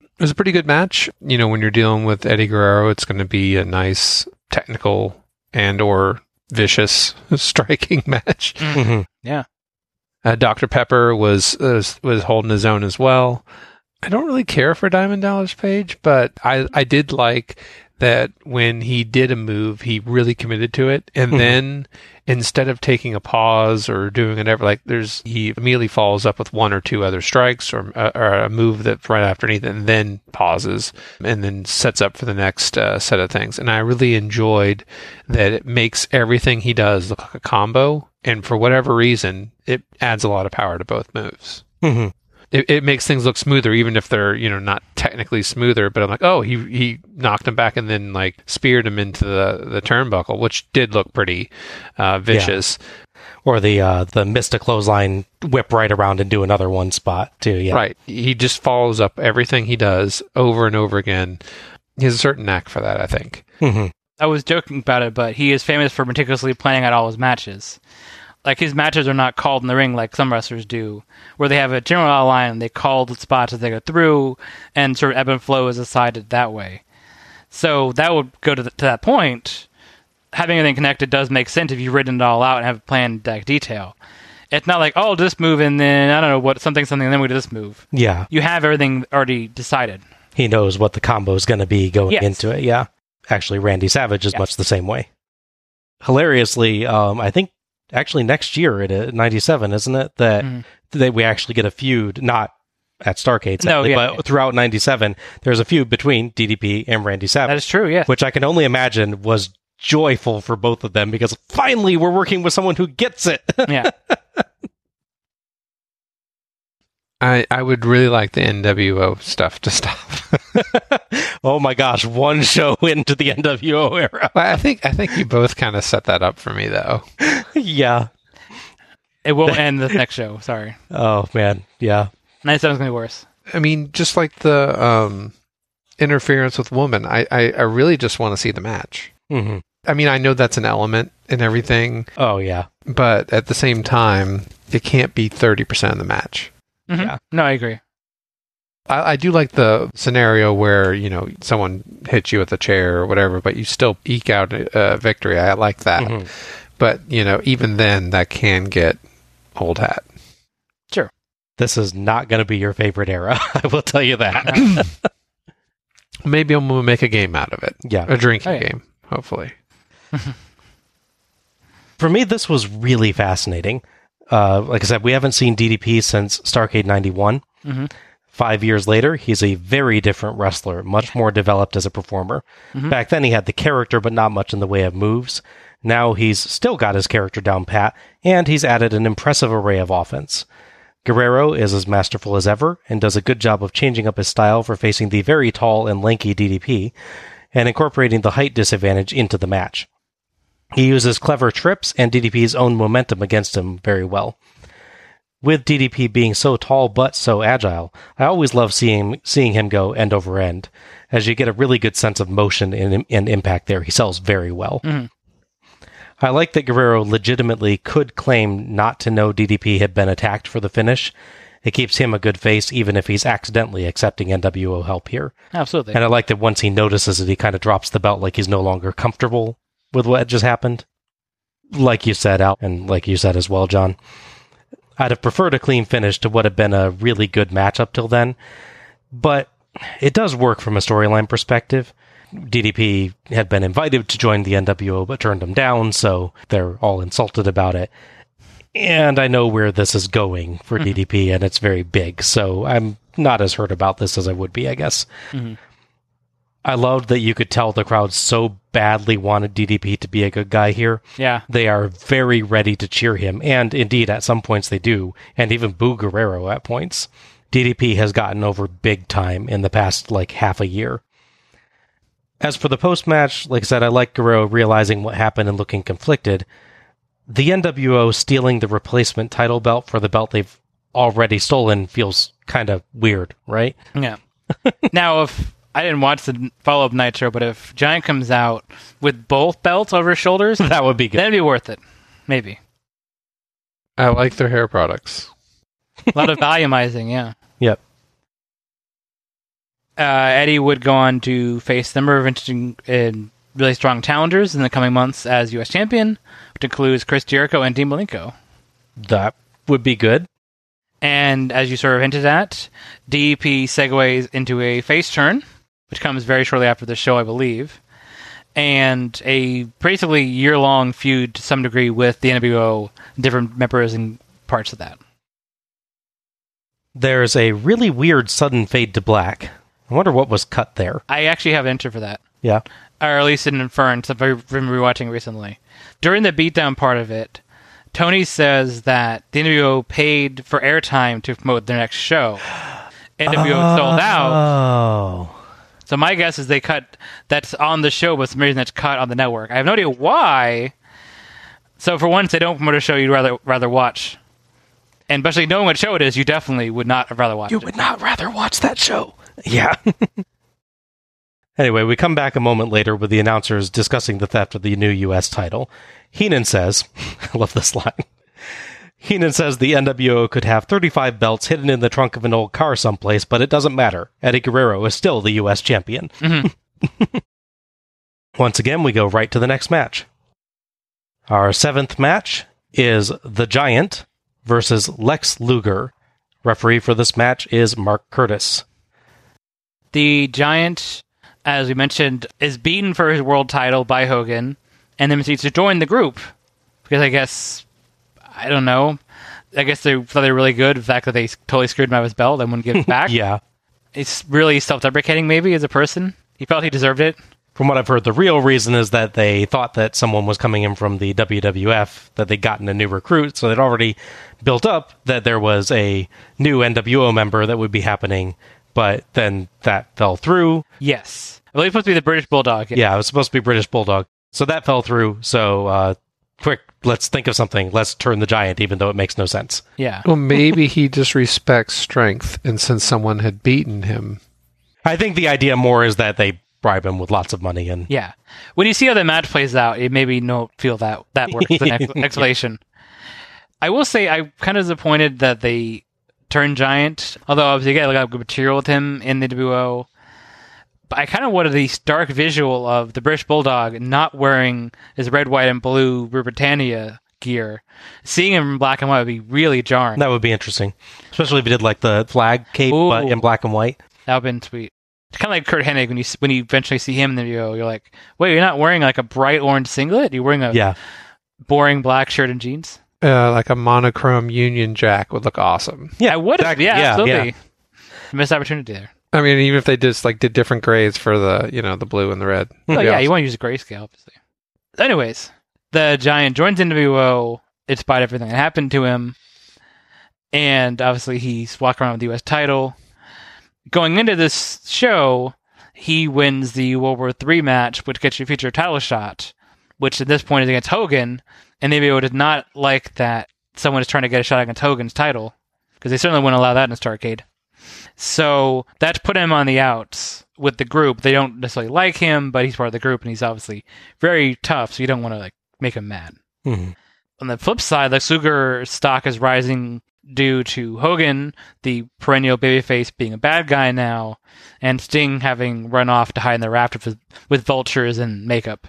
It was a pretty good match. You know, when you're dealing with Eddie Guerrero, it's going to be a nice technical and or vicious striking match. hmm Uh, Dr. Pepper was, was was holding his own as well. I don't really care for Diamond Dallas Page, but I I did like that when he did a move, he really committed to it, and Mhm. then instead of taking a pause or doing whatever, like there's he immediately follows up with one or two other strikes or uh, or a move that's right underneath, it, and then pauses and then sets up for the next uh, set of things. And I really enjoyed that it makes everything he does look like a combo, and for whatever reason, it adds a lot of power to both moves hmm it, it makes things look smoother, even if they're you know not technically smoother. But I'm like, oh, he he knocked him back and then like speared him into the the turnbuckle, which did look pretty uh, vicious. Or the uh, the Mista clothesline whip right around and do another one spot too. Yeah. Right. He just follows up everything he does over and over again. He has a certain knack for that, I think. hmm I was joking about it, but he is famous for meticulously planning out all his matches. Like his matches are not called in the ring like some wrestlers do, where they have a general outline and they call the spots as they go through, and sort of ebb and flow is decided that way. So that would go to, the, to that point. Having everything connected does make sense if you've written it all out and have a plan like detail. It's not like oh, this move and then I don't know what something something and then we do this move. Yeah. You have everything already decided. He knows what the combo is going to be going Yes. into it. Yeah. Actually, Randy Savage is Yes. much the same way. Hilariously, um, I think actually next year at uh, 97, isn't it? That, Mhm. that we actually get a feud, not at Starrcade, No, yeah. but throughout 97, there's a feud between DDP and Randy Savage. That is true. Yes. which I can only imagine was joyful for both of them because finally we're working with someone who gets it. yeah. I, I would really like the NWO stuff to stop. oh my gosh, one show into the NWO era. I think I think you both kind of set that up for me though. yeah. It will end the next show. Sorry. Oh man. Yeah. 97 is going to be worse. I mean, just like the um, interference with woman, I, I, I really just want to see the match. hmm I mean, I know that's an element in everything, Oh yeah. but at the same time, it can't be 30% of the match. Mhm. Yeah. No, I agree. I, I do like the scenario where, you know, someone hits you with a chair or whatever, but you still eke out a victory. I like that. Mhm. But, you know, even then, that can get old hat. Sure. This is not going to be your favorite era. I will tell you that. Maybe I'm going to make a game out of it. yeah. A drinking Oh, yeah. game, hopefully. For me, this was really fascinating. Uh, like I said, we haven't seen DDP since Starrcade 91. Mhm. Five years later, he's a very different wrestler, much more developed as a performer. Back then, he had the character, but not much in the way of moves. Now he's still got his character down pat, and he's added an impressive array of offense. Guerrero is as masterful as ever and does a good job of changing up his style for facing the very tall and lanky DDP. and incorporating the height disadvantage into the match. He uses clever trips and DDP's own momentum against him very well. With DDP being so tall but so agile, I always love seeing seeing him go end over end, as you get a really good sense of motion and, and impact there. He sells very well. Mm-hmm. I like that Guerrero legitimately could claim not to know DDP had been attacked for the finish. It keeps him a good face, even if he's accidentally accepting NWO help here. Absolutely. And I like that once he notices it, he kind of drops the belt like he's no longer comfortable with what just happened. Like you said, Al, and like you said as well, John. I'd have preferred a clean finish to what had been a really good match up till then, but it does work from a storyline perspective. DDP had been invited to join the NWO but turned him down, so they're all insulted about it. And I know where this is going for mm-hmm. DDP, and it's very big, so I'm not as hurt about this as I would be, I guess. Mm-hmm. I loved that you could tell the crowd so badly wanted DDP to be a good guy here. yeah. They are very ready to cheer him, and indeed, at some points they do, and even boo Guerrero at points. DDP has gotten over big time in the past like half a year. As for the post match, like I said, I like Guerrero realizing what happened and looking conflicted. The NWO stealing the replacement title belt for the belt they've already stolen feels kind of weird, right? Yeah. now, if I didn't watch the follow up Nitro, but if Giant comes out with both belts over his shoulders, That would be good. that'd be worth it. Maybe. I like their hair products. A lot of volumizing, yeah. Yep. Uh, Eddie would go on to face a number of interesting and really strong challengers in the coming months as U.S. champion, which includes Chris Jericho and Dean Malenko. That would be good. And as you sort of hinted at, DDP segues into a face turn, which comes very shortly after the show, I believe, and a basically year long feud to some degree with the NWO, different members and parts of that. There's a really weird sudden fade to black. I wonder what was cut there. I actually have an answer for that. Yeah. or at least an inference I've been rewatching recently. During the beatdown part of it, Tony says that the NWO paid for airtime to promote their next show. NWO sold out. Oh. So my guess is they cut that's on the show, but for some reason that's cut on the network. I have no idea why. So for once, they don't promote a show you'd rather rather watch, and especially knowing what show it is, you definitely would not have rather watched. You it. would not rather watch that show. Yeah. anyway, we come back a moment later with the announcers discussing the theft of the new U.S. title. Heenan says, I love this line. Heenan says the NWO could have 35 belts hidden in the trunk of an old car someplace, but it doesn't matter. Eddie Guerrero is still the U.S. champion. Mm-hmm. Once again, we go right to the next match. Our seventh match is The Giant versus Lex Luger. Referee for this match is Mark Curtis. The Giant, as we mentioned, is beaten for his world title by Hogan, and then proceeds to join the group because I guess I don't know. I guess they thought they were really good. The fact that they totally screwed him out of his belt and wouldn't give it back. Yeah. it's really self-deprecating. Maybe as a person, he felt he deserved it. From what I've heard, the real reason is that they thought that someone was coming in from the WWF, that they'd gotten a new recruit, so they'd already built up that there was a new NWO member that would be happening, but then that fell through. Yes, I believe it's supposed to be the British Bulldog. Yeah, it was supposed to be British Bulldog. So that fell through, so uh, quick, let's think of something. Let's turn the giant, even though it makes no sense. yeah. Well, maybe he just respects strength, and since someone had beaten him, I think the idea more is that they bribe him with lots of money and Yeah. When you see how the match plays out, it maybe don't feel that that works as an ex- explanation. I will say I'm kind of disappointed that they turned Giant, although obviously you got a lot of good material with him in the WO. But I kind of wanted the stark visual of the British Bulldog not wearing his red, white, and blue Britannia gear. Seeing him in black and white would be really jarring. that would be interesting. Especially if he did like the flag cape but in black and white. That would have been sweet. It's kind of like Curt Hennig when you when you eventually see him in the video. You're like, wait, you're not wearing like a bright orange singlet. You're wearing a Yeah. boring black shirt and jeans. uh, like a monochrome Union Jack would look awesome. Yeah, I would have. exactly. Yeah, Yeah, absolutely. Missed opportunity there. I mean, even if they just like did different grades for the you know the blue and the red. Oh yeah, awesome. you want to use a grayscale, obviously. Anyways, the giant joins NWO despite everything that happened to him, and obviously he's walking around with the U.S. title. Going into this show, he wins the World War III match, which gets you a future title shot, which at this point is against Hogan. And NWO did not like that someone is trying to get a shot against Hogan's title because they certainly wouldn't allow that in a Starrcade. So that's put him on the outs with the group. They don't necessarily like him, but he's part of the group and he's obviously very tough. So you don't want to like make him mad. Mhm. On the flip side, the Luger stock is rising due to Hogan, the perennial babyface, being a bad guy now, and Sting having run off to hide in the rafters with, with vultures and makeup.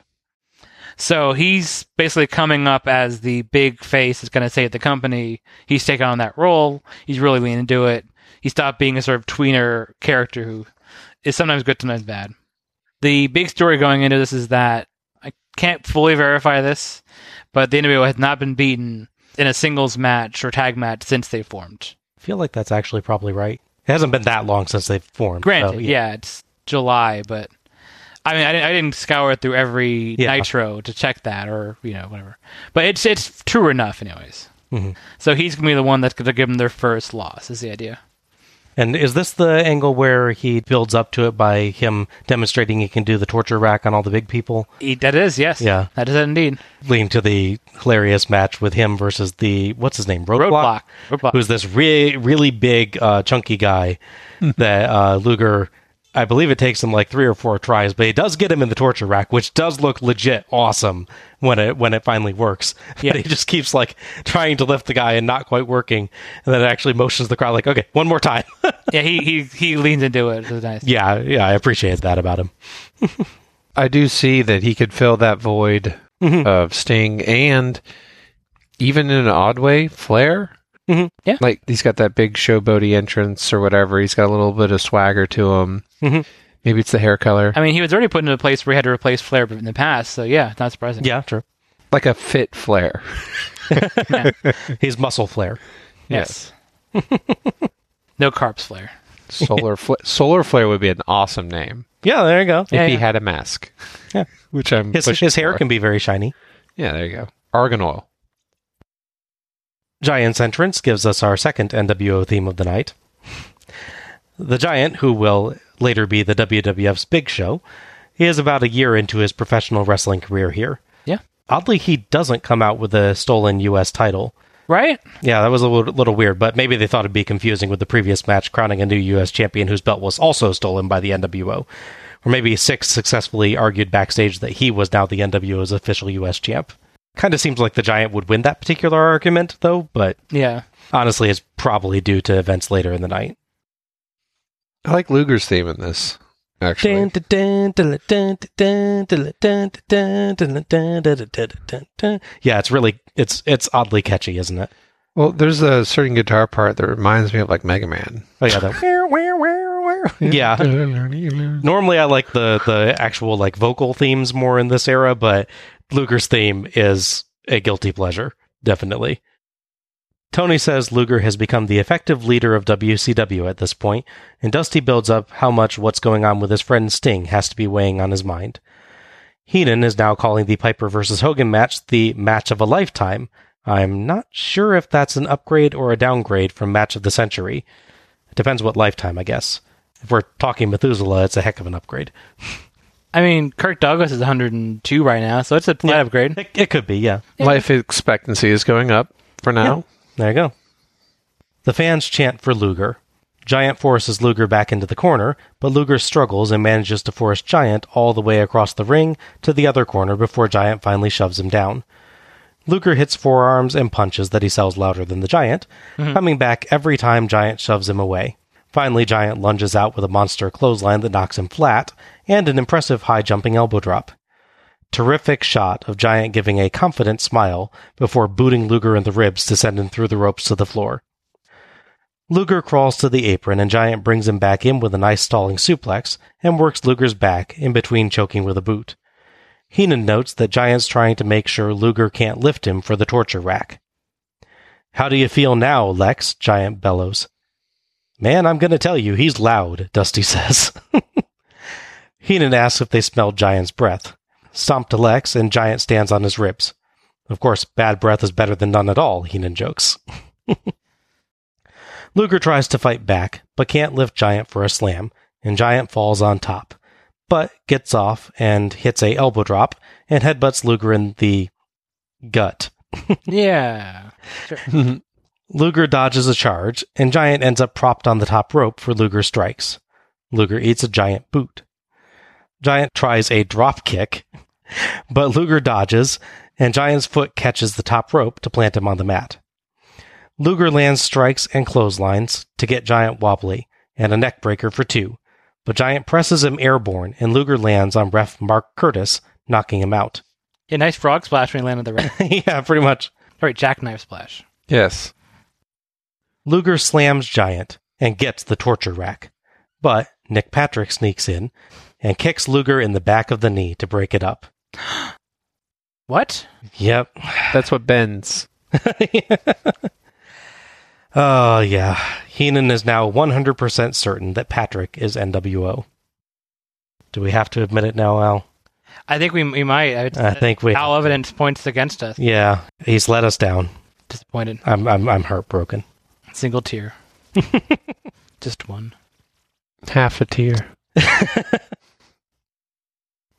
So he's basically coming up as the big face that's going to save the company. He's taking on that role. He's really leaning into it. He stopped being a sort of tweener character who is sometimes good, sometimes bad. The big story going into this is that I can't fully verify this, but the NWO has not been beaten in a singles match or tag match since they formed. I feel like that's actually probably right. It hasn't been that long since they've formed. Granted, so, yeah. it's July, but I mean, I didn't, I didn't scour through every Yeah. Nitro to check that or you know whatever. But it's it's true enough, anyways. Mhm. So he's gonna be the one that's gonna give them their first loss. Is the idea? And is this the angle where he builds up to it by him demonstrating he can do the torture rack on all the big people? He, that is yes. Yeah. that is it indeed. Leading to the hilarious match with him versus the what's his name Roadblock, Roadblock. Roadblock. who's this really really big uh, chunky guy that uh, Luger. I believe it takes him like three or four tries, but he does get him in the torture rack, which does look legit awesome when it when it finally works. Yeah. But he just keeps like trying to lift the guy and not quite working, and then it actually motions the crowd like, "Okay, one more time." yeah, he he he leans into it. It's nice. yeah, yeah, I appreciate that about him. I do see that he could fill that void Mhm. of Sting and even in an odd way, Flair. Mhm. Yeah. Like he's got that big showboaty entrance or whatever. He's got a little bit of swagger to him. Mhm. Maybe it's the hair color. I mean, he was already put into a place where he had to replace Flair in the past. So yeah, not surprising. Yeah, true. like a fit Flair. He's muscle flare. Yes. no carbs Flair. Solar Fla- Solar Flare would be an awesome name Yeah, there you go. if Yeah, he yeah. had a mask. Yeah. which I'm His, pushing his hair for. can be very shiny. Yeah, there you go. Argan oil. Giant's entrance gives us our second NWO theme of the night. The Giant, who will later be the WWF's Big Show, he is about a year into his professional wrestling career here. Yeah. Oddly, he doesn't come out with a stolen U.S. title. Right? Yeah, that was a little, little weird, but maybe they thought it'd be confusing with the previous match crowning a new U.S. champion whose belt was also stolen by the NWO. Or maybe Syxx successfully argued backstage that he was now the NWO's official U.S. champ. Kind of seems like the Giant would win that particular argument, though, but Yeah. honestly, it's probably due to events later in the night. I like Luger's theme in this. Actually, Yeah, it's really it's it's oddly catchy, isn't it? well, there's a certain guitar part that reminds me of like Mega Man. Oh yeah, that yeah. Normally, I like the the actual like vocal themes more in this era, but Luger's theme is a guilty pleasure, definitely. Tony says Luger has become the effective leader of WCW at this point, and Dusty builds up how much what's going on with his friend Sting has to be weighing on his mind. Heenan is now calling the Piper versus Hogan match the match of a lifetime. I'm not sure if that's an upgrade or a downgrade from match of the century. It depends what lifetime, I guess. If we're talking Methuselah, it's a heck of an upgrade. I mean, Kirk Douglas is 102 right now, so it's a slight upgrade. It, it could be, yeah. Life expectancy is going up for now. There you go. The fans chant for Luger. Giant forces Luger back into the corner, but Luger struggles and manages to force Giant all the way across the ring to the other corner before Giant finally shoves him down. Luger hits forearms and punches that he sells louder than the Giant, mm-hmm. coming back every time Giant shoves him away. Finally, Giant lunges out with a monster clothesline that knocks him flat, and an impressive high jumping elbow drop. Terrific shot of Giant giving a confident smile before booting Luger in the ribs to send him through the ropes to the floor. Luger crawls to the apron and Giant brings him back in with a nice stalling suplex and works Luger's back in between choking with a boot. Heenan notes that Giant's trying to make sure Luger can't lift him for the torture rack. How do you feel now, Lex? Giant bellows. Man, I'm going to tell you, he's loud, Dusty says. Heenan asks if they smelled Giant's breath. Stomp to Lex, and Giant stands on his ribs. Of course, bad breath is better than none at all, Heenan jokes. Luger tries to fight back, but can't lift Giant for a slam, and Giant falls on top. but gets off and hits a elbow drop and headbutts Luger in the gut. Yeah. Sure. Luger dodges a charge, and Giant ends up propped on the top rope for Luger strikes. Luger eats a giant boot. Giant tries a drop kick, but Luger dodges, and Giant's foot catches the top rope to plant him on the mat. Luger lands strikes and clotheslines to get Giant wobbly, and a neck breaker for two, but Giant presses him airborne, and Luger lands on ref Mark Curtis, knocking him out. Yeah, nice frog splash when he landed the ring. yeah, pretty much. Sorry, jackknife splash. Yes. Luger slams Giant and gets the torture rack. But Nick Patrick sneaks in and kicks Luger in the back of the knee to break it up. What? Yep. That's what bends. Oh, yeah. Heenan is now 100% certain that Patrick is NWO. Do we have to admit it now, Al? I think we, we might. I, I think we. All evidence points against us. Yeah, he's let us down. Disappointed. I'm I'm I'm heartbroken. Single tear. Just one. Half a tear.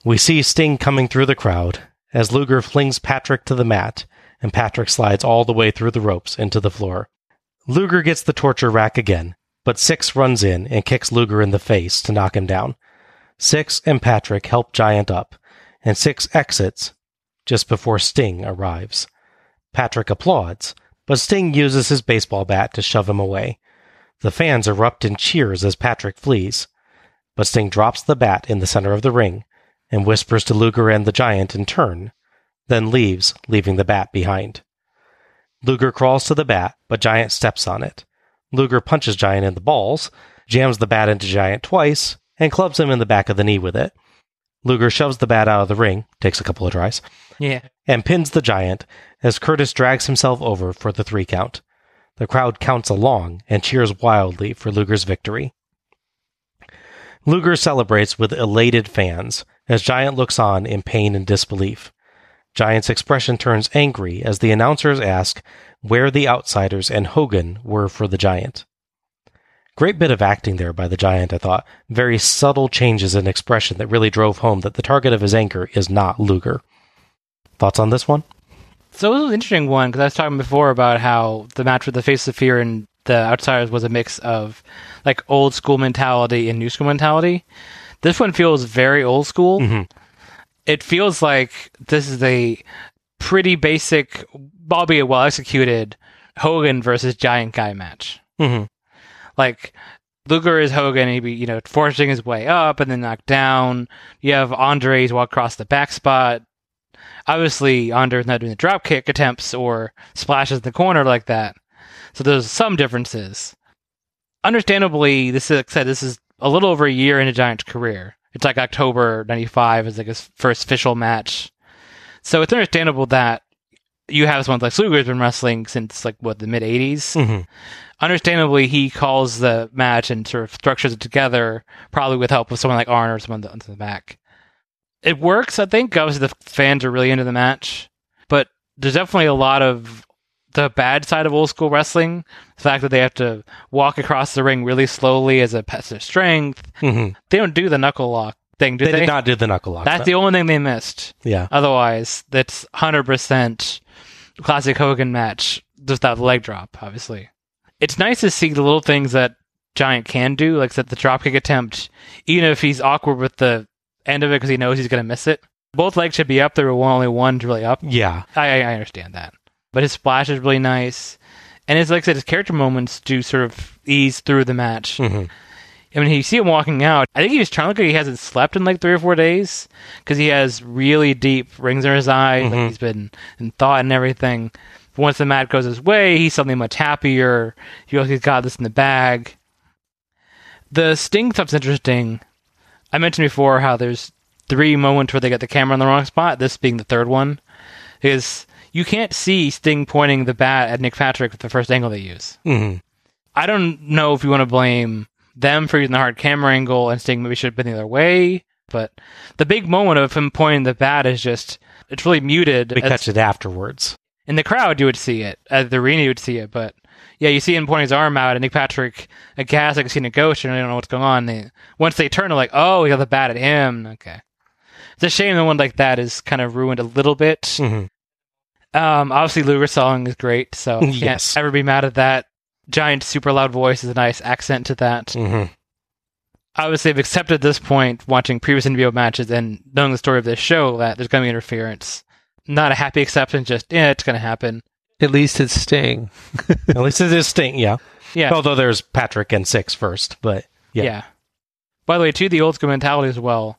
We see Sting coming through the crowd as Luger flings Patrick to the mat, and Patrick slides all the way through the ropes into the floor. Luger gets the torture rack again, but Syxx runs in and kicks Luger in the face to knock him down. Syxx and Patrick help Giant up, and Syxx exits just before Sting arrives. Patrick applauds, but Sting uses his baseball bat to shove him away. The fans erupt in cheers as Patrick flees, but Sting drops the bat in the center of the ring and whispers to Luger and the Giant in turn, then leaves, leaving the bat behind. Luger crawls to the bat, but Giant steps on it. Luger punches Giant in the balls, jams the bat into Giant twice, and clubs him in the back of the knee with it. Luger shoves the bat out of the ring, takes a couple of tries, Yeah. and pins the Giant as Curtis drags himself over for the three count. The crowd counts along and cheers wildly for Luger's victory. Luger celebrates with elated fans as Giant looks on in pain and disbelief. Giant's expression turns angry as the announcers ask where the outsiders and Hogan were for the Giant. Great bit of acting there by the Giant, I thought. Very subtle changes in expression that really drove home that the target of his anger is not Luger. Thoughts on this one? So it was an interesting one because I was talking before about how the match with the Face of Fear and the Outsiders was a mix of like old school mentality and new school mentality. This one feels very old school. Mhm. It feels like this is a pretty basic, albeit well executed, Hogan versus Giant Guy match. Mm-hmm. Like Luger is Hogan, he'd be, you know, forcing his way up and then knocked down. You have Andres walk across the back spot. Obviously, Andre's not doing the drop kick attempts or splashes in the corner like that. So there's some differences. Understandably, this is like I said, this is a little over a year into Giant's career. It's like October '95 is like his first official match. So it's understandable that you have someone like Luger's been wrestling since like what the mid '80s Mm-hmm. understandably he calls the match and sort of structures it together probably with help of someone like Arn or someone on the back it works i think obviously the fans are really into the match but there's definitely a lot of the bad side of old school wrestling the fact that they have to walk across the ring really slowly as a test of strength Mm-hmm. they don't do the knuckle lock thing do They, they, did not do the knuckle lock. that's the only thing they missed yeah. otherwise that's 100% classic hogan match just that leg drop obviously it's nice to see the little things that Giant can do, like that the dropkick attempt, even if he's awkward with the end of it because he knows he's going to miss it. Both legs should be up. There were only one's really up. Yeah. I, I understand that, but his splash is really nice, and his like I said, his character moments do sort of ease through the match. Mhm. I mean, you see him walking out. I think he was trying to look like he hasn't slept in like three or four days because he has really deep rings in his eyes. Like Mhm. he's been in thought and everything. But once the match goes his way, he's suddenly much happier. He feels he's got this in the bag. The Sting stuff's interesting. I mentioned before how there's three moments where they get the camera in the wrong spot. This being the third one, is you can't see Sting pointing the bat at Nick Patrick with the first angle they use. Mm-hmm. I don't know if you want to blame them for using the hard camera angle and Sting maybe should have been the other way, but the big moment of him pointing the bat is just it's really muted. We As- catch it afterwards. in the crowd, you would see it. At the arena, you would see it, but Yeah, you see him pointing his arm out, and Nick Patrick, aghast, like he's seeing a ghost, and they don't know what's going on. They, once they turn, they're like, "Oh, he got the bat at him." Okay, it's a shame that one like that is kind of ruined a little bit. Mhm. Um, obviously, Luger's song is great, so can't Yes. ever be mad at that. Giant, super loud voice is a nice accent to that. Mm-hmm. Obviously, I've accepted at this point, watching previous NWO matches and knowing the story of this show, that there's going to be interference. Not a happy acceptance, just yeah, it's going to happen. At least it's Sting. At least it is Sting, yeah. Yeah, Although there's Patrick and Syxx first, but yeah. yeah. By the way, too, the old school mentality as well.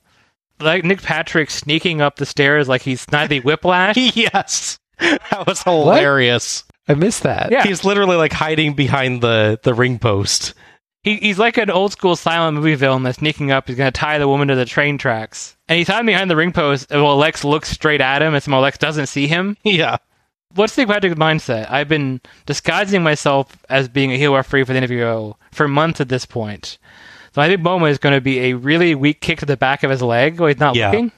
Like Nick Patrick sneaking up the stairs like he's Snidely Whiplash. yes. That was hilarious. I missed that. Yeah. He's literally like hiding behind the, the ring post. He, he's like an old school silent movie villain that's sneaking up. He's going to tie the woman to the train tracks. And he's hiding behind the ring post while Lex looks straight at him and so Lex doesn't see him. Yeah. What's Nick Patrick's mindset? I've been disguising myself as being a heel referee for the interview for months at this point. So my big moment is going to be a really weak kick to the back of his leg while he's not Yeah. looking.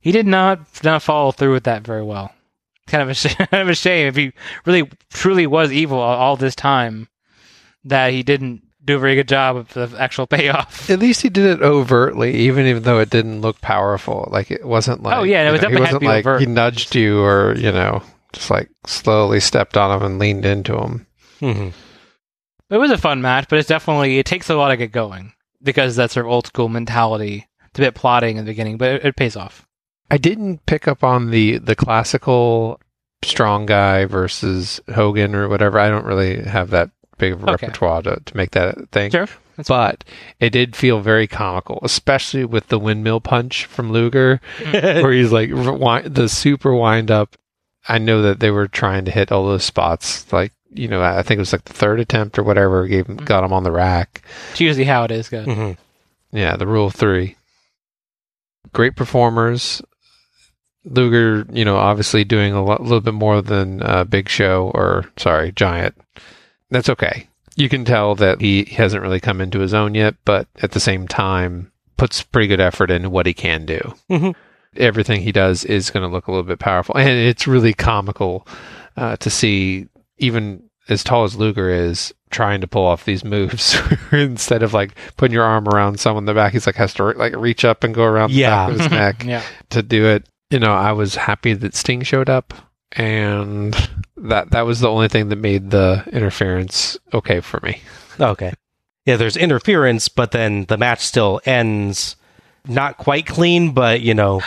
He did not not follow through with that very well. Kind of a sh- kind of a shame if he really truly was evil all, all this time that he didn't do a very good job of the actual payoff. At least he did it overtly, even even though it didn't look powerful. Like it wasn't like Oh, yeah, it was know, he definitely had to wasn't like overt. he nudged you or you know just like slowly stepped on him and leaned into him. hmm It was a fun match, but it's definitely it takes a lot to get going because that's their old school mentality. It's a bit plotting in the beginning, but it, it pays off. I didn't pick up on the the classical strong guy versus Hogan or whatever. I don't really have that big of a Okay. repertoire to, to make that thing. Sure. That's But it did feel very comical, especially with the windmill punch from Luger, Mm. where he's like wi- the super wind up. I know that they were trying to hit all those spots. Like you know, I think it was like the third attempt or whatever gave him, got him on the rack. It's usually how it is. Good. hmm Yeah, the rule of three. Great performers. Luger, you know, obviously doing a lot, little bit more than uh, Big Show or sorry, Giant. That's okay. You can tell that he hasn't really come into his own yet, but at the same time, puts pretty good effort into what he can do. Mhm. Everything he does is going to look a little bit powerful, and it's really comical uh, to see even as tall as Luger is trying to pull off these moves instead of like putting your arm around someone in the back. He's like has to like reach up and go around the Yeah. back of his neck Yeah. to do it. You know, I was happy that Sting showed up, and that that was the only thing that made the interference okay for me. Okay. Yeah, there's interference, but then the match still ends not quite clean, but you know,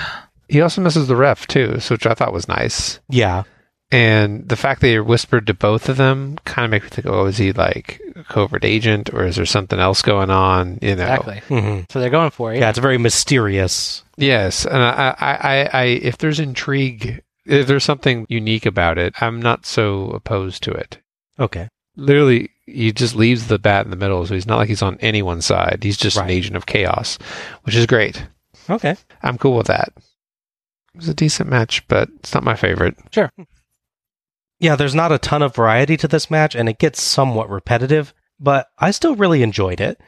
He also misses the ref too, so which I thought was nice. yeah. And the fact that he whispered to both of them kind of makes me think, oh, is he like a covert agent or is there something else going on? You know, Exactly. hmm So they're going for it. Yeah, it's very mysterious. Yes, and I, I, I, I, if there's intrigue, if there's something unique about it, I'm not so opposed to it. Okay. Literally, he just leaves the bat in the middle, so he's not like he's on anyone's side. He's just an agent of chaos, which is great. Okay. I'm cool with that. It was a decent match, but it's not my favorite. Yeah, there's not a ton of variety to this match, and it gets somewhat repetitive, but I still really enjoyed it.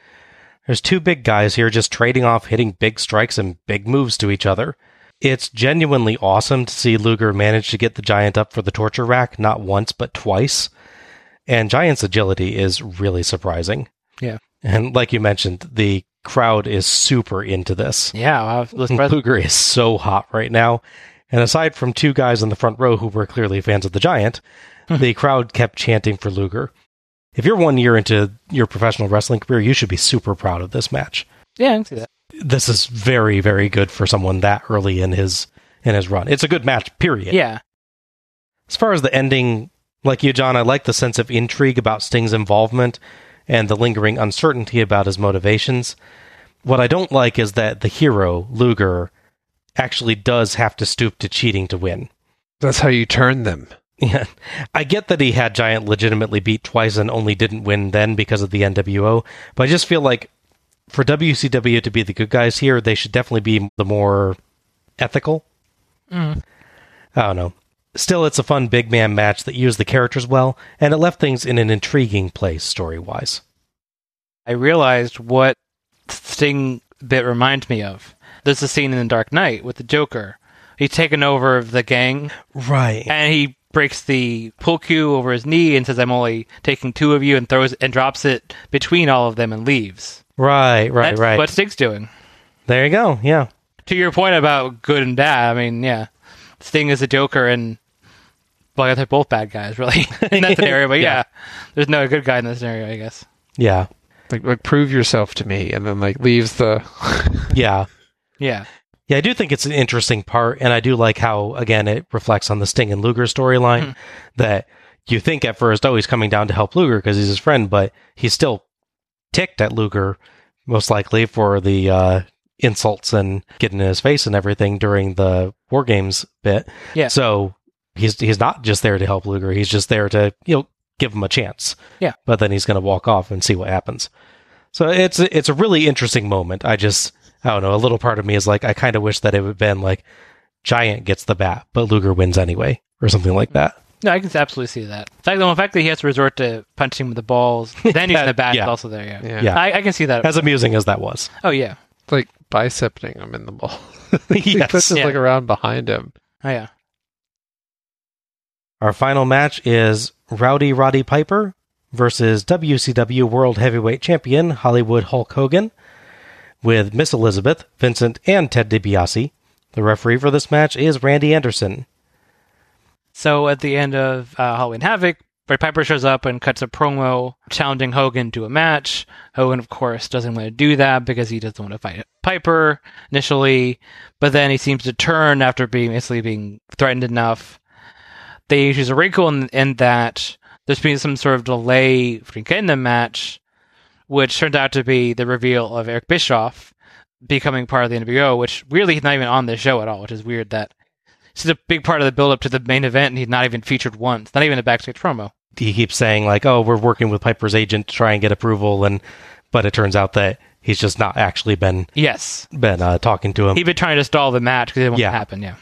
There's two big guys here just trading off, hitting big strikes and big moves to each other. It's genuinely awesome to see Luger manage to get the Giant up for the torture rack not once, but twice. And Giant's agility is really surprising. Yeah. And like you mentioned, the crowd is super into this. Yeah. Luger is so hot right now. And aside from two guys in the front row who were clearly fans of the Giant, hmm. the crowd kept chanting for Luger. If you're one year into your professional wrestling career, you should be super proud of this match. yeah, I can see that. This is very, very good for someone that early in his in his run. It's a good match, period. Yeah. As far as the ending, like you, John, I like the sense of intrigue about Sting's involvement and the lingering uncertainty about his motivations. What I don't like is that the hero, Luger, actually does have to stoop to cheating to win. That's how you turn them. Yeah. I get that he had Giant legitimately beat twice and only didn't win then because of the NWO, but I just feel like for WCW to be the good guys here, they should definitely be the more ethical. Mm. I don't know. Still, it's a fun big man match that used the characters well, and it left things in an intriguing place story wise. I realized what Sting bit reminds me of. There's a scene in The Dark Knight with the Joker. He's taken over of the gang, Right. and he breaks the pull cue over his knee and says, "I'm only taking two of you," and throws and drops it between all of them and leaves. Right, right, That's right. what Sting's doing. there you go. Yeah. To your point about good and bad, I mean, yeah, Sting is a Joker, and well, they're both bad guys, really, in that scenario. But yeah. Yeah. there's no good guy in this scenario, I guess. Yeah. Like, like prove yourself to me, and then like leaves the. Yeah. Yeah, Yeah, I do think it's an interesting part, and I do like how again it reflects on the Sting and Luger storyline that you think at first, oh, he's coming down to help Luger because he's his friend, but he's still ticked at Luger, most likely for the uh, insults and getting in his face and everything during the War Games bit. Yeah. So he's he's not just there to help Luger; he's just there to you know give him a chance. Yeah. But then he's going to walk off and see what happens. So it's it's a really interesting moment. I just I don't know. A little part of me is like I kind of wish that it would have been like Giant gets the bat, but Luger wins anyway, or something like that. no, I can absolutely see that. In fact, the fact that he has to resort to punching with the balls, then using the bat Yeah. is also there. Yeah, Yeah. Yeah. I, I can see that. As amusing as that was. oh yeah, It's like bicepting him in the ball. he Yes. puts his Yeah. leg around behind him. oh yeah. Our final match is Rowdy Roddy Piper versus WCW World Heavyweight Champion Hollywood Hulk Hogan with Miss Elizabeth, Vincent, and Ted DiBiase. The referee for this match is Randy Anderson. So at the end of uh, Halloween Havoc, Ray Piper shows up and cuts a promo challenging Hogan to a match. Hogan, of course, doesn't want to do that because he doesn't want to fight Piper initially, but then he seems to turn after being basically being threatened enough. They use a wrinkle in, in that there's been some sort of delay for getting the match, which turned out to be the reveal of Eric Bischoff becoming part of the NWO, which really he's not even on the show at all, which is weird that this is a big part of the build up to the main event and he's not even featured once, not even a backstage promo. He keeps saying like, "Oh, we're working with Piper's agent to try and get approval," and but it turns out that he's just not actually been Yes. been uh, talking to him. He'd been trying to stall the match because it didn't Yeah. happen, yeah.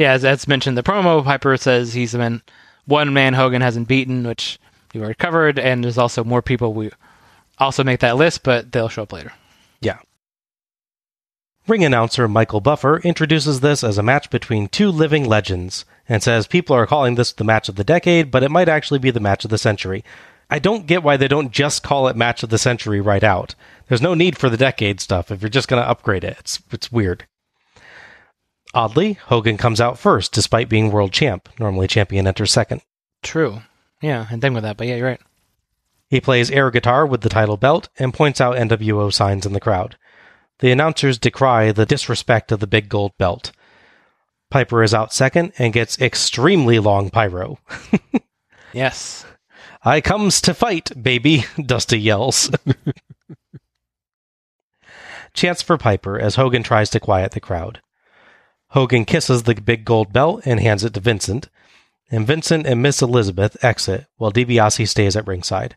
Yeah, as, as mentioned, the promo, Piper says he's man, one man Hogan hasn't beaten, which we already covered, and there's also more people we also make that list, but they'll show up later. Yeah. Ring announcer Michael Buffer introduces this as a match between two living legends and says people are calling this the match of the decade, but it might actually be the match of the century. I don't get why they don't just call it match of the century right out. There's no need for the decade stuff if you're just going to upgrade it. It's it's weird. Oddly, Hogan comes out first despite being world champ. Normally champion enters second. True. Yeah, and then with that, but yeah, you're right. He plays air guitar with the title belt and points out NWO signs in the crowd. The announcers decry the disrespect of the big gold belt. Piper is out second and gets extremely long pyro. Yes. I comes to fight, baby, Dusty yells. Chance for Piper as Hogan tries to quiet the crowd. Hogan kisses the big gold belt and hands it to Vincent, and Vincent and Miss Elizabeth exit while DiBiase stays at ringside.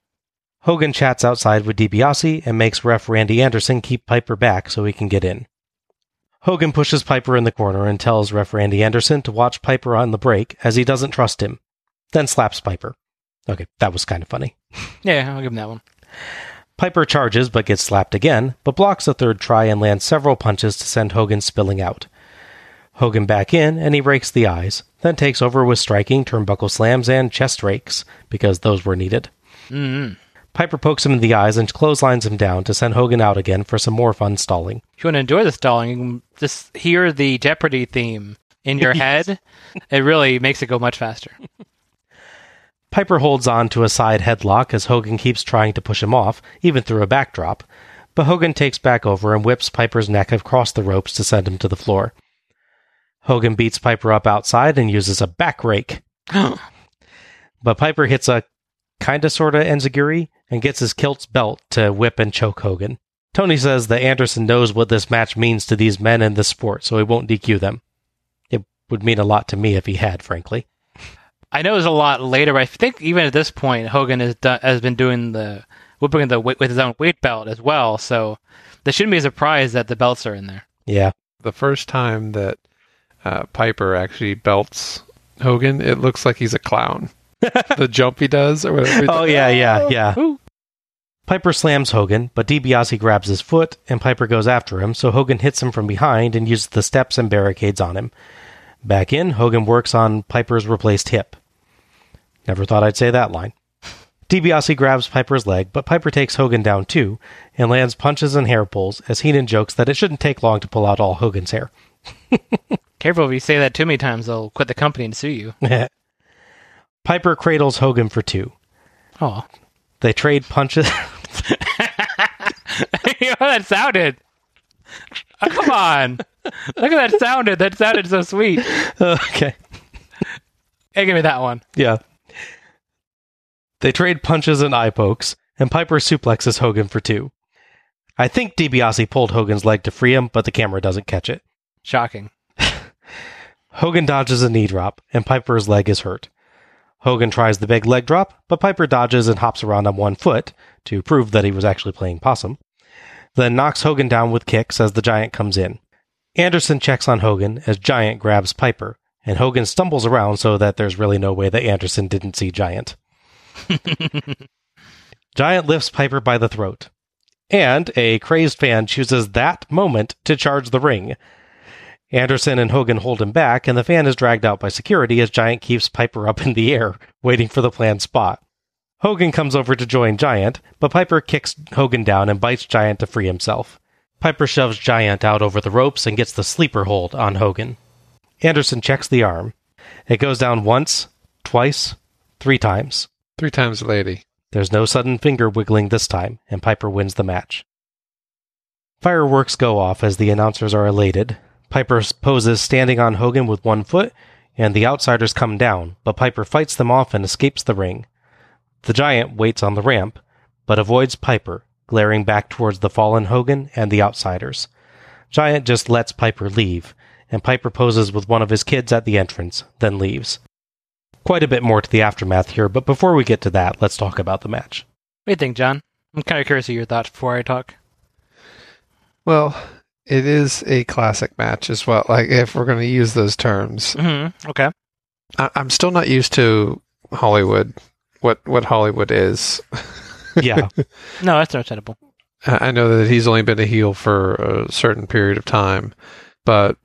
Hogan chats outside with DiBiase and makes ref Randy Anderson keep Piper back so he can get in. Hogan pushes Piper in the corner and tells ref Randy Anderson to watch Piper on the break as he doesn't trust him, then slaps Piper. Okay, that was kind of funny. Yeah, I'll give him that one. Piper charges but gets slapped again, but blocks a third try and lands several punches to send Hogan spilling out. Hogan back in and he rakes the eyes, then takes over with striking, turnbuckle slams, and chest rakes, because those were needed. Mm-hmm. Piper pokes him in the eyes and clotheslines him down to send Hogan out again for some more fun stalling. If you want to enjoy the stalling, you can just hear the Jeopardy theme in your head. It really makes it go much faster. Piper holds on to a side headlock as Hogan keeps trying to push him off, even through a backdrop, but Hogan takes back over and whips Piper's neck across the ropes to send him to the floor. Hogan beats Piper up outside and uses a back rake. but Piper hits a kinda sorta enziguri and gets his kilt's belt to whip and choke Hogan. Tony says that Anderson knows what this match means to these men in this sport, so he won't DQ them. It would mean a lot to me if he had, frankly. I know it's a lot later, but I think even at this point, Hogan has done, has been doing the whipping the weight with his own weight belt as well. So there shouldn't be a surprise that the belts are in there. Yeah. The first time that uh, Piper actually belts Hogan, it looks like he's a clown. the jump he does, or whatever. Oh yeah, yeah, yeah. Piper slams Hogan, but DiBiase grabs his foot, and Piper goes after him, so Hogan hits him from behind and uses the steps and barricades on him. Back in, Hogan works on Piper's replaced hip. Never thought I'd say that line. DiBiase grabs Piper's leg, but Piper takes Hogan down too and lands punches and hair pulls as Heenan jokes that it shouldn't take long to pull out all Hogan's hair. Careful if you say that too many times, they'll quit the company and sue you. Piper cradles Hogan for two. Oh, They trade punches. you know how that sounded. Oh, come on, look at that sounded. That sounded so sweet. okay. Hey, give me that one. Yeah. They trade punches and eye pokes, and Piper suplexes Hogan for two. I think DiBiase pulled Hogan's leg to free him, but the camera doesn't catch it. Shocking. Hogan dodges a knee drop, and Piper's leg is hurt. Hogan tries the big leg drop, but Piper dodges and hops around on one foot to prove that he was actually playing possum. Then knocks Hogan down with kicks as the Giant comes in. Anderson checks on Hogan as Giant grabs Piper, and Hogan stumbles around so that there's really no way that Anderson didn't see Giant. Giant lifts Piper by the throat, and a crazed fan chooses that moment to charge the ring. Anderson and Hogan hold him back, and the fan is dragged out by security as Giant keeps Piper up in the air, waiting for the planned spot. Hogan comes over to join Giant, but Piper kicks Hogan down and bites Giant to free himself. Piper shoves Giant out over the ropes and gets the sleeper hold on Hogan. Anderson checks the arm. It goes down once, twice, three times. Three times lady. There's no sudden finger wiggling this time, and Piper wins the match. Fireworks go off as the announcers are elated. Piper poses standing on Hogan with one foot, and the outsiders come down, but Piper fights them off and escapes the ring. The giant waits on the ramp, but avoids Piper, glaring back towards the fallen Hogan and the outsiders. Giant just lets Piper leave, and Piper poses with one of his kids at the entrance, then leaves. Quite a bit more to the aftermath here, but before we get to that, let's talk about the match. What do you think, John? I'm kind of curious of your thoughts before I talk. Well, it is a classic match as well. Like if we're going to use those terms, Mm-hmm. Okay. I- I'm still not used to Hollywood. What what Hollywood is. Yeah. No, that's understandable. I I know that he's only been a heel for a certain period of time, but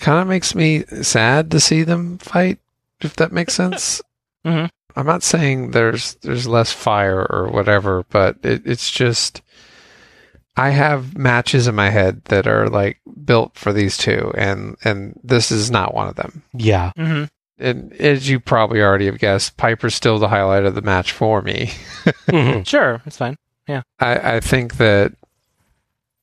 kind of makes me sad to see them fight. If that makes sense. Mhm. I'm not saying there's there's less fire or whatever, but it, it's just I have matches in my head that are like built for these two, and and this is not one of them. yeah. Mm-hmm. And as you probably already have guessed, Piper's still the highlight of the match for me. Mhm. Sure, it's fine. Yeah. I, I think that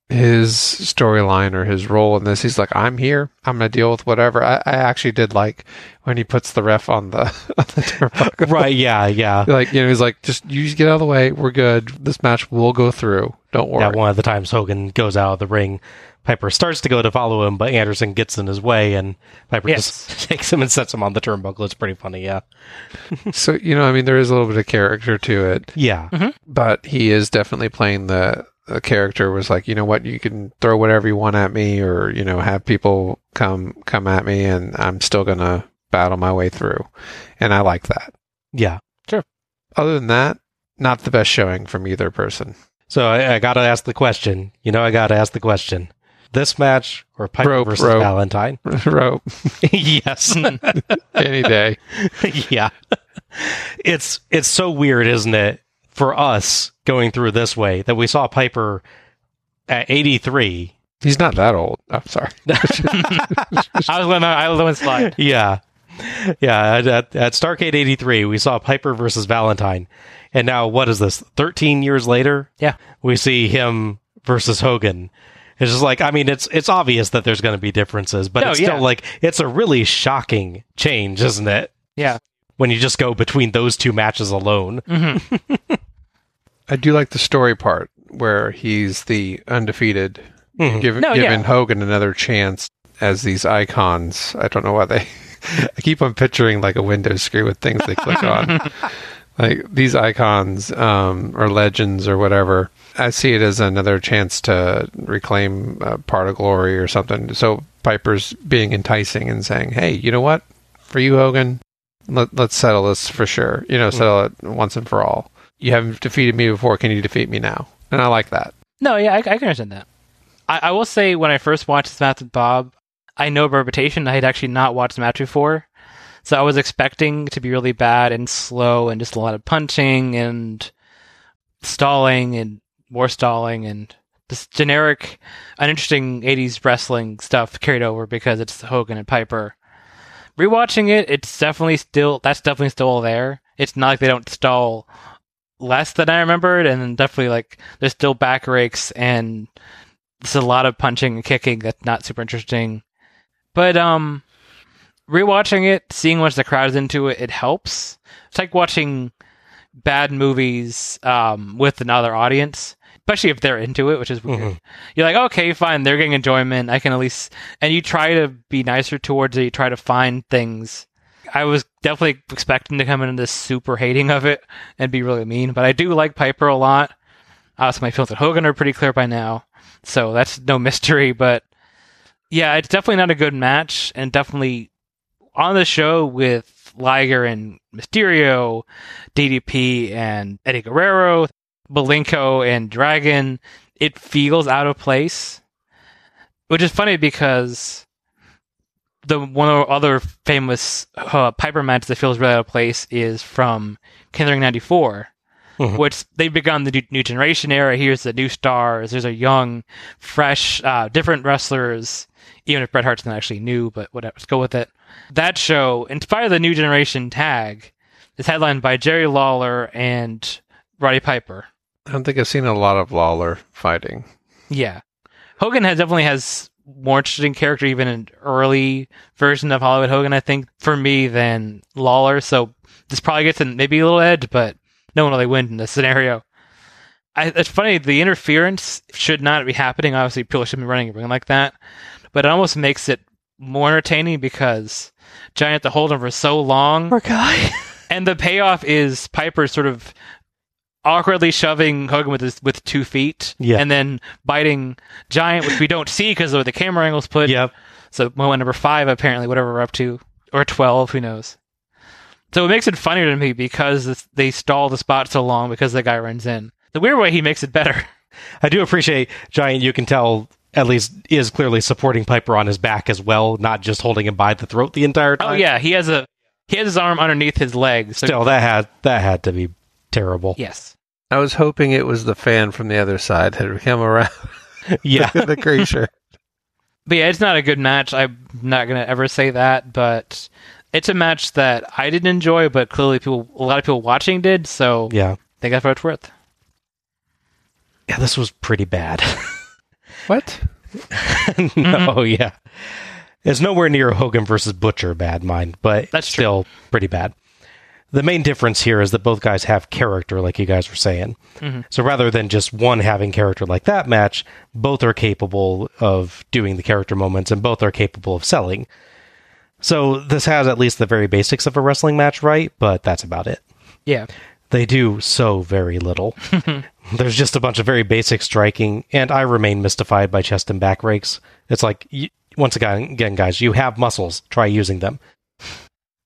his storyline or his role in this, he's like, I'm here. I'm going to deal with whatever. I, I actually did like when he puts the ref on the, on the turnbuckle. right, yeah, yeah. Like, you know, he's like, just you just get out of the way. We're good. This match will go through. Don't worry. Yeah, one of the times Hogan goes out of the ring, Piper starts to go to follow him, but Anderson gets in his way, and Piper Yes. just takes him and sets him on the turnbuckle. It's pretty funny, yeah. So, you know, I mean, there is a little bit of character to it, Yeah. Mm-hmm. but he is definitely playing the, the character was like, you know what, you can throw whatever you want at me or, you know, have people come, come at me and I'm still going to battle my way through. And I like that. Yeah. Sure. Other than that, not the best showing from either person. So I, I gotta ask the question. You know, I gotta ask the question. This match or Piper Rope, versus rope. Valentine? Rope yes. any day. yeah. It's it's so weird, isn't it, for us going through this way that we saw Piper at 83. He's not that old. I'm sorry. I was letting I was it slide. Yeah. Yeah, at, at, at Starcade 83, we saw Piper versus Valentine. And now, what is this? 13 years later? Yeah. We see him versus Hogan. It's just like, I mean, it's it's obvious that there's going to be differences, but No, it's still yeah. like, it's a really shocking change, isn't it? Yeah. When you just go between those two matches alone. I do like the story part where he's the undefeated, Mhm. give, No, giving yeah. Hogan another chance as these icons. I don't know why they. I keep on picturing like a Windows screen with things they click on. like these icons um, or legends or whatever. I see it as another chance to reclaim uh, part of glory or something. So Piper's being enticing and saying, "Hey, you know what? For you, Hogan, let, let's settle this for sure. You know, settle it once and for all. You haven't defeated me before. Can you defeat me now?" And I like that. No, yeah, I, I can understand that. I, I will say when I first watched this match with Bob, I know reputation I had actually not watched the match before, So I was expecting to be really bad and slow and just a lot of punching and stalling and more stalling and this generic, uninteresting 80s wrestling stuff carried over because it's Hogan and Piper. Rewatching it, it's definitely still, that's definitely still there. It's not like they don't stall less than I remembered, and definitely like there's still back rakes and there's a lot of punching and kicking that's not super interesting. But um rewatching it, seeing once the crowd is into it, it helps. It's like watching bad movies um with another audience. Especially if they're into it, which is weird. Mhm. You're like, okay, fine, they're getting enjoyment. I can at least and you try to be nicer towards it, you try to find things I was definitely expecting to come into this super hating of it and be really mean, but I do like Piper a lot. Also, my feelings with Hogan are pretty clear by now, so that's no mystery. But yeah, it's definitely not a good match, and definitely on the show with Liger and Mysterio, DDP and Eddie Guerrero, Malenko and Dragon, it feels out of place. Which is funny because the one of the other famous uh, Piper match that feels really out of place is from King of the Ring '94, Mhm. which they've begun the new, new generation era. Here's the new stars. There's a young, fresh, uh, different wrestlers. Even if Bret Hart's not actually new, but whatever. Let's go with it. That show, in spite of the new generation tag, is headlined by Jerry Lawler and Roddy Piper. I don't think I've seen a lot of Lawler fighting. Yeah. Hogan has definitely has more interesting character even an early version of Hollywood Hogan, I think, for me than Lawler. So this probably gets in maybe a little edge, but no one really wins in this scenario. I, it's funny, the interference should not be happening. Obviously, people shouldn't be running a ring like that, but it almost makes it more entertaining because Giant had to hold him for so long. Poor guy. And the payoff is Piper sort of awkwardly shoving Hogan with his with two feet, Yeah. and then biting Giant, which we don't see because of the camera angles put. Yep. So moment number five, apparently, whatever we're up to, or twelve, who knows? So it makes it funnier to me because they stall the spot so long because the guy runs in. The weird way he makes it better. I do appreciate Giant. You can tell at least is clearly supporting Piper on his back as well, not just holding him by the throat the entire oh, time. Oh yeah, he has a he has his arm underneath his leg. So Still, that had that had to be terrible. yes, I was hoping it was the fan from the other side that had come around Yeah. the creature. But yeah, it's not a good match. I'm not gonna ever say that, but it's a match that I didn't enjoy, but clearly people, a lot of people watching did. So yeah. they got what it's worth. Yeah, this was pretty bad. What? no, mm-hmm. yeah. It's nowhere near Hogan versus Butcher bad, mind, but That's true. still pretty bad. The main difference here is that both guys have character, like you guys were saying. Mm-hmm. So rather than just one having character like that match, both are capable of doing the character moments and both are capable of selling. So this has at least the very basics of a wrestling match right, but that's about it. Yeah, They do so very little. There's just a bunch of very basic striking, and I remain mystified by chest and back rakes. It's like, once again, again, guys, you have muscles. Try using them.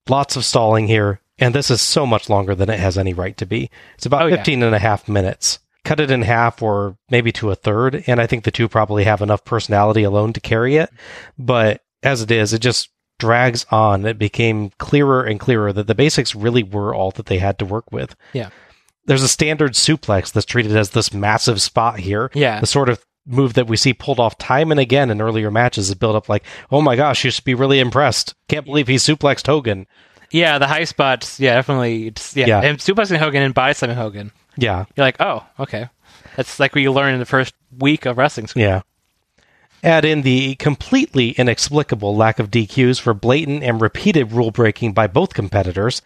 Lots of stalling here, and this is so much longer than it has any right to be. It's about Oh, yeah. 15 and a half minutes. Cut it in half or maybe to a third, and I think the two probably have enough personality alone to carry it. But as it is, it just drags on. It became clearer and clearer that the basics really were all that they had to work with yeah, there's a standard suplex that's treated as this massive spot here. Yeah. The sort of move that we see pulled off time and again in earlier matches is built up like, oh my gosh, you should be really impressed. Can't believe he suplexed Hogan. yeah. The high spots, yeah, definitely. It's, yeah, Yeah. and suplexing Hogan and body slamming Hogan. Yeah. You're like, oh, okay. That's like what you learn in the first week of wrestling school. Yeah. Add in the completely inexplicable lack of DQs for blatant and repeated rule breaking by both competitors,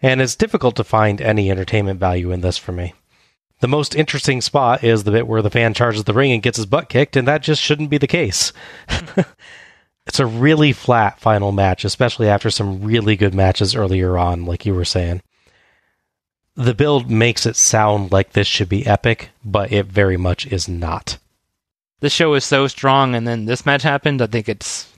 and it's difficult to find any entertainment value in this for me. The most interesting spot is the bit where the fan charges the ring and gets his butt kicked, and that just shouldn't be the case. it's a really flat final match, especially after some really good matches earlier on, like you were saying. The build makes it sound like this should be epic, but it very much is not. This show is so strong, and then this match happened. I think it's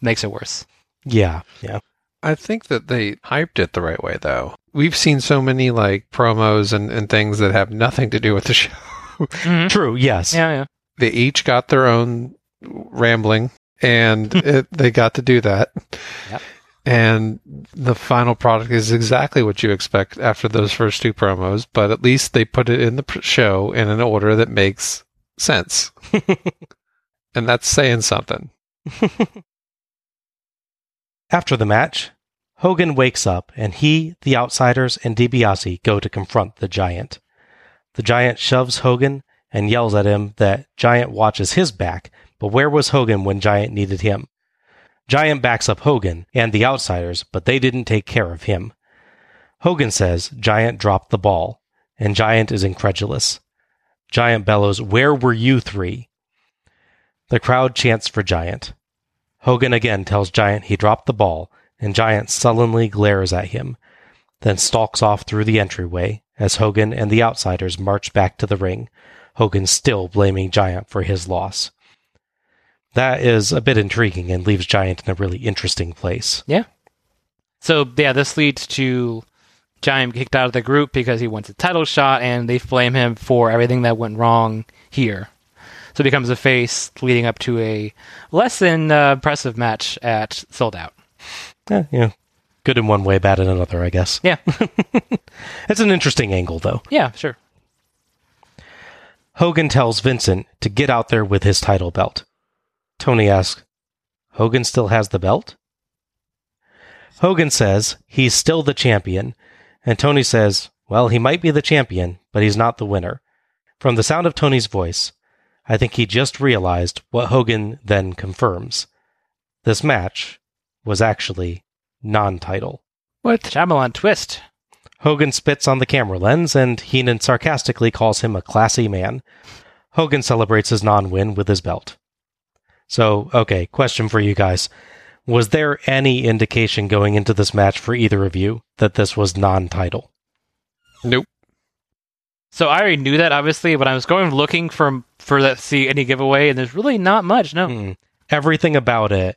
makes it worse. Yeah, yeah. I think that they hyped it the right way, though. We've seen so many like promos and, and things that have nothing to do with the show. Mm-hmm. True, yes. Yeah, yeah. They each got their own rambling, and it, they got to do that. Yep. And the final product is exactly what you expect after those first two promos, but at least they put it in the pr- show in an order that makes sense. and that's saying something. After the match, Hogan wakes up and he, the Outsiders, and DiBiase go to confront the Giant. The Giant shoves Hogan and yells at him that Giant watches his back, but where was Hogan when Giant needed him? Giant backs up Hogan and the Outsiders, but they didn't take care of him. Hogan says Giant dropped the ball, and Giant is incredulous. Giant bellows, Where were you three? The crowd chants for Giant. Hogan again tells Giant he dropped the ball, and Giant sullenly glares at him, then stalks off through the entryway as Hogan and the Outsiders march back to the ring, Hogan still blaming Giant for his loss. That is a bit intriguing and leaves Giant in a really interesting place. Yeah. So yeah, this leads to Giant kicked out of the group because he wants a title shot, and they blame him for everything that went wrong here. So he becomes a face, leading up to a less than uh, impressive match at Souled Out. Eh, yeah, good in one way, bad in another, I guess. Yeah, It's an interesting angle, though. yeah, sure. Hogan tells Vincent to get out there with his title belt. Tony asks, Hogan still has the belt? Hogan says he's still the champion, and Tony says, well, he might be the champion, but he's not the winner. From the sound of Tony's voice, I think he just realized what Hogan then confirms. This match was actually non title. What Shyamalan twist? Hogan spits on the camera lens, and Heenan sarcastically calls him a classy man. Hogan celebrates his non win with his belt. So, okay, question for you guys. Was there any indication going into this match for either of you that this was non title? Nope. So I already knew that, obviously, but I was going looking for for that see any giveaway, and there's really not much. No, Mm. Everything about it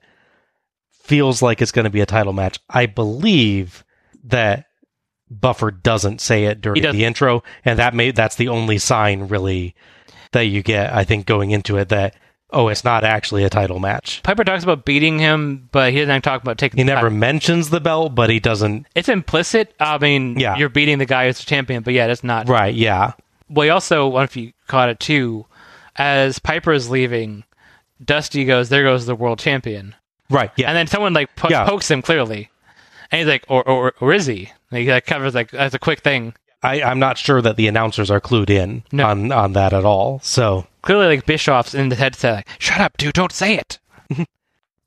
feels like it's going to be a title match. I believe that Buffer doesn't say it during the intro, and that may that's the only sign really that you get. I think going into it that oh, it's not actually a title match. Piper talks about beating him, but he doesn't talk about taking. He never title. mentions the belt, but he doesn't. It's implicit. I mean, Yeah. you're beating the guy who's the champion, but yeah, that's not. Right? Yeah. Well, he also, I if you caught it too, as Piper is leaving, Dusty goes, "There goes the world champion," Right. Yeah. and then someone like po- Yeah. pokes him clearly, and he's like, "Or, or, or is he?" And he like, covers like that's a quick thing. I, I'm not sure that the announcers are clued in No. on on that at all. So Clearly, like Bischoff's in the headset, like, "Shut up, dude! Don't say it."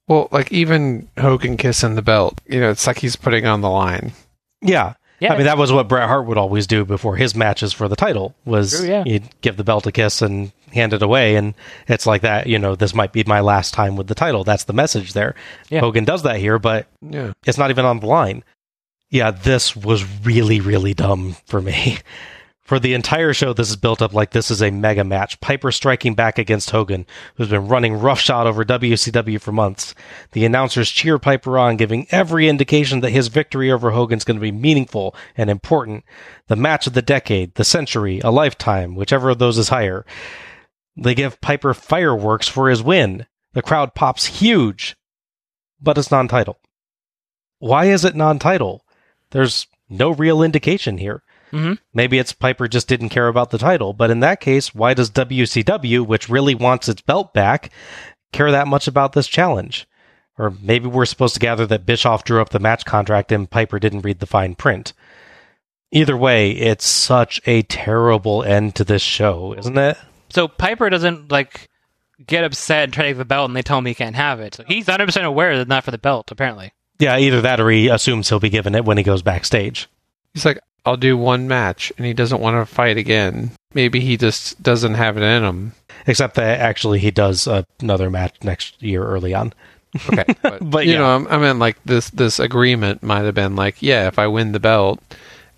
Well, like even Hogan kissing the belt, you know, it's like he's putting on the line. yeah. Yeah. I mean, that was what Bret Hart would always do before his matches for the title. Was True, yeah. he'd give the belt a kiss and hand it away, and it's like that. You know, this might be my last time with the title. That's the message there. Yeah. Hogan does that here, but Yeah. it's not even on the line. Yeah, this was really, really dumb for me. For the entire show, this is built up like this is a mega match. Piper striking back against Hogan, who's been running roughshod over WCW for months. The announcers cheer Piper on, giving every indication that his victory over Hogan's going to be meaningful and important. The match of the decade, the century, a lifetime, whichever of those is higher. They give Piper fireworks for his win. The crowd pops huge, but it's non title. Why is it non title? There's no real indication here. Mhm. Maybe it's Piper just didn't care about the title, but in that case, why does WCW, which really wants its belt back, care that much about this challenge? Or maybe we're supposed to gather that Bischoff drew up the match contract and Piper didn't read the fine print. Either way, it's such a terrible end to this show, isn't it? So Piper doesn't like get upset and try to take the belt, and they tell him he can't have it. So he's 100 percent aware that it's not for the belt. Apparently, Yeah, either that or he assumes he'll be given it when he goes backstage. He's like, I'll do one match, and he doesn't want to fight again. Maybe he just doesn't have it in him. Except that actually he does another match next year early on. Okay, but, But you yeah. know, I mean, like this this agreement might have been like, yeah, if I win the belt,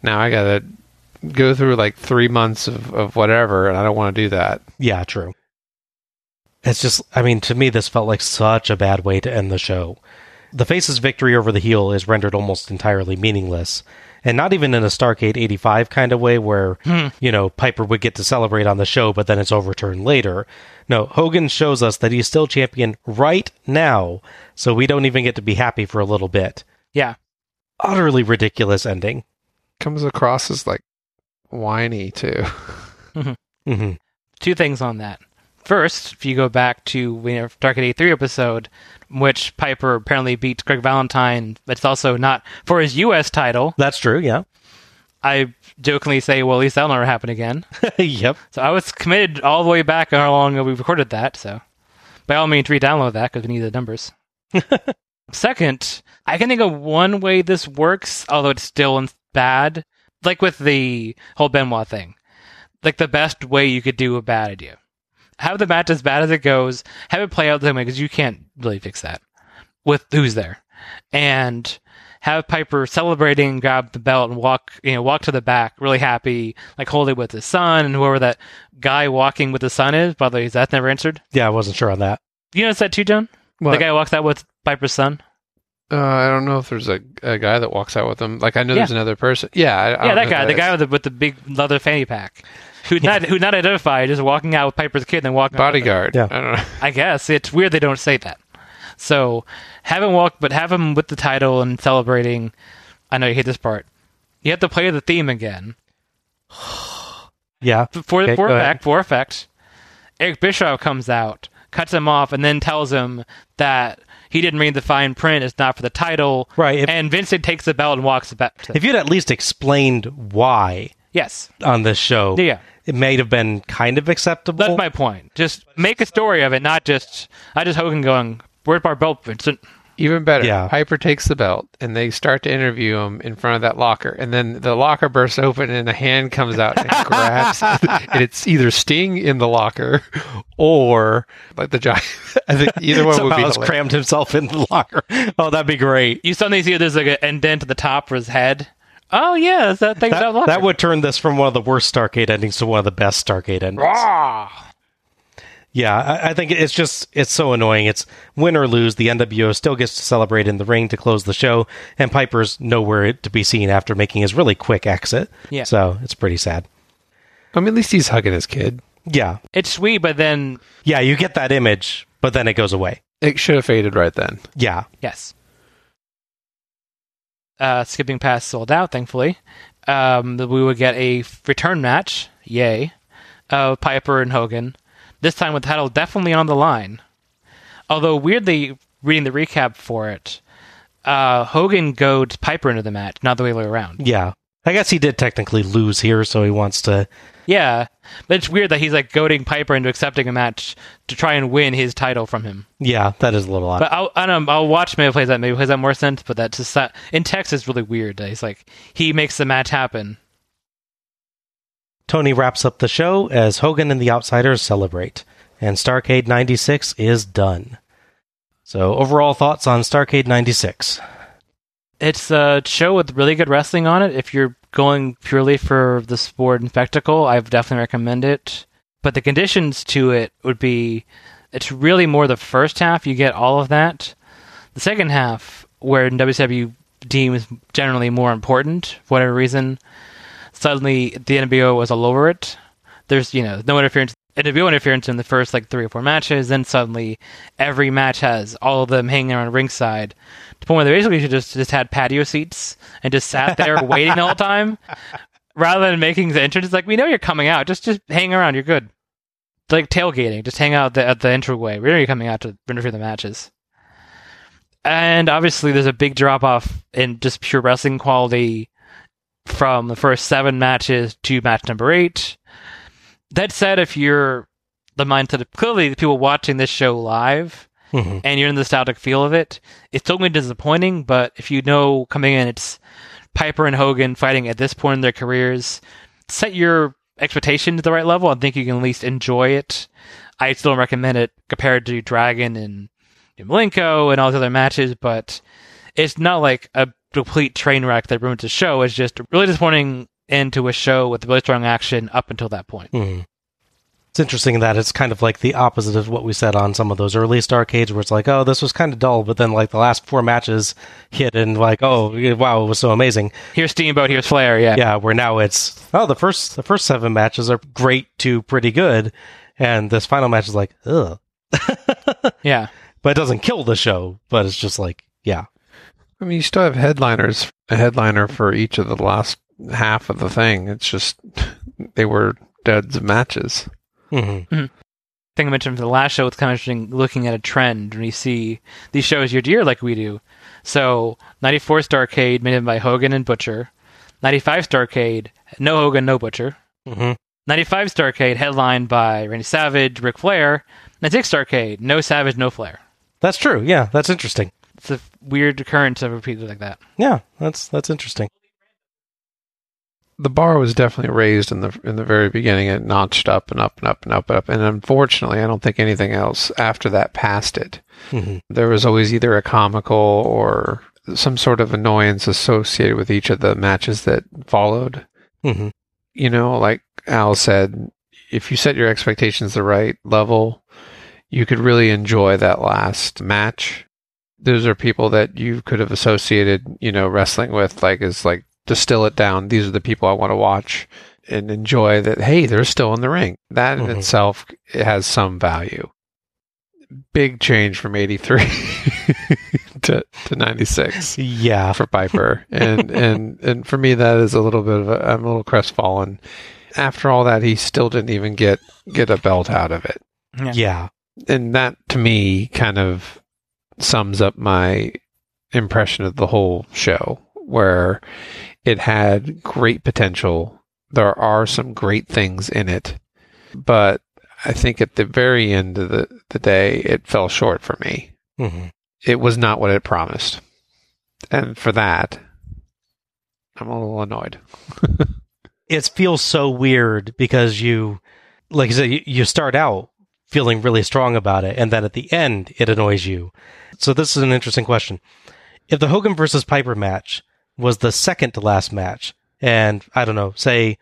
now I gotta go through like three months of, of whatever, and I don't want to do that. Yeah, true. It's just, I mean, to me, this felt like such a bad way to end the show. The face's victory over the heel is rendered almost entirely meaningless. And not even in a Starcade 85 kind of way where, you know, Piper would get to celebrate on the show, but then it's overturned later. No, Hogan shows us that he's still champion right now, so we don't even get to be happy for a little bit. Yeah. Utterly ridiculous ending. Comes across as like whiny too. hmm two things on that. First, if you go back to you know, Dark Age 3 episode, in which Piper apparently beats Greg Valentine, but it's also not for his U.S. title. That's true. Yeah. I jokingly say, well, at least that'll never happen again. yep. So I was committed all the way back how long ago we recorded that. So by all means, re-download that because we need the numbers. Second, I can think of one way this works, although it's still bad. Like with the whole Benoit thing, like the best way you could do a bad idea. Have the match as bad as it goes. Have it play out the same way because you can't really fix that with who's there, and have Piper celebrating, grab the belt, and walk, you know, walk to the back, really happy, like hold it with his son and whoever that guy walking with his son is. By the way, is that never answered? Yeah, I wasn't sure on that. You notice that too, John? What? The guy walks out with Piper's son. Uh, I don't know if there's a, a guy that walks out with him. Like I know there's another person. Yeah, I, I yeah, don't that who guy, the is. guy with the with the big leather fanny pack, who's not who's not identified, just walking out with Piper's kid, and then walking out with bodyguard. Yeah. I don't know. I guess it's weird they don't say that. So have him walk, but have him with the title and celebrating. I know you hate this part. You have to play the theme again Yeah. for Okay, for go ahead. effect. For effect, Eric Bischoff comes out, cuts him off, and then tells him that he didn't read the fine print. It's not for the title. Right, if- and Vincent takes the belt and walks back. To If you'd at least explained why yes, on this show, Yeah. It may have been kind of acceptable. that's my point. Just make a story of it, not just I just Hogan going, "Where's our belt, Vincent?" Even better. Yeah. Piper takes the belt and they start to interview him in front of that locker. And then the locker bursts open and a hand comes out and grabs it. And it's either Sting in the locker or like the giant. I think either one would Somehow be has hilarious. crammed himself in the locker. Oh, that'd be great. You suddenly see there's like an indent at the top of his head. Oh yeah, that's that thing That, that, that would turn this from one of the worst Starcade endings to one of the best Starcade endings. Ah. Yeah, I, I think it's just it's so annoying. It's win or lose, the NWO still gets to celebrate in the ring to close the show, and Piper's nowhere to be seen after making his really quick exit. Yeah. so it's pretty sad. I mean, at least he's hugging his kid. Yeah, It's sweet, but then yeah, you get that image, but then it goes away. It should have faded right then. Yeah, yes. Uh, skipping past Souled Out, thankfully. Um, we would get a return match, yay, of Piper and Hogan. This time with the title definitely on the line. Although weirdly, reading the recap for it, uh, Hogan goads Piper into the match, not the way around. yeah. I guess he did technically lose here, so he wants to. Yeah, but it's weird that he's like goading Piper into accepting a match to try and win his title from him. Yeah, that is a little odd. But I'll, I don't know, I'll watch maybe plays that maybe plays that more sense. But that's just that- in text is really weird. that He's like he makes the match happen. Tony wraps up the show as Hogan and the Outsiders celebrate, and Starcade 96 is done. So, overall thoughts on Starcade 96? It's a show with really good wrestling on it. If you're going purely for the sport and spectacle, I definitely recommend it. But the conditions to it would be it's really more the first half, you get all of that. The second half, where WCW deems generally more important, for whatever reason, suddenly the NWO was all over it. There's, you know, no interference. NWO interference in the first like three or four matches, then suddenly every match has all of them hanging around ringside. To the point where they basically should just just had patio seats and just sat there waiting all the whole time, rather than making the entrance. It's like we know you're coming out, just just hang around, you're good. It's like tailgating, just hang out the, at the entryway. We know you're coming out to interfere the matches. And obviously, there's a big drop off in just pure wrestling quality from the first seven matches to match number eight. That said, if you're the mindset of clearly the people watching this show live Mhm. and you're in the nostalgic feel of it, it's still going to be disappointing. But if you know coming in, it's Piper and Hogan fighting at this point in their careers, set your expectation to the right level. I think you can at least enjoy it. I still don't recommend it compared to Dragon and Malenko and all these other matches, but it's not like a complete train wreck that ruins the show. It's just a really disappointing end to a show with really strong action up until that point. Mhm. It's interesting that it's kind of like the opposite of what we said on some of those early Starcades, where it's like, oh, this was kind of dull, but then like the last four matches hit, and like, oh, wow, it was so amazing. Here's Steamboat, here's Flair, yeah. Yeah, where now it's oh, the first the first seven matches are great to pretty good, and this final match is like, ugh, Yeah. but it doesn't kill the show, but it's just like, yeah, I mean, you still have headliners, a headliner for each of the last half of the thing. It's just they were duds of matches. Mm-hmm. thing I mentioned for the last show, it's kind of interesting looking at a trend when you see these shows year to year like we do. So, 94 Starcade, made by Hogan and Butcher. 95 Starcade, no Hogan, no Butcher. Mm-hmm. 95 Starcade, headlined by Randy Savage, Ric Flair. 96 Starcade, no Savage, no Flair. That's true. Yeah, that's interesting. It's a weird occurrence of repeated like that. Yeah, that's that's interesting. The bar was definitely raised in the in the very beginning. It notched up and up and up and up and up. And unfortunately, I don't think anything else after that passed it. Mm-hmm. There was always either a comical or some sort of annoyance associated with each of the matches that followed. Mm-hmm. You know, like Al said, if you set your expectations the right level, you could really enjoy that last match. Those are people that you could have associated, you know, wrestling with, like, as like distill it down. These are the people I want to watch and enjoy that. Hey, they're still in the ring. That in Mhm. itself it has some value. Big change from 83 to, to 96 Yeah. for Piper, and and and for me, that is a little bit of a, I'm a little crestfallen. After all that, he still didn't even get get a belt out of it, Yeah. and that to me kind of sums up my impression of the whole show, where it had great potential. There are some great things in it, but I think at the very end of the, the day, it fell short for me Mm-hmm. it was not what it promised. And for that, I'm a little annoyed. It feels so weird because you, like I said, you, you start out feeling really strong about it, and then at the end, it annoys you. So this is an interesting question. If the Hogan versus Piper match was the second to last match, and I don't know, say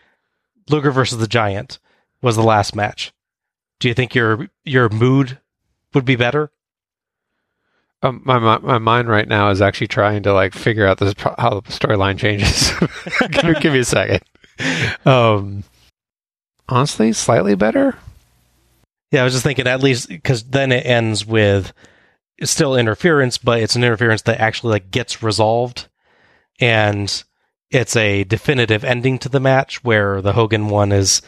Luger versus the Giant was the last match, do you think your your mood would be better? Um, my, my my mind right now is actually trying to like figure out this pro- how the storyline changes. give, give me a second. Um, honestly, slightly better. Yeah, I was just thinking at least because then it ends with still interference, but it's an interference that actually like gets resolved, and it's a definitive ending to the match where the Hogan one is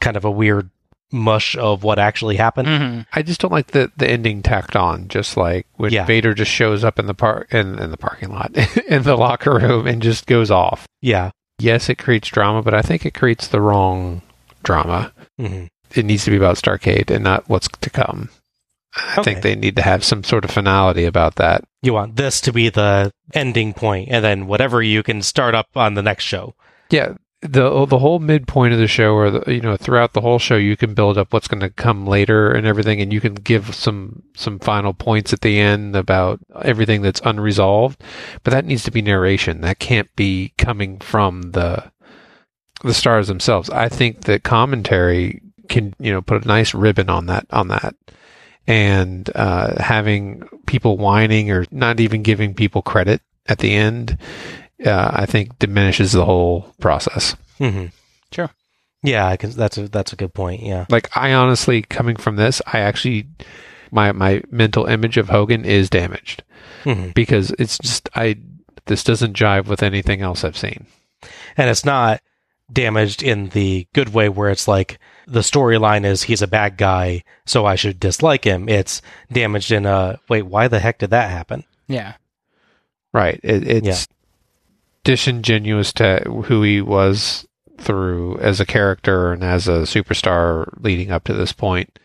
kind of a weird mush of what actually happened. hmm I just don't like the, the ending tacked on. Just like when Yeah. Vader just shows up in the park in, in the parking lot in the locker room and just goes off. Yeah. Yes, it creates drama, but I think it creates the wrong drama. hmm it needs to be about Starrcade and not what's to come. I think they need to have some sort of finality about that. You want this to be the ending point, and then whatever you can start up on the next show. Yeah, the oh, the whole midpoint of the show, or the, you know, throughout the whole show, you can build up what's going to come later and everything, and you can give some some final points at the end about everything that's unresolved. But that needs to be narration. That can't be coming from the the stars themselves. I think that commentary can you know put a nice ribbon on that on that and uh, having people whining or not even giving people credit at the end, uh, I think diminishes the whole process. Mm-hmm. Sure. Yeah, I can, that's a that's a good point. Yeah. Like I honestly, coming from this, I actually my my mental image of Hogan is damaged Mhm. because it's just I this doesn't jive with anything else I've seen. and it's not damaged in the good way where it's like the storyline is he's a bad guy so i should dislike him it's damaged in a wait why the heck did that happen Yeah. Right. It, it's disingenuous to who he was through as a character and as a superstar leading up to this point.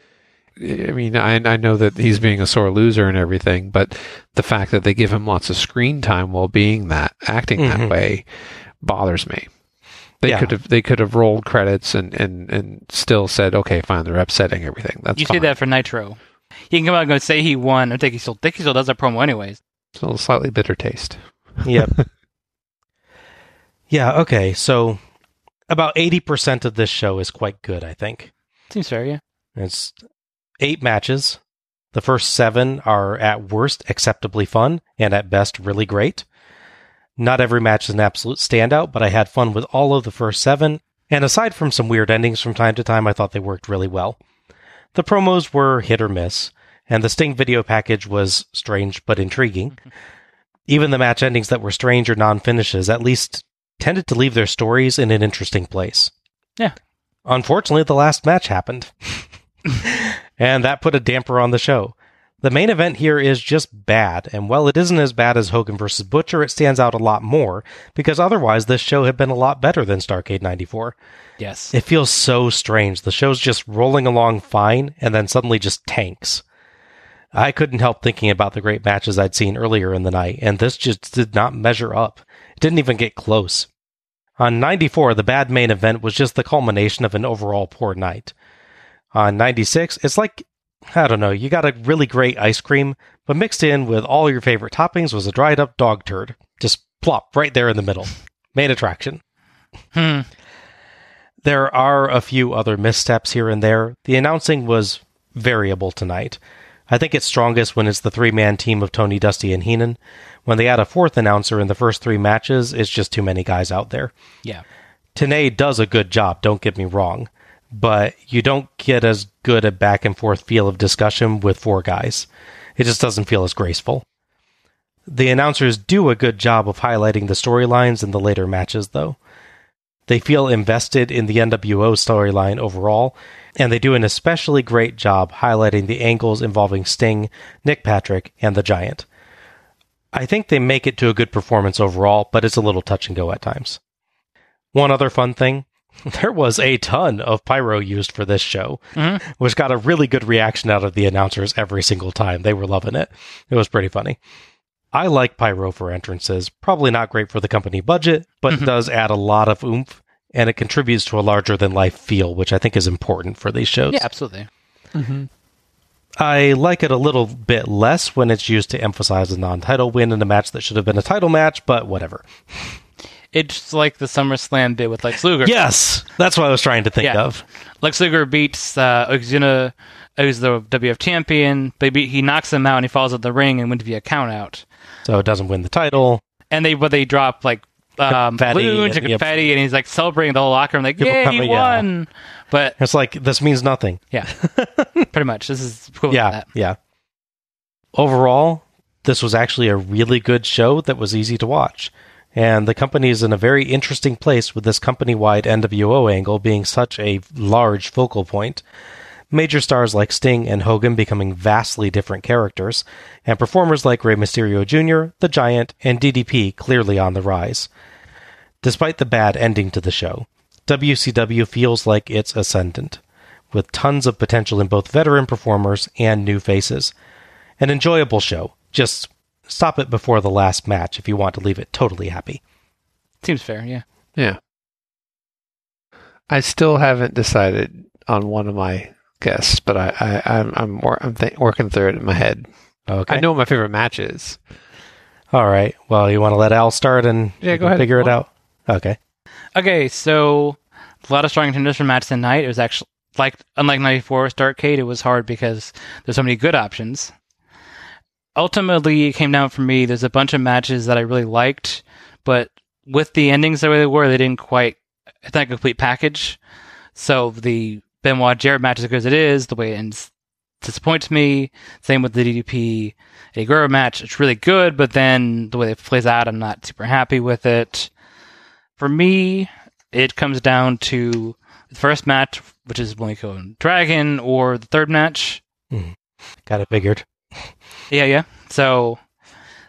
I mean, I, I know that he's being a sore loser and everything, but the fact that they give him lots of screen time while being that, acting Mhm. that way, bothers me. They Yeah. could have they could have rolled credits and, and, and still said, okay, fine, they're upsetting everything. That's you fine. say that for Nitro. He can come out and go say he won. I think he still think he still does that promo anyways. It's a slightly bitter taste. yep yeah okay so about 80% of this show is quite good i think Seems fair, yeah. it's eight matches the first seven are at worst acceptably fun and at best really great not every match is an absolute standout but i had fun with all of the first seven and aside from some weird endings from time to time i thought they worked really well the promos were hit or miss and the sting video package was strange but intriguing mm-hmm. Even the match endings that were strange or non finishes at least tended to leave their stories in an interesting place. Yeah. Unfortunately, the last match happened. and that put a damper on the show. The main event here is just bad, and while it isn't as bad as Hogan vs. Butcher, it stands out a lot more because otherwise this show had been a lot better than Starrcade 94. Yes. It feels so strange. The show's just rolling along fine and then suddenly just tanks. I couldn't help thinking about the great matches I'd seen earlier in the night, and this just did not measure up. It didn't even get close. On 94, the bad main event was just the culmination of an overall poor night. On 96, it's like I don't know, you got a really great ice cream, but mixed in with all your favorite toppings was a dried up dog turd. Just plop right there in the middle. Main attraction. Hmm. There are a few other missteps here and there. The announcing was variable tonight. I think it's strongest when it's the three man team of Tony, Dusty, and Heenan. When they add a fourth announcer in the first three matches, it's just too many guys out there. Yeah. Tenay does a good job, don't get me wrong, but you don't get as good a back and forth feel of discussion with four guys. It just doesn't feel as graceful. The announcers do a good job of highlighting the storylines in the later matches, though. They feel invested in the NWO storyline overall, and they do an especially great job highlighting the angles involving Sting, Nick Patrick, and the Giant. I think they make it to a good performance overall, but it's a little touch and go at times. One other fun thing there was a ton of pyro used for this show, Mm-hmm. which got a really good reaction out of the announcers every single time. They were loving it. It was pretty funny. I like pyro for entrances. Probably not great for the company budget, but it does add a lot of oomph and it contributes to a larger than life feel, which I think is important for these shows. Yeah, absolutely. I like it a little bit less when it's used to emphasize a non title win in a match that should have been a title match, but whatever. It's like the SummerSlam bit with Lex Luger. Yes, that's what I was trying to think Yeah. of. Lex Luger beats uh, Yokozuna, who's the WF champion. But he, he knocks him out and he falls out the ring and wins via count out. So it doesn't win the title. And they but they drop like um, Confetti balloons and- yep. confetti, and he's like celebrating the whole locker room, like, "Yeah, he yeah. won!" But It's like, this means nothing. yeah, pretty much. This is cool. yeah, That. yeah. Overall, this was actually a really good show that was easy to watch. And the company is in a very interesting place with this company wide NWO angle being such a large focal point. Major stars like Sting and Hogan becoming vastly different characters, and performers like Rey Mysterio Jr., The Giant, and DDP clearly on the rise. Despite the bad ending to the show, WCW feels like it's ascendant, with tons of potential in both veteran performers and new faces. An enjoyable show. Just stop it before the last match if you want to leave it totally happy. Seems fair. Yeah. Yeah. I still haven't decided on one of my guests, but I, I I'm I'm, wor- I'm th- working through it in my head. Okay. I know what my favorite match is. All right. Well, you want to let Al start and Yeah, go ahead. figure it out. Okay. Okay, so a lot of strong contenders for match tonight. It was actually like unlike '94 Starrcade, it was hard because there's so many good options. Ultimately, it came down for me. There's a bunch of matches that I really liked, but with the endings the way they were, they didn't quite. It's not a complete package. So the Benoit Jarrett match, as good as it is, the way it ends disappoints me. Same with the DDP Eddie match. It's really good, but then the way it plays out, I'm not super happy with it. For me, it comes down to the first match, which is Malenko and Dragon, or the third match. Hmm. Got it figured. Yeah, yeah. So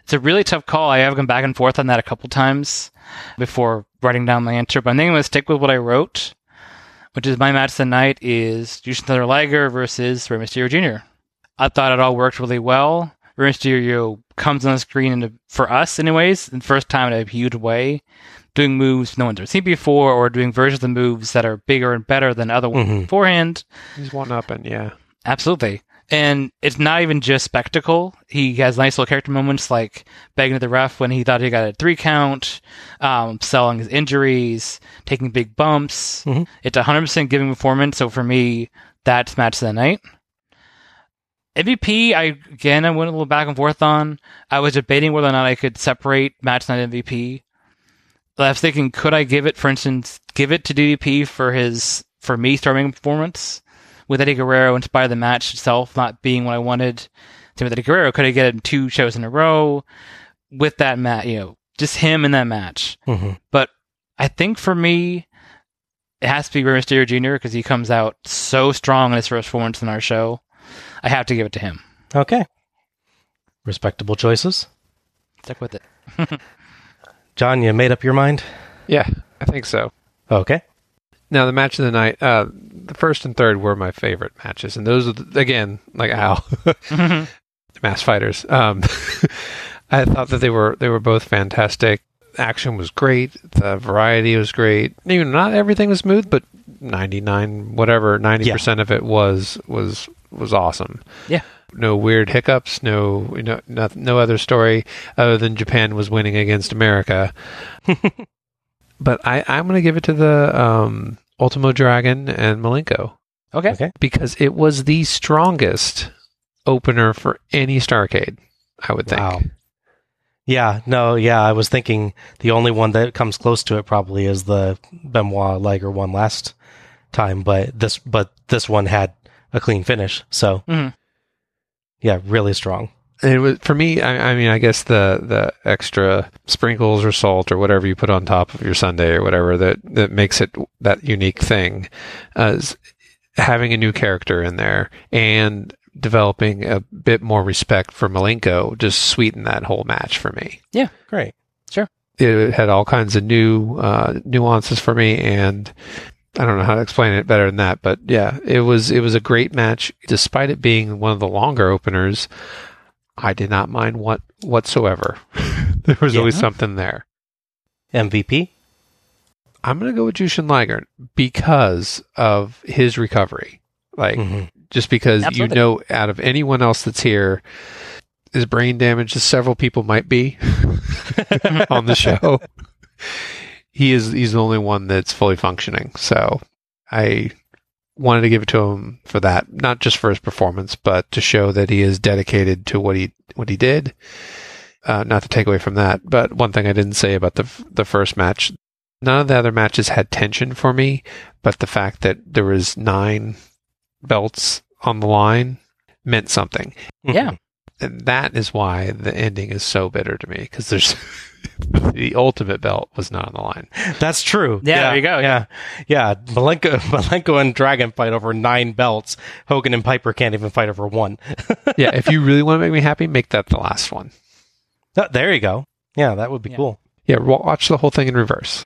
it's a really tough call. I have gone back and forth on that a couple times before writing down my answer, but I think I'm going to stick with what I wrote, which is my match tonight is Jushin Thunder Liger versus Rey Mysterio Jr. I thought it all worked really well. Rey Mysterio comes on the screen in a, for us, anyways, the first time in a huge way, doing moves no one's ever seen before, or doing versions of moves that are bigger and better than other ones Mhm. beforehand. He's one up, and yeah, Absolutely. And it's not even just spectacle. He has nice little character moments like begging to the ref when he thought he got a three count, um, selling his injuries, taking big bumps. Mhm. It's a 100% giving performance. So for me, that's match of the night. MVP, I again I went a little back and forth on. I was debating whether or not I could separate match night MVP. I was thinking, could I give it, for instance, give it to DDP for his for me starting performance with Eddie Guerrero, in spite of the match itself not being what I wanted. Same with Eddie Guerrero, could I get him two shows in a row? with that match, you know, just him in that match. Mhm. But I think for me, it has to be Rey Mysterio Jr. because he comes out so strong in his first performance in our show. I have to give it to him. Okay. Respectable choices. Stick with it. John, you made up your mind? Yeah, I think so. Okay. Now the match of the night, uh, the first and third were my favorite matches, and those are the, again like Al, Mass Fighters. Um, I thought that they were they were both fantastic. Action was great. The variety was great. Even not everything was smooth, but ninety nine whatever ninety percent of it was was was awesome. Yeah. No weird hiccups. No you know no, no other story other than Japan was winning against America. but I, I'm going to give it to the um, Ultimo Dragon and Malenko Okay. Okay. because it was the strongest opener for any Starrcade. I would think. Wow. Yeah, no, yeah, I was thinking the only one that comes close to it probably is the Benoit Liger one last time, but this but this one had a clean finish. So Mhm. yeah, really strong. And it was for me. I, I mean, I guess the the extra sprinkles or salt or whatever you put on top of your Sunday or whatever that that makes it that unique thing, uh, is having a new character in there and developing a bit more respect for Malenko just sweetened that whole match for me. Yeah. Great. Sure. It had all kinds of new uh, nuances for me, and I don't know how to explain it better than that. But yeah, it was it was a great match, despite it being one of the longer openers. I did not mind what whatsoever. there was Yeah. always something there. MVP? I'm going to go with Jushin Liger because of his recovery. Like Mhm. just because Absolutely. you know, out of anyone else that's here, as brain damage as several people might be on the show, he is he's the only one that's fully functioning. So I wanted to give it to him for that, not just for his performance, but to show that he is dedicated to what he what he did. Uh, not to take away from that, but one thing I didn't say about the the first match, none of the other matches had tension for me, but the fact that there was nine belts on the line meant something Yeah. And that is why the ending is so bitter to me because there's the ultimate belt was not on the line. That's true. Yeah, there you go, Yeah. Yeah. Malenko, Malenko and Dragon fight over nine belts. Hogan and Piper can't even fight over one. Yeah, if you really want to make me happy, make that the last one. Oh, there you go. Yeah, that would be Yeah. cool. Yeah, wa- watch the whole thing in reverse.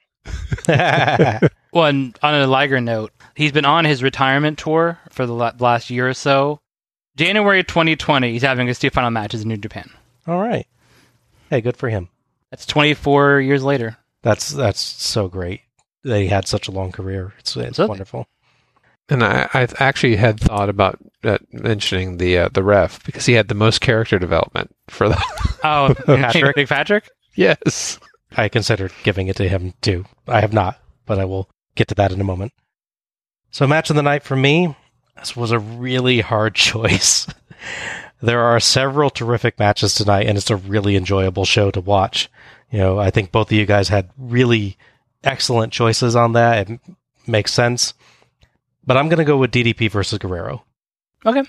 Well, and on a Liger note, he's been on his retirement tour for the last year or so. January 2020, he's having his two final matches in New Japan. All right. Hey, good for him. That's 24 years later. That's that's so great that he had such a long career. It's, it's Absolutely. wonderful. And I, I actually had thought about uh, mentioning the uh, the ref because he had the most character development for the. Oh, Patrick? Nick Patrick? yes. I considered giving it to him too. I have not, but I will get to that in a moment. So, match of the night for me, this was a really hard choice. there are several terrific matches tonight, and it's a really enjoyable show to watch. You know, I think both of you guys had really excellent choices on that. It makes sense. But I'm going to go with DDP versus Guerrero. Okay.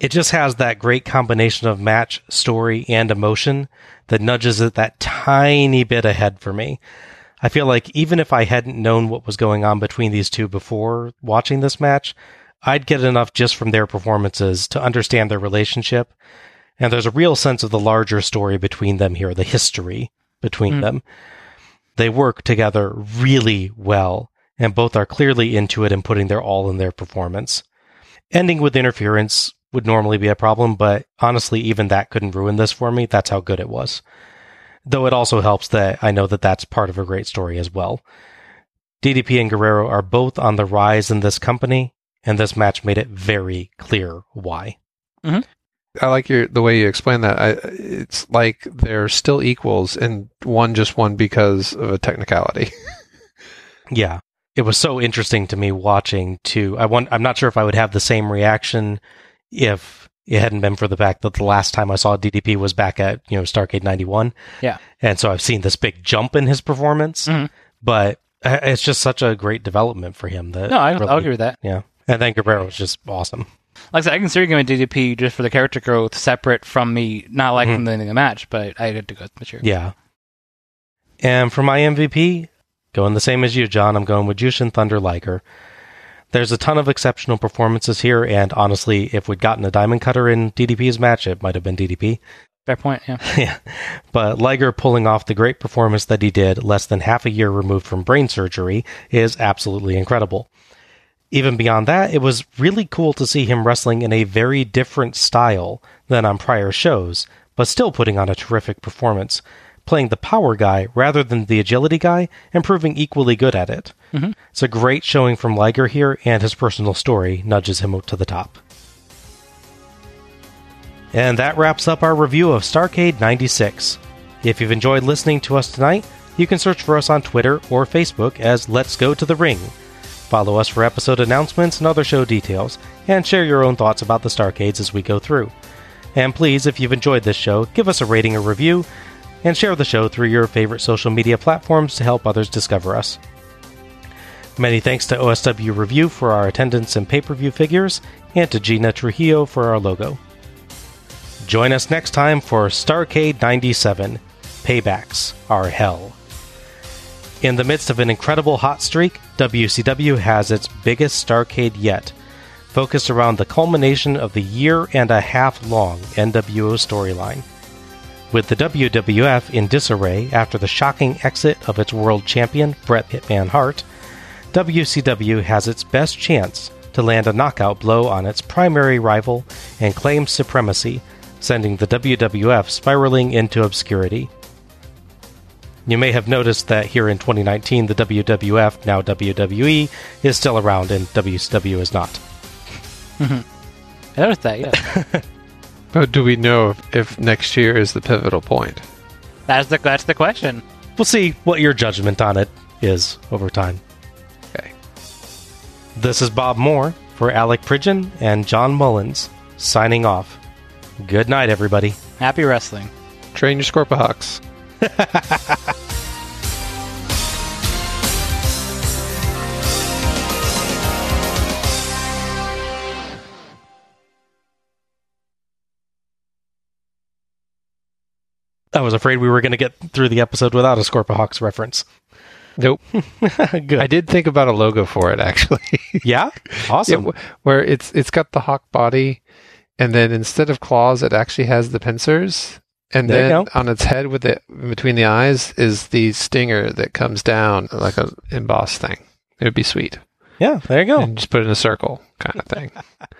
It just has that great combination of match, story, and emotion that nudges it that tiny bit ahead for me. I feel like even if I hadn't known what was going on between these two before watching this match, I'd get enough just from their performances to understand their relationship. And there's a real sense of the larger story between them here, the history between Mm. them. They work together really well, and both are clearly into it and putting their all in their performance. Ending with interference would normally be a problem, but honestly, even that couldn't ruin this for me. That's how good it was. Though it also helps that I know that that's part of a great story as well. DDP and Guerrero are both on the rise in this company, and this match made it very clear why. I like your the way you explain that. I, it's like they're still equals, and one just won because of a technicality. Yeah. It was so interesting to me watching too. I want I'm not sure if I would have the same reaction if it hadn't been for the fact that the last time I saw DDP was back at, you know, Starrcade 91. Yeah. And so I've seen this big jump in his performance, Mhm. but uh, it's just such a great development for him that No, I, really- I'll agree with that. Yeah. And then Guerrero was just awesome. Like I said, I consider you going DDP just for the character growth, separate from me not liking mm-hmm. the ending of the match. But I had to go with Mysterio. Yeah. And for my MVP, going the same as you, John, I'm going with Jushin Thunder Liger. There's a ton of exceptional performances here, and honestly, if we'd gotten a diamond cutter in DDP's match, it might have been DDP. Fair point. Yeah. yeah. But Liger pulling off the great performance that he did less than half a year removed from brain surgery is absolutely incredible. Even beyond that, it was really cool to see him wrestling in a very different style than on prior shows, but still putting on a terrific performance, playing the power guy rather than the agility guy and proving equally good at it. Mhm. It's a great showing from Liger here, and his personal story nudges him up to the top. And that wraps up our review of Starrcade 96. If you've enjoyed listening to us tonight, you can search for us on Twitter or Facebook as Let's Go to the Ring. Follow us for episode announcements and other show details, and share your own thoughts about the Starrcades as we go through. And please, if you've enjoyed this show, give us a rating or review, and share the show through your favorite social media platforms to help others discover us. Many thanks to OSW Review for our attendance and pay per view figures, and to Gina Trujillo for our logo. Join us next time for Starrcade 97 Paybacks Are Hell. In the midst of an incredible hot streak, WCW has its biggest Starrcade yet, focused around the culmination of the year and a half long NWO storyline. With the WWF in disarray after the shocking exit of its world champion, Bret Hitman Hart, WCW has its best chance to land a knockout blow on its primary rival and claim supremacy, sending the WWF spiraling into obscurity. You may have noticed that here in 2019, the WWF, now WWE, is still around and WCW is not. Mm-hmm. I noticed that. Yeah. But do we know if, if next year is the pivotal point? that's the that's the question. We'll see what your judgment on it is over time. Okay. This is Bob Moore for Alec Pridgeon and John Mullins, signing off. Good night, everybody. Happy wrestling. Train your Scorpahawks. I was afraid we were going to get through the episode without a Scorpahawks reference. Nope. Good. I did think about a logo for it actually. Yeah? Awesome. Yeah, where it's it's got the hawk body, and then instead of claws, it actually has the pincers, and There then on its head with it between the eyes is the stinger that comes down like a embossed thing. It would be sweet. yeah, there you go. And just put it in a circle kind of thing.